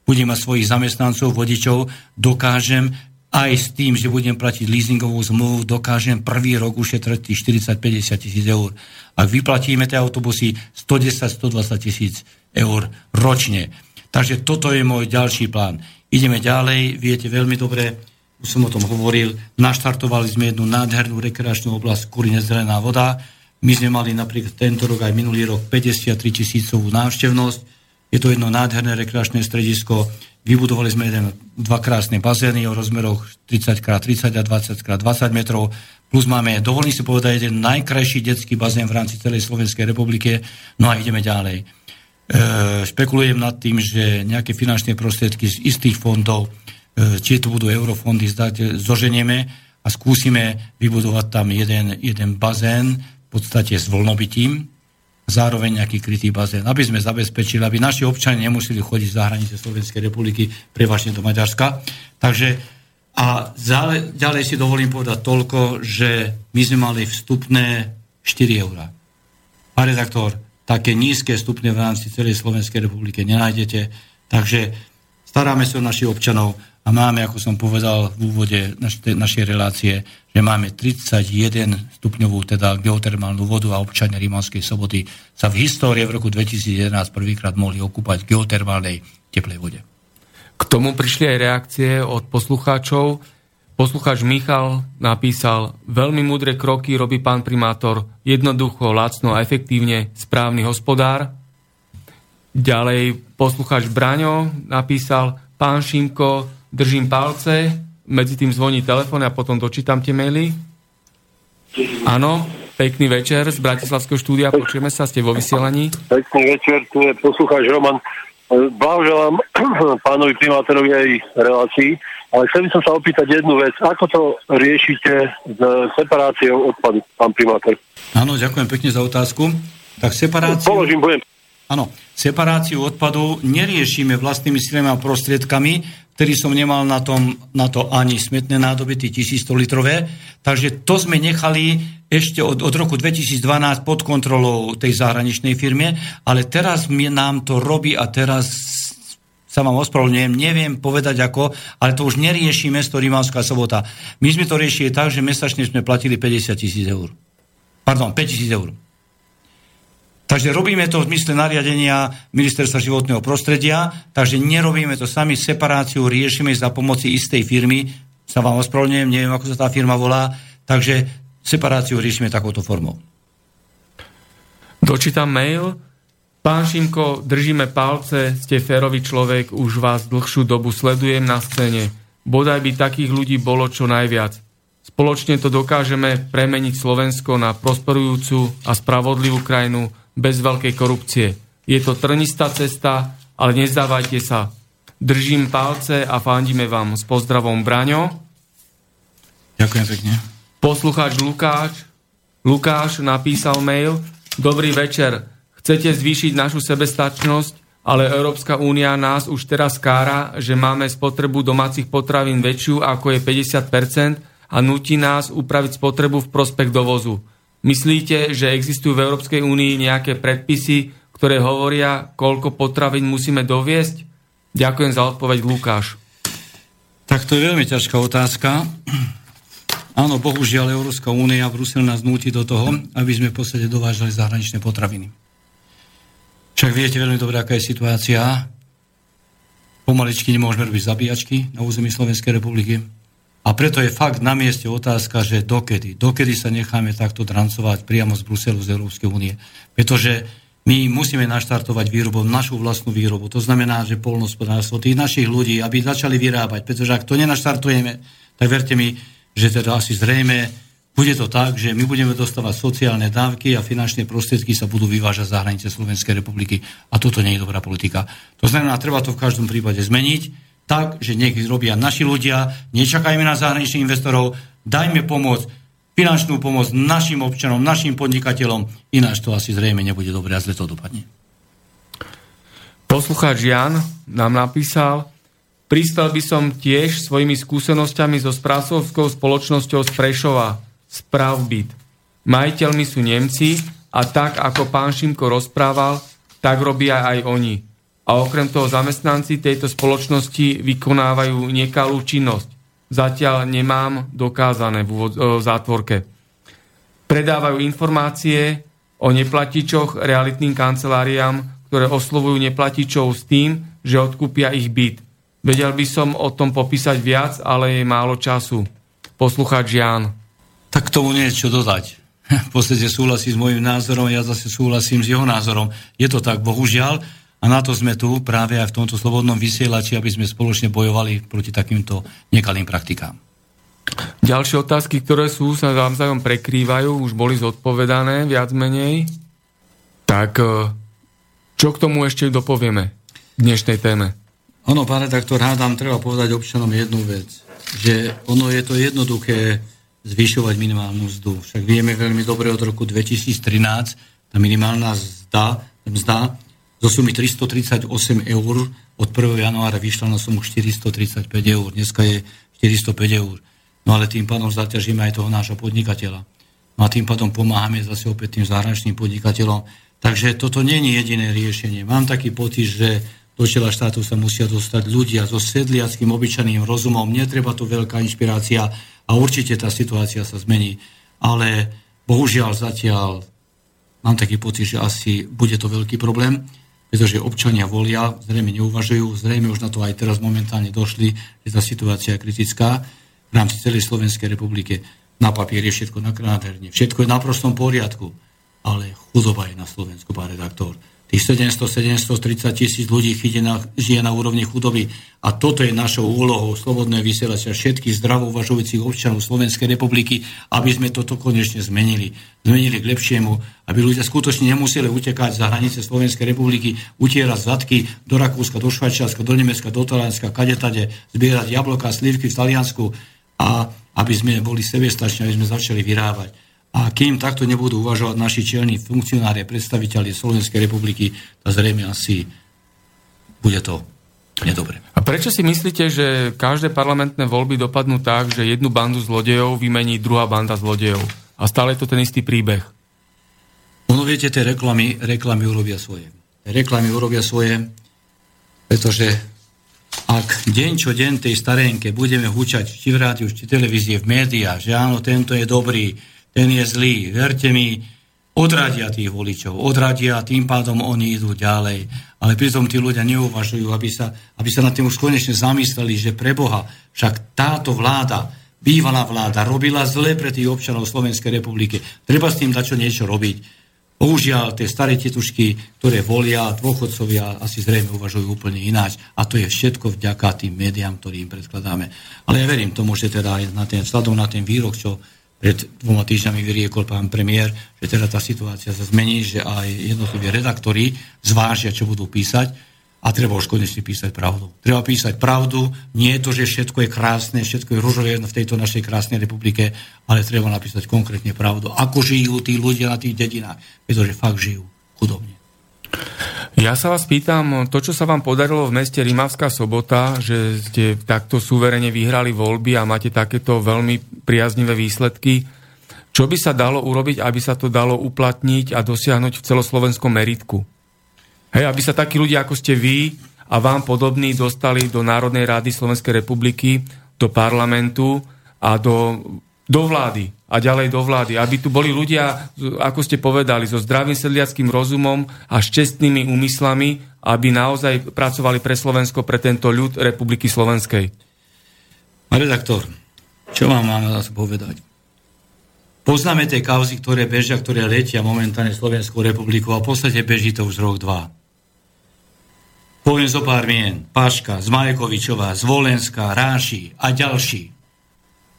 budem mať svojich zamestnancov, vodičov, dokážem aj s tým, že budem platiť leasingovú zmluvu, dokážem prvý rok ušetriť tých 40-50 tisíc eur. Ak vyplatíme tie autobusy 110-120 tisíc eur ročne. Takže toto je môj ďalší plán. Ideme ďalej, viete veľmi dobre, už som o tom hovoril, naštartovali sme jednu nádhernú rekreačnú oblasť Kurine Zelená voda. My sme mali napríklad tento rok aj minulý rok 53 tisícovú návštevnosť. Je to jedno nádherné rekreačné stredisko, Vybudovali sme jeden, dva krásne bazény o rozmeroch 30x30 a 20x20 metrov, plus máme, dovolím si povedať, jeden najkrajší detský bazén v rámci celej Slovenskej republike, no a ideme ďalej. E, špekulujem nad tým, že nejaké finančné prostriedky z istých fondov, e, či to budú eurofondy, zdať, zoženieme a skúsime vybudovať tam jeden, jeden bazén, v podstate s voľnobytím, zároveň nejaký krytý bazén, aby sme zabezpečili, aby naši občania nemuseli chodiť z hranice Slovenskej republiky prevažne do Maďarska. Takže a ďalej, ďalej si dovolím povedať toľko, že my sme mali vstupné 4 eurá. Pán redaktor, také nízke vstupné v rámci celej Slovenskej republiky nenájdete, takže staráme sa o našich občanov, a máme, ako som povedal v úvode naš, našej relácie, že máme 31 stupňovú teda geotermálnu vodu a občania Rimanskej soboty sa v histórii v roku 2011 prvýkrát mohli okúpať geotermálnej teplej vode. K tomu prišli aj reakcie od poslucháčov. Poslucháč Michal napísal, veľmi múdre kroky robí pán primátor, jednoducho, lacno a efektívne, správny hospodár. Ďalej poslucháč Braňo napísal, pán Šimko, držím palce, medzi tým zvoní telefón a potom dočítam tie maily. Áno, pekný večer z Bratislavského štúdia, počujeme sa, ste vo vysielaní. Pekný večer, tu je poslucháč Roman. Blahoželám pánovi primátorovi aj relácii, ale chcel by som sa opýtať jednu vec. Ako to riešite s separáciou odpadu, pán primátor? Áno, ďakujem pekne za otázku. Tak separáciu... Položím, budem. Áno, separáciu odpadu neriešime vlastnými silami a prostriedkami, ktorý som nemal na, tom, na to ani smetné nádoby, tie 1100 litrové. Takže to sme nechali ešte od, od roku 2012 pod kontrolou tej zahraničnej firmy, ale teraz mi nám to robí a teraz sa vám ospravedlňujem, neviem povedať ako, ale to už neriešime z Rímavská sobota. My sme to riešili tak, že mesačne sme platili 50 tisíc eur. Pardon, 5 tisíc eur. Takže robíme to v zmysle nariadenia Ministerstva životného prostredia, takže nerobíme to sami, separáciu riešime za pomoci istej firmy, sa vám ospravedlňujem, neviem, ako sa tá firma volá, takže separáciu riešime takouto formou. Dočítam mail. Pán Šimko, držíme palce, ste férový človek, už vás dlhšiu dobu sledujem na scéne. Bodaj by takých ľudí bolo čo najviac. Spoločne to dokážeme premeniť Slovensko na prosperujúcu a spravodlivú krajinu, bez veľkej korupcie. Je to trnistá cesta, ale nezdávajte sa. Držím palce a fandíme vám s pozdravom Braňo. Ďakujem pekne. Poslucháč Lukáš, Lukáš napísal mail. Dobrý večer. Chcete zvýšiť našu sebestačnosť, ale Európska únia nás už teraz kára, že máme spotrebu domácich potravín väčšiu ako je 50% a nutí nás upraviť spotrebu v prospech dovozu. Myslíte, že existujú v Európskej únii nejaké predpisy, ktoré hovoria, koľko potravín musíme doviesť? Ďakujem za odpoveď, Lukáš. Tak to je veľmi ťažká otázka. Áno, bohužiaľ, Európska únia Brusel nás núti do toho, aby sme v podstate dovážali zahraničné potraviny. Však viete veľmi dobre, aká je situácia. Pomaličky nemôžeme robiť zabíjačky na území Slovenskej republiky. A preto je fakt na mieste otázka, že dokedy, dokedy sa necháme takto drancovať priamo z Bruselu, z Európskej únie. Pretože my musíme naštartovať výrobu, našu vlastnú výrobu. To znamená, že polnospodárstvo tých našich ľudí, aby začali vyrábať. Pretože ak to nenaštartujeme, tak verte mi, že teda asi zrejme bude to tak, že my budeme dostávať sociálne dávky a finančné prostriedky sa budú vyvážať za hranice Slovenskej republiky. A toto nie je dobrá politika. To znamená, treba to v každom prípade zmeniť tak, že nech robia naši ľudia, nečakajme na zahraničných investorov, dajme pomoc, finančnú pomoc našim občanom, našim podnikateľom, ináč to asi zrejme nebude dobre a zle to dopadne. Poslucháč Jan nám napísal, pristal by som tiež svojimi skúsenosťami so správcovskou spoločnosťou z Prešova, Spravbyt. Majiteľmi sú Nemci a tak, ako pán Šimko rozprával, tak robia aj oni a okrem toho zamestnanci tejto spoločnosti vykonávajú nekalú činnosť. Zatiaľ nemám dokázané v zátvorke. Predávajú informácie o neplatičoch realitným kanceláriám, ktoré oslovujú neplatičov s tým, že odkúpia ich byt. Vedel by som o tom popísať viac, ale je málo času. Poslucháč Jan. Tak tomu niečo dodať. V podstate súhlasí s môjim názorom, ja zase súhlasím s jeho názorom. Je to tak, bohužiaľ, a na to sme tu práve aj v tomto slobodnom vysielači, aby sme spoločne bojovali proti takýmto nekalým praktikám. Ďalšie otázky, ktoré sú, sa navzájom prekrývajú, už boli zodpovedané viac menej. Tak e, čo k tomu ešte dopovieme v dnešnej téme? Ono, pán redaktor, hádam, treba povedať občanom jednu vec, že ono je to jednoduché zvyšovať minimálnu mzdu. Však vieme veľmi dobre od roku 2013, tá minimálna mzda, mzda zo sumy 338 eur od 1. januára vyšla na sumu 435 eur. Dneska je 405 eur. No ale tým pádom zaťažíme aj toho nášho podnikateľa. No a tým pádom pomáhame zase opäť tým zahraničným podnikateľom. Takže toto nie je jediné riešenie. Mám taký pocit, že do čela štátu sa musia dostať ľudia so sedliackým obyčajným rozumom. Netreba tu veľká inšpirácia a určite tá situácia sa zmení. Ale bohužiaľ zatiaľ mám taký pocit, že asi bude to veľký problém, pretože občania volia, zrejme neuvažujú, zrejme už na to aj teraz momentálne došli, že tá situácia je kritická v rámci celej Slovenskej republike. Na papieri je všetko nádherne, všetko je na prostom poriadku, ale chudoba je na Slovensku, pán redaktor. Tých 700-730 tisíc ľudí na, žije na úrovni chudoby. A toto je našou úlohou slobodné vysielača všetkých zdravo uvažujúcich občanov Slovenskej republiky, aby sme toto konečne zmenili. Zmenili k lepšiemu, aby ľudia skutočne nemuseli utekať za hranice Slovenskej republiky, utierať zadky do Rakúska, do Švajčiarska, do Nemecka, do Talianska, kadetade, zbierať jablka, slivky v Taliansku a aby sme boli sebestační, aby sme začali vyrábať. A kým takto nebudú uvažovať naši čelní funkcionári a predstaviteľi Slovenskej republiky, to zrejme asi bude to nedobre. A prečo si myslíte, že každé parlamentné voľby dopadnú tak, že jednu bandu zlodejov vymení druhá banda zlodejov? A stále je to ten istý príbeh. Ono viete, tie reklamy, reklamy urobia svoje. Reklamy urobia svoje, pretože ak deň čo deň tej starenke budeme húčať či v rádiu, či televízie, v médiách, že áno, tento je dobrý, ten je zlý. Verte mi, odradia tých voličov, odradia, tým pádom oni idú ďalej. Ale pritom tí ľudia neuvažujú, aby sa, aby sa nad tým už konečne zamysleli, že pre Boha, však táto vláda, bývalá vláda, robila zle pre tých občanov Slovenskej republiky. Treba s tým dať čo niečo robiť. Bohužiaľ, tie staré tetušky, ktoré volia, dôchodcovia, asi zrejme uvažujú úplne ináč. A to je všetko vďaka tým médiám, ktorým predkladáme. Ale ja verím tomu, že teda aj na ten, vzhľadom na ten výrok, čo pred dvoma týždňami vyriekol pán premiér, že teda tá situácia sa zmení, že aj jednotliví redaktori zvážia, čo budú písať a treba už konečne písať pravdu. Treba písať pravdu, nie je to, že všetko je krásne, všetko je ružové v tejto našej krásnej republike, ale treba napísať konkrétne pravdu. Ako žijú tí ľudia na tých dedinách, pretože fakt žijú chudobne. Ja sa vás pýtam, to, čo sa vám podarilo v meste Rimavská sobota, že ste takto suverene vyhrali voľby a máte takéto veľmi priaznivé výsledky, čo by sa dalo urobiť, aby sa to dalo uplatniť a dosiahnuť v celoslovenskom meritku? Hej, aby sa takí ľudia, ako ste vy a vám podobní, dostali do Národnej rady Slovenskej republiky, do parlamentu a do do vlády a ďalej do vlády. Aby tu boli ľudia, ako ste povedali, so zdravým sedliackým rozumom a s čestnými úmyslami, aby naozaj pracovali pre Slovensko, pre tento ľud Republiky Slovenskej. Redaktor, čo vám mám zase povedať? Poznáme tie kauzy, ktoré bežia, ktoré letia momentálne Slovenskou republiku a v podstate beží to už rok, dva. Poviem zo pár mien. Paška, Zmajekovičová, Zvolenská, Ráši a ďalší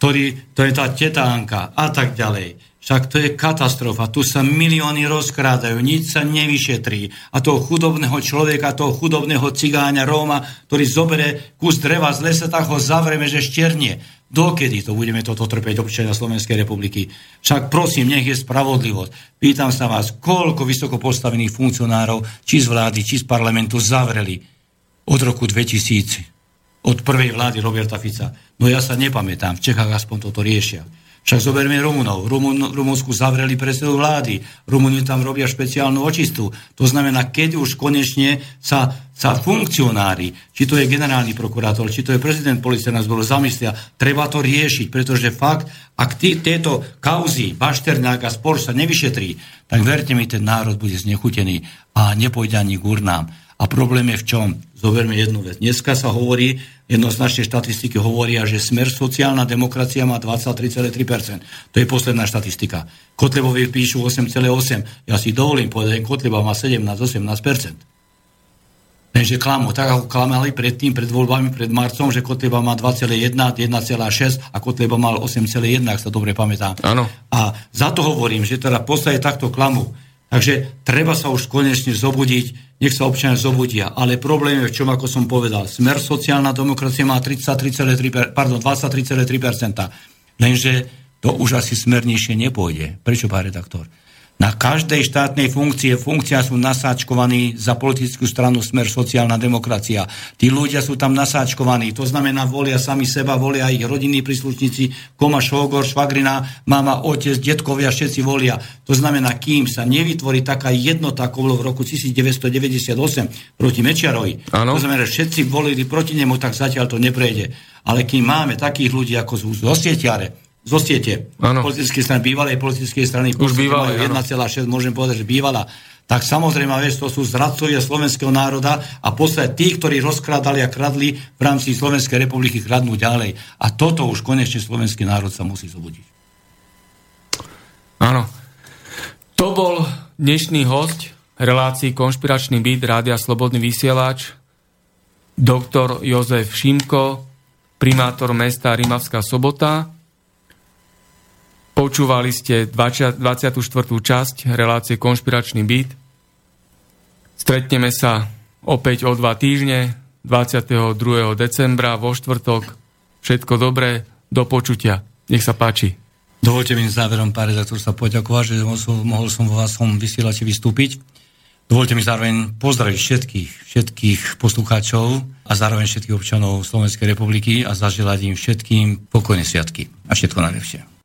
ktorý, to je tá tetánka a tak ďalej. Však to je katastrofa. Tu sa milióny rozkrádajú, nič sa nevyšetrí. A toho chudobného človeka, toho chudobného cigáňa Róma, ktorý zobere kus dreva z lesa, tak ho zavrieme, že šternie. Dokedy to budeme toto trpeť občania Slovenskej republiky? Však prosím, nech je spravodlivosť. Pýtam sa vás, koľko vysoko postavených funkcionárov, či z vlády, či z parlamentu zavreli od roku 2000 od prvej vlády Roberta Fica. No ja sa nepamätám, v Čechách aspoň toto riešia. Však zoberme Rumunov. Rumun, Rumunsku zavreli predsedu vlády. Rumuni tam robia špeciálnu očistu. To znamená, keď už konečne sa, sa funkcionári, či to je generálny prokurátor, či to je prezident policajného zboru, zamyslia, treba to riešiť, pretože fakt, ak tí, tieto kauzy, Bašternák a spor sa nevyšetrí, tak verte mi, ten národ bude znechutený a nepôjde ani k urnám. A problém je v čom? Zoberme jednu vec. Dneska sa hovorí, jednoznačne štatistiky hovoria, že smer sociálna demokracia má 23,3%. To je posledná štatistika. Kotlebovi píšu 8,8%. Ja si dovolím povedať, že Kotleba má 17-18%. Lenže klamu, tak ako klamali predtým, pred voľbami, pred marcom, že Kotleba má 2,1, 1,6 a Kotleba mal 8,1, ak sa dobre pamätám. Áno. A za to hovorím, že teda v podstate takto klamu. Takže treba sa už konečne zobudiť, nech sa občania zobudia. Ale problém je v čom, ako som povedal. Smer sociálna demokracia má 33,3, pardon, 23,3%. Lenže to už asi smernejšie nepôjde. Prečo, pán redaktor? Na každej štátnej funkcie, funkcia sú nasáčkovaní za politickú stranu Smer sociálna demokracia. Tí ľudia sú tam nasáčkovaní, to znamená volia sami seba, volia ich rodinní príslušníci, koma, šogor, švagrina, mama, otec, detkovia, všetci volia. To znamená, kým sa nevytvorí taká jednota, ako bolo v roku 1998 proti Mečiarovi, ano. to znamená, že všetci volili proti nemu, tak zatiaľ to neprejde. Ale kým máme takých ľudí, ako sú zosietiare, zo siete politickej strany, bývalej politickej strany, už bývalej, 1,6, môžem povedať, že bývala, tak samozrejme, vieš, to sú zradcovia slovenského národa a poslať tí, ktorí rozkrádali a kradli v rámci Slovenskej republiky, kradnú ďalej. A toto už konečne slovenský národ sa musí zobudiť. Áno. To bol dnešný host relácii Konšpiračný byt Rádia Slobodný vysielač doktor Jozef Šimko, primátor mesta Rimavská sobota. Počúvali ste 24. časť relácie Konšpiračný byt. Stretneme sa opäť o dva týždne, 22. decembra vo štvrtok. Všetko dobré, do počutia. Nech sa páči. Dovolte mi záverom, pán redaktor, sa poďakovať, že mohol som vo vašom vysielači vystúpiť. Dovolte mi zároveň pozdraviť všetkých, všetkých poslucháčov a zároveň všetkých občanov Slovenskej republiky a zaželať im všetkým pokojné sviatky a všetko najlepšie.